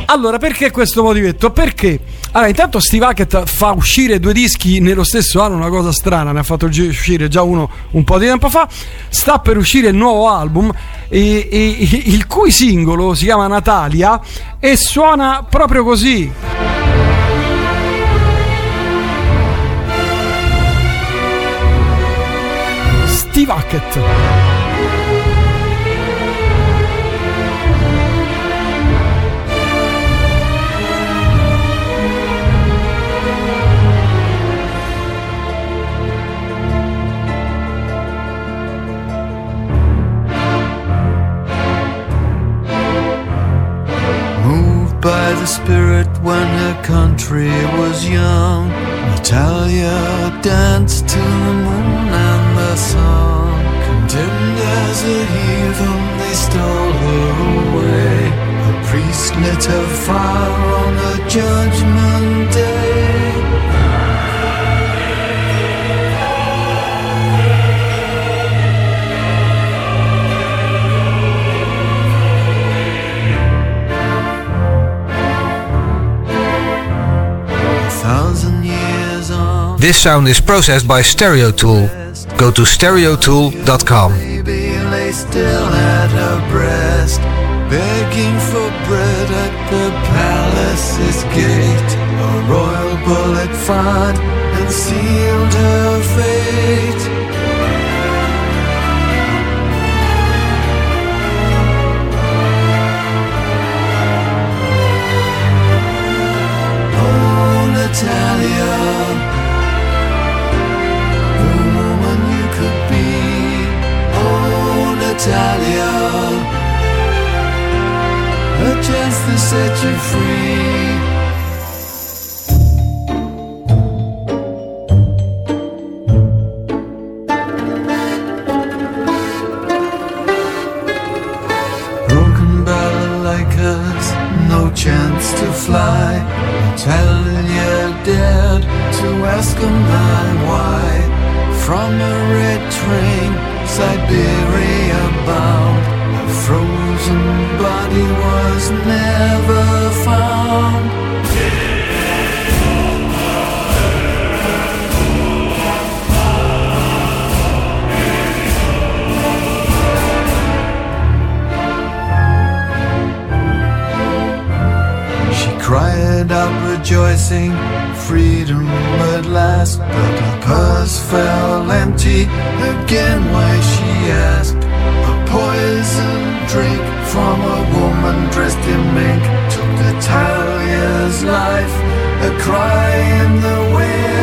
Speaker 1: Allora, perché questo motivetto? Perché? Allora, intanto Steve Hackett fa uscire due dischi nello stesso anno, una cosa strana, ne ha fatto uscire già uno un po' di tempo fa, sta per uscire il nuovo album, e- e- il cui singolo si chiama Natalia e suona proprio così. Steve Hackett.
Speaker 17: The spirit when her country was young. Natalia danced to the moon and the sun. Condemned as a heathen, they stole her away. A priest lit her fire on the judgment day.
Speaker 18: This sound is processed by Stereo Tool. Go to stereotool.com.
Speaker 17: baby lay still at her breast, begging for bread at the palace's gate. A royal bullet fired and sealed her fate. Natalia, the woman you could be. Oh, Natalia, a chance to set you free. like us, no chance to fly. Telling you dead to ask a man why. From a red train, Siberia bound, a frozen body was never found. Cried out rejoicing, freedom at last. But her purse fell empty again. Why she asked? A poison drink from a woman dressed in mink took Natalia's life. A cry in the wind.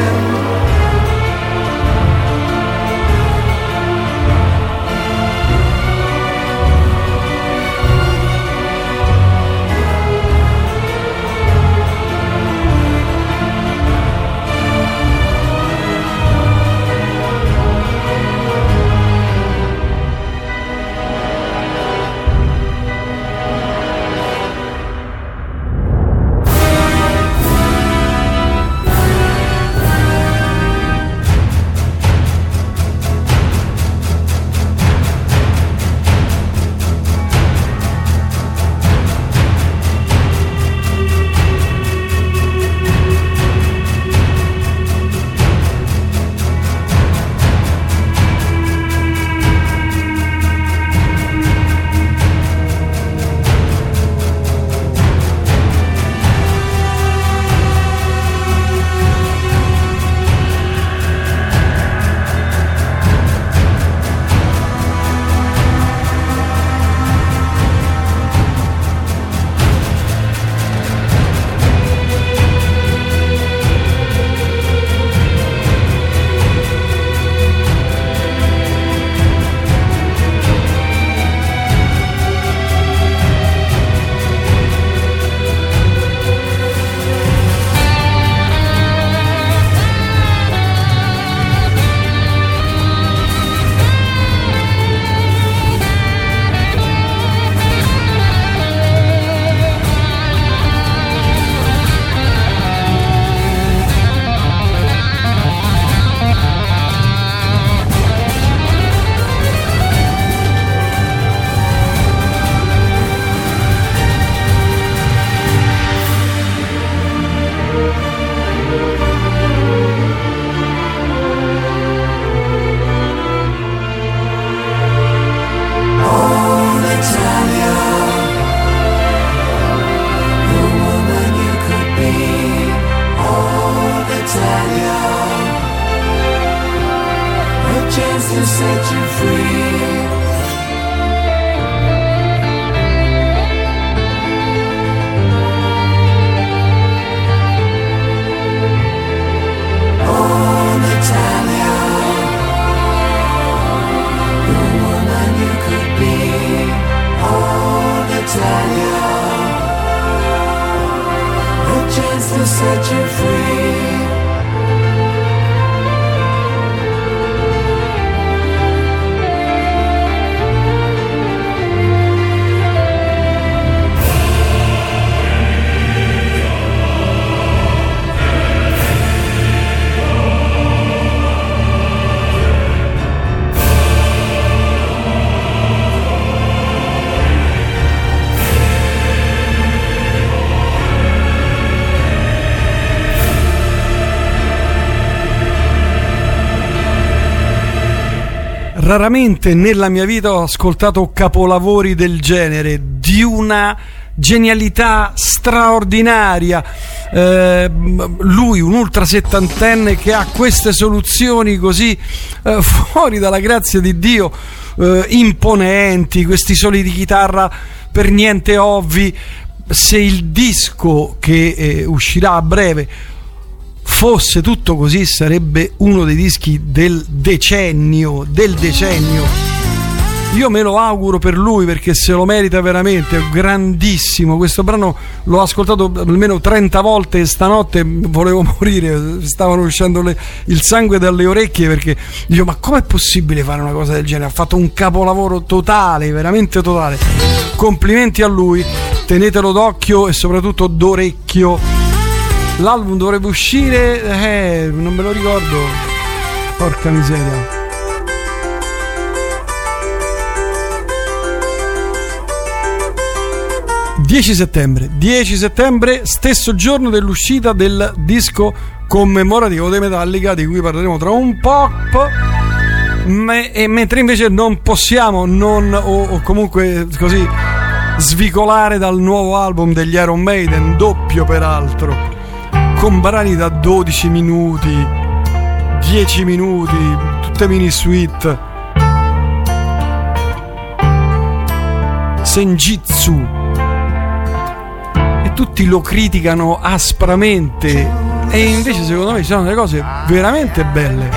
Speaker 17: To set you free.
Speaker 1: Raramente nella mia vita ho ascoltato capolavori del genere, di una genialità straordinaria. Eh, lui, un ultra settantenne che ha queste soluzioni così eh, fuori dalla grazia di Dio, eh, imponenti, questi soli di chitarra per niente ovvi. Se il disco che eh, uscirà a breve fosse tutto così sarebbe uno dei dischi del decennio, del decennio. Io me lo auguro per lui perché se lo merita veramente, è grandissimo. Questo brano l'ho ascoltato almeno 30 volte stanotte volevo morire, stavano uscendo le- il sangue dalle orecchie perché dico ma com'è possibile fare una cosa del genere? Ha fatto un capolavoro totale, veramente totale. Complimenti a lui, tenetelo d'occhio e soprattutto d'orecchio. L'album dovrebbe uscire, eh, non me lo ricordo. Porca miseria. 10 settembre, 10 settembre, stesso giorno dell'uscita del disco commemorativo dei Metallica di cui parleremo tra un po'. Me- e mentre invece non possiamo non o, o comunque così svicolare dal nuovo album degli Iron Maiden, doppio peraltro, con brani da 12 minuti, 10 minuti, tutte mini suite. Senjitsu e tutti lo criticano aspramente e invece secondo me ci sono delle cose veramente belle.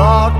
Speaker 8: brought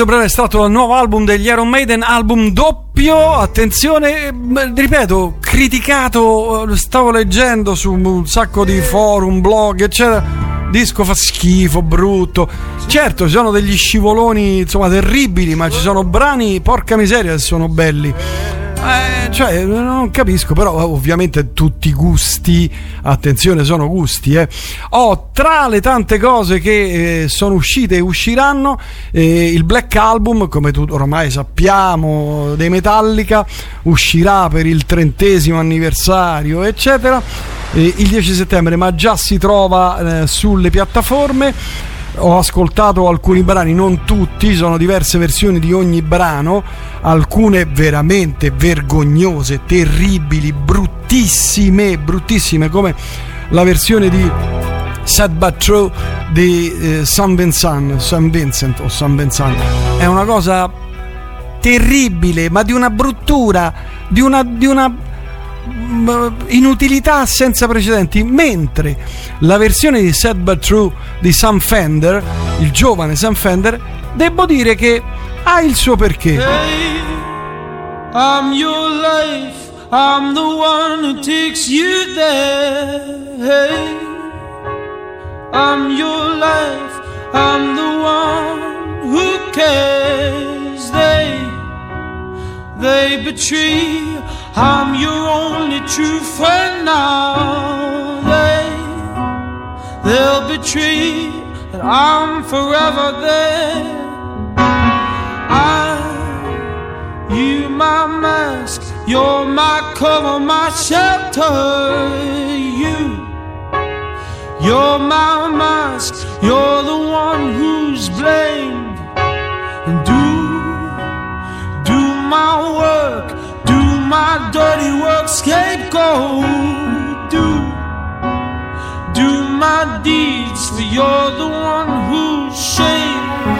Speaker 1: Questo brano è estratto dal nuovo album degli Iron Maiden, album doppio, attenzione, beh, ripeto, criticato, eh, stavo leggendo su un sacco di forum, blog, eccetera. Disco fa schifo, brutto. Certo, ci sono degli scivoloni, insomma, terribili, ma ci sono brani, porca miseria, che sono belli. Eh, cioè, non capisco, però ovviamente tutti i gusti, attenzione, sono gusti. Eh. Ho tra le tante cose che eh, sono uscite e usciranno eh, il Black Album, come tu ormai sappiamo, dei Metallica, uscirà per il trentesimo anniversario, eccetera, eh, il 10 settembre, ma già si trova eh, sulle piattaforme ho ascoltato alcuni brani, non tutti, sono diverse versioni di ogni brano, alcune veramente vergognose, terribili, bruttissime, bruttissime come la versione di Sad But True di eh, San Vincent, San Vincent o San Vincent. È una cosa terribile, ma di una bruttura, di una, di una inutilità senza precedenti mentre la versione di Sad But True di Sam Fender il giovane Sam Fender devo dire che ha il suo perché
Speaker 11: Hey, I'm your life. I'm the one who takes you there. Hey, I'm your life. I'm the one who cares. They, they betray. I'm your only true friend now. They, they'll betray. And I'm forever there. I you my mask, you're my cover, my shelter. You, you're my mask, you're the one who's blamed. And do, do my work, my dirty work, scapegoat. Do, do my deeds, for you're the one who's shamed.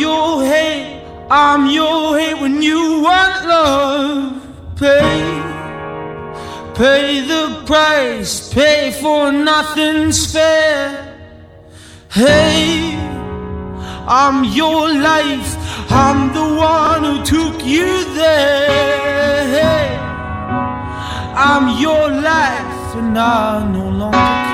Speaker 11: Your hate. I'm your hate when you want love. Pay, pay the price. Pay for nothing's fair. Hey, I'm your life. I'm the one who took you there. Hey, I'm your life, and I no longer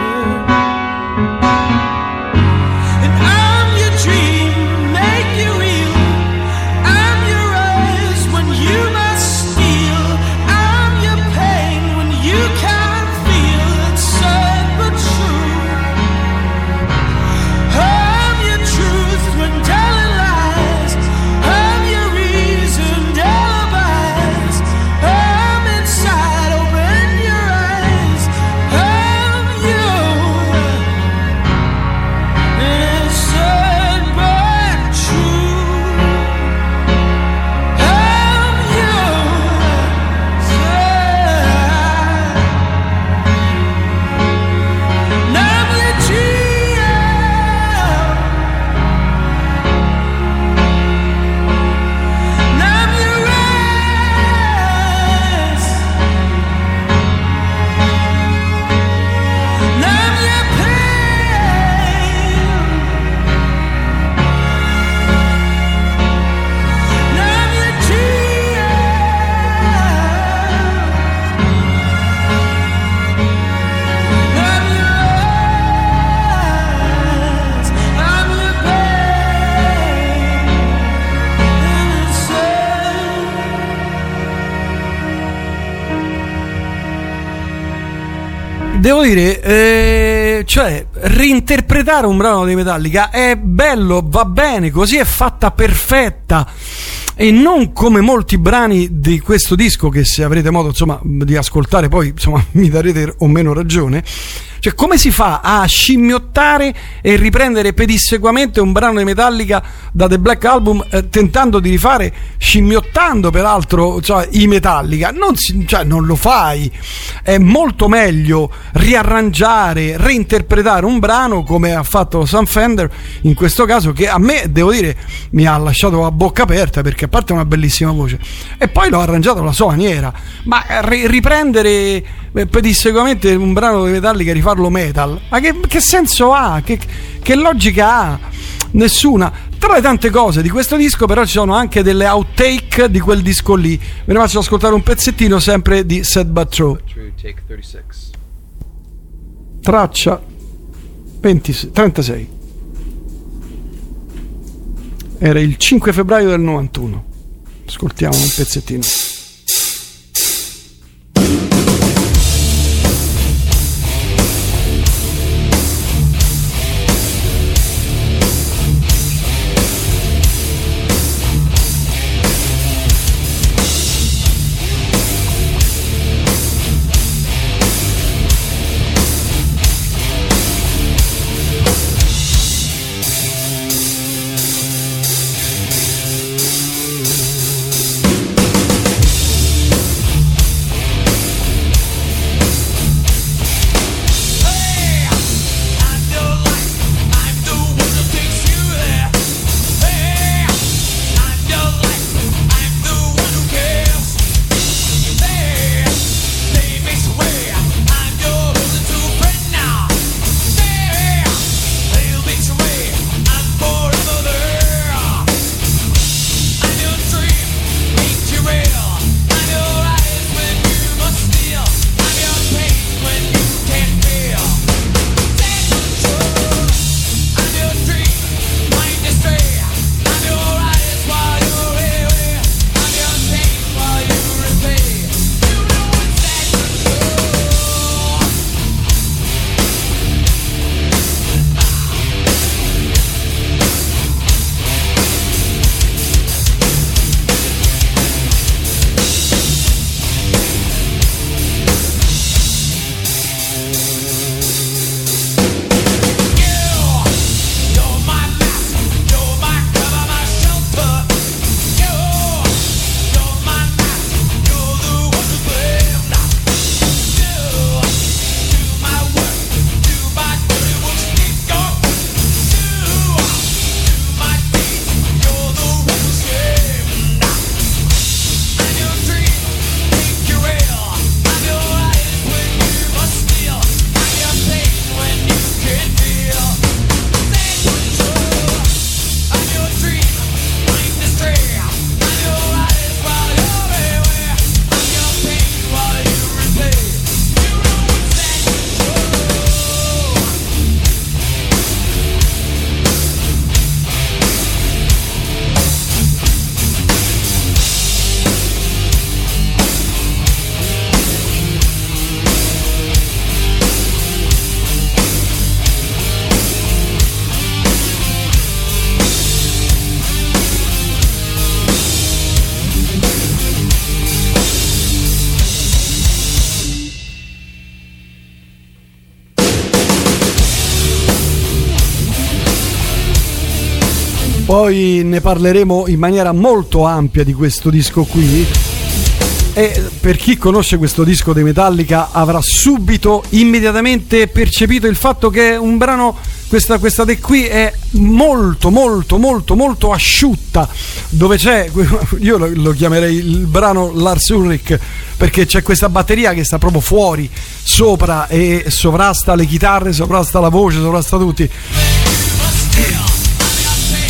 Speaker 1: Devo dire, eh, cioè, reinterpretare un brano dei Metallica è bello, va bene, così è fatta perfetta. Diretta. E non come molti brani di questo disco che se avrete modo insomma di ascoltare poi insomma mi darete o meno ragione. Cioè come si fa a scimmiottare e riprendere pedissequamente un brano di Metallica da The Black Album eh, tentando di rifare scimmiottando peraltro cioè, i Metallica? Non, si- cioè, non lo fai. È molto meglio riarrangiare reinterpretare un brano come ha fatto Sam Fender in questo caso che a me devo dire mi ha lasciato a bocca aperta perché a parte una bellissima voce. E poi l'ho arrangiato alla sua maniera. Ma eh, ri- riprendere eh, pedissequamente un brano di Metallica e rifarlo metal ma che, che senso ha? Che, che logica ha? Nessuna. Tra le tante cose di questo disco però ci sono anche delle outtake di quel disco lì. Ve ne faccio ascoltare un pezzettino sempre di Sad But True.
Speaker 19: True, take 36.
Speaker 1: traccia 26 36 era il 5 febbraio del 91 ascoltiamo un pezzettino Poi ne parleremo in maniera molto ampia di questo disco qui. E per chi conosce questo disco dei Metallica avrà subito, immediatamente percepito il fatto che un brano, questa, questa de qui è molto, molto, molto, molto asciutta. Dove c'è, io lo, lo chiamerei il brano Lars Ulrich, perché c'è questa batteria che sta proprio fuori, sopra e sovrasta le chitarre, sovrasta la voce, sovrasta tutti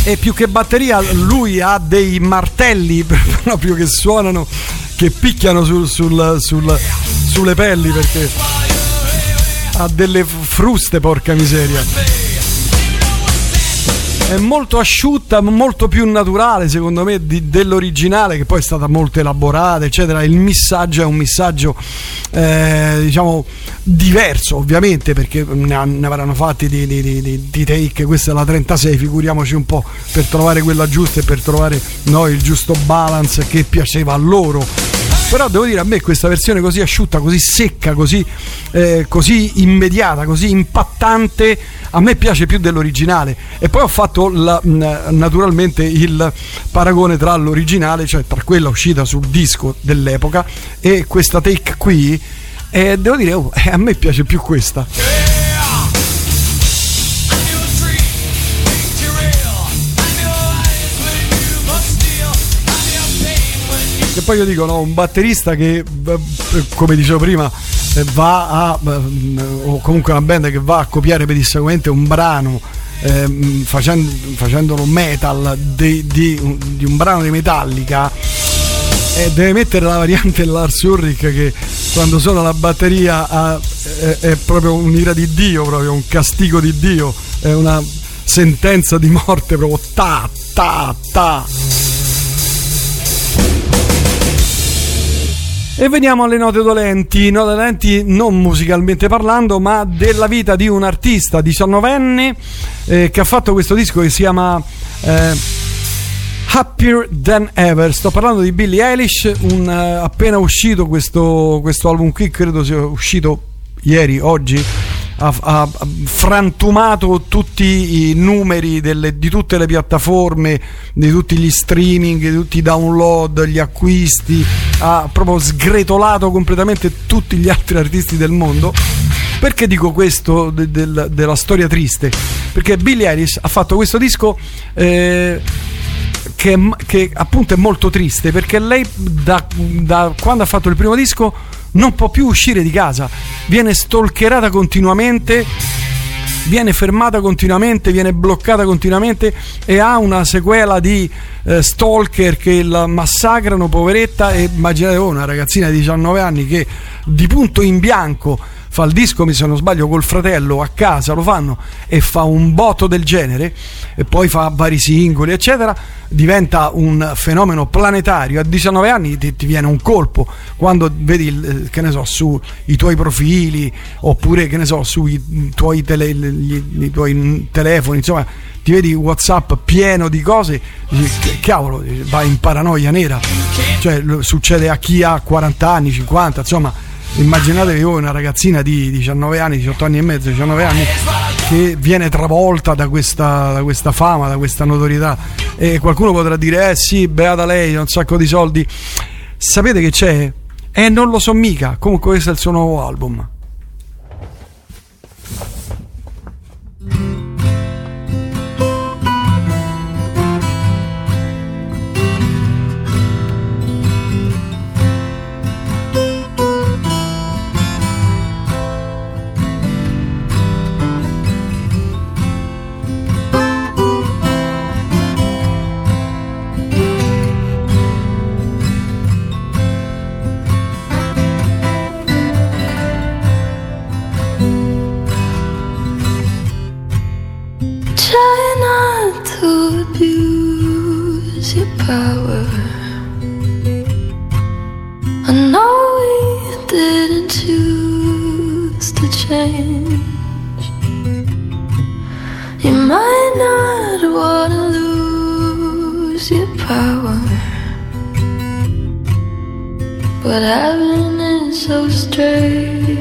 Speaker 1: e più che batteria lui ha dei martelli proprio che suonano che picchiano sul- sul- sul- sulle pelli perché ha delle fruste porca miseria è molto asciutta, molto più naturale secondo me di- dell'originale che poi è stata molto elaborata, eccetera. Il missaggio è un missaggio eh, diciamo diverso ovviamente perché ne, avranno fatti di- di- di take, questa è la 36, figuriamoci un po' per trovare quella giusta e per trovare no, il giusto balance che piaceva a loro. Però devo dire a me questa versione così asciutta, così secca, così, eh, così immediata, così impattante, a me piace più dell'originale. E poi ho fatto la- naturalmente il paragone tra l'originale, cioè tra quella uscita sul disco dell'epoca, e questa take qui. E devo dire, oh, eh, a me piace più questa. Che poi io dico, no, un batterista che, eh, come dicevo prima, eh, va a, eh, o comunque una band che va a copiare pedissequamente un brano, ehm, facendo, facendolo metal di, di- di un brano di Metallica, e deve mettere la variante Lars Ulrich che quando suona la batteria ha- è, è proprio un'ira di Dio, proprio un castigo di Dio, è una sentenza di morte proprio ta ta ta. E veniamo alle note dolenti, note dolenti non musicalmente parlando, ma della vita di un artista 19enne eh, che ha fatto questo disco che si chiama eh, Happier Than Ever. Sto parlando di Billie Eilish, un, eh, appena uscito questo, questo album qui, credo sia uscito ieri, oggi. Ha, ha- frantumato tutti i numeri delle- di tutte le piattaforme, di tutti gli streaming, di tutti i download, gli acquisti, ha proprio sgretolato completamente tutti gli altri artisti del mondo. Perché dico questo de- del- della storia triste? Perché Billie Eilish ha fatto questo disco eh, che, che appunto è molto triste perché lei da, da quando ha fatto il primo disco non può più uscire di casa, viene stalkerata continuamente, viene fermata continuamente, viene bloccata continuamente e ha una sequela di eh, stalker che la massacrano, poveretta, e immaginate voi una ragazzina di 19 anni che di punto in bianco fa il disco, mi se non sbaglio, col fratello a casa, lo fanno e fa un botto del genere e poi fa vari singoli, eccetera, diventa un fenomeno planetario. A 19 anni ti, ti viene un colpo quando vedi, eh, che ne so, sui tuoi profili oppure, che ne so, sui tuoi, tele- gli- i tuoi telefoni, insomma, ti vedi WhatsApp pieno di cose, dici, "Che- cavolo, vai in paranoia nera. Cioè, succede a chi ha 40 anni, 50, insomma Immaginatevi voi una ragazzina di 19 anni, 18 anni e mezzo, 19 anni che viene travolta da questa, da questa fama, da questa notorietà e qualcuno potrà dire eh sì, beata lei, ha un sacco di soldi. Sapete che c'è? Eh non lo so mica, comunque questo è il suo nuovo album.
Speaker 19: Power. I know we didn't choose to change. You might not want to lose your power. But having it so strange.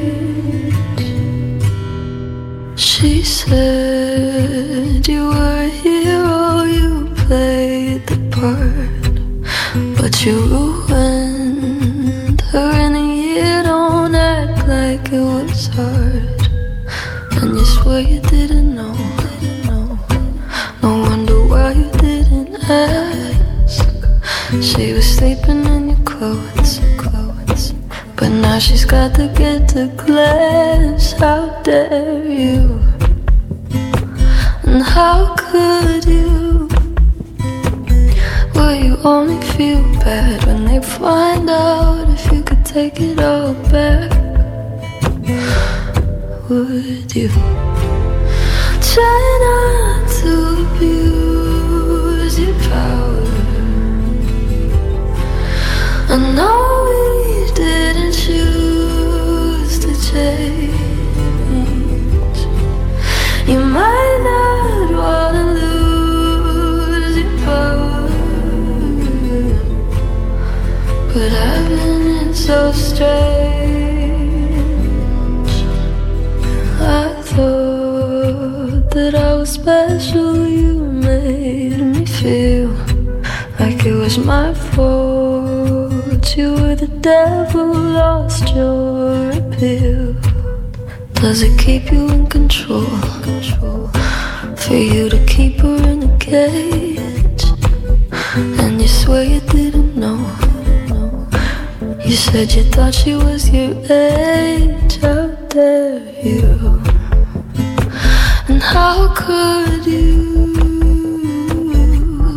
Speaker 19: She said you were a hero, you played the part, but you ruined her and you. Don't act like it was hard, and you swear you didn't know. No wonder why you didn't ask. She was sleeping in your clothes, clothes. But now she's got to get to class. How dare you? And how could you? sure you only feel bad when they find out if you could take it all back. Would you try not to abuse your power? I know we didn't choose to change. Strange. I thought that I was special. You made me feel like it was my fault. You were the devil, lost your appeal. Does it keep you in control? For you to keep her in a cage, and you swear you didn't know. You said you thought she was your age. How dare you? And how could you?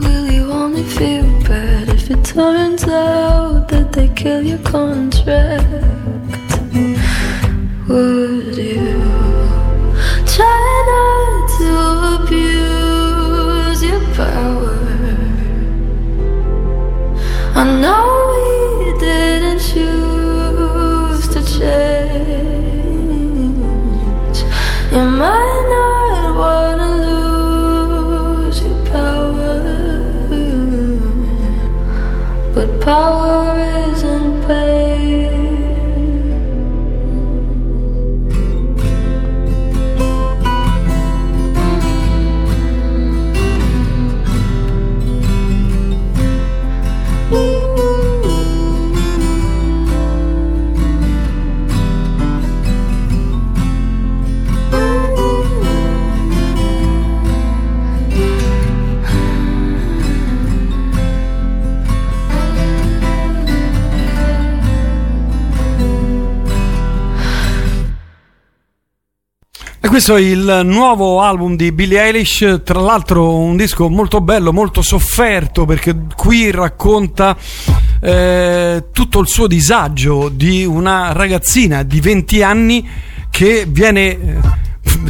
Speaker 19: Will you only feel bad if it turns out that they kill your contract? Would you try not to abuse your power? I know but
Speaker 1: questo è il nuovo album di Billie Eilish, tra l'altro un disco molto bello, molto sofferto perché qui racconta eh, tutto il suo disagio di una ragazzina di 20 anni che viene eh,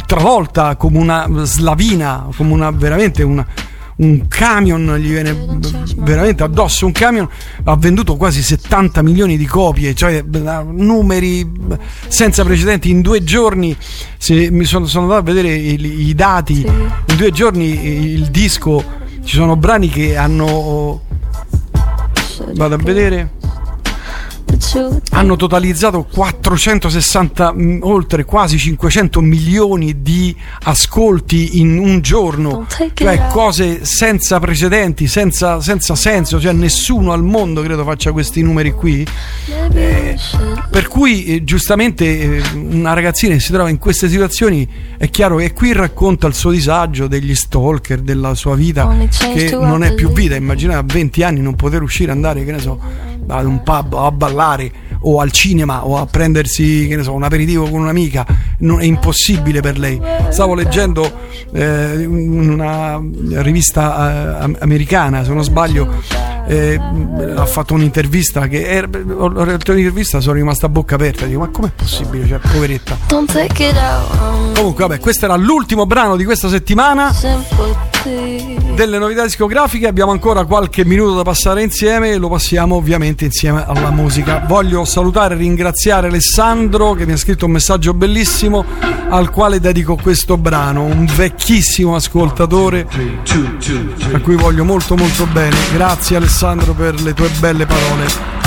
Speaker 1: travolta come una slavina, come una veramente una, un camion, gli viene veramente addosso un camion, ha venduto quasi 70 milioni di copie, cioè numeri senza precedenti. In due giorni, se mi sono, sono andato a vedere i, i dati, in due giorni il disco, ci sono brani che hanno, vado a vedere, hanno totalizzato 460 m- oltre quasi 500 milioni di ascolti in un giorno. Cioè cose senza precedenti senza, senza senso. Cioè nessuno al mondo credo faccia questi numeri qui. Eh, per cui eh, giustamente eh, una ragazzina che si trova in queste situazioni è chiaro che qui racconta il suo disagio degli stalker della sua vita che non è più vita. Immaginate a 20 anni non poter uscire andare che ne so ad un pub o a ballare o al cinema o a prendersi che ne so, un aperitivo con un'amica non, è impossibile per lei. Stavo leggendo eh, una rivista eh, am- americana se non sbaglio eh, ha fatto un'intervista che era, l'intervista sono rimasta a bocca aperta dico ma com'è possibile? Cioè poveretta. Comunque vabbè questo era l'ultimo brano di questa settimana. Delle novità discografiche abbiamo ancora qualche minuto da passare insieme e lo passiamo ovviamente insieme alla musica. Voglio salutare e ringraziare Alessandro che mi ha scritto un messaggio bellissimo al quale dedico questo brano un vecchissimo ascoltatore a cui voglio molto molto bene. Grazie Alessandro per le tue belle parole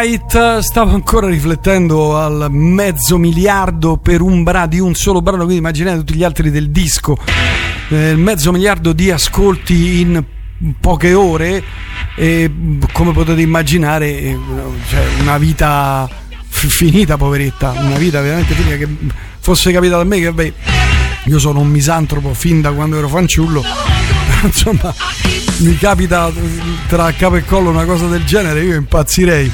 Speaker 1: White stavo ancora riflettendo al mezzo miliardo per un bra di un solo brano, quindi immaginate tutti gli altri del disco, eh, mezzo miliardo di ascolti in poche ore e come potete immaginare eh, cioè, una vita finita poveretta, una vita veramente finita che fosse capitata a me che beh, io sono un misantropo fin da quando ero fanciullo, insomma mi capita tra capo e collo una cosa del genere, io impazzirei.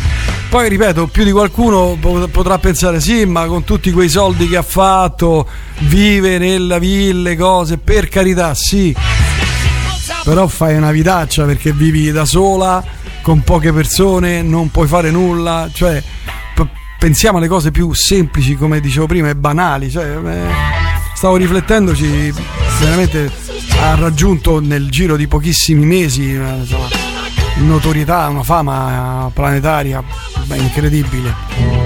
Speaker 1: Poi ripeto, più di qualcuno po- potrà pensare sì, ma con tutti quei soldi che ha fatto, vive nella ville, cose, per carità, sì. Però fai una vitaccia perché vivi da sola, con poche persone, non puoi fare nulla, cioè p- pensiamo alle cose più semplici, come dicevo prima, e banali, cioè, eh, stavo riflettendoci veramente ha raggiunto nel giro di pochissimi mesi eh, insomma, notorietà, una fama planetaria incredibile.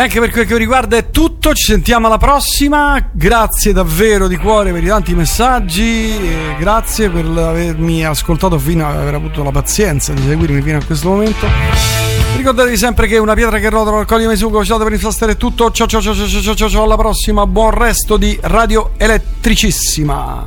Speaker 1: Anche per quel che riguarda è tutto, ci sentiamo alla prossima. Grazie davvero di cuore per i tanti messaggi. grazie per avermi ascoltato fino a aver avuto la pazienza di seguirmi fino a questo momento. Ricordatevi sempre che una pietra che rotola raccoglie Mesugo, ciao per è tutto. Ciao ciao ciao ciao ciao ciao ciao, alla prossima, buon resto di Radio Elettricissima.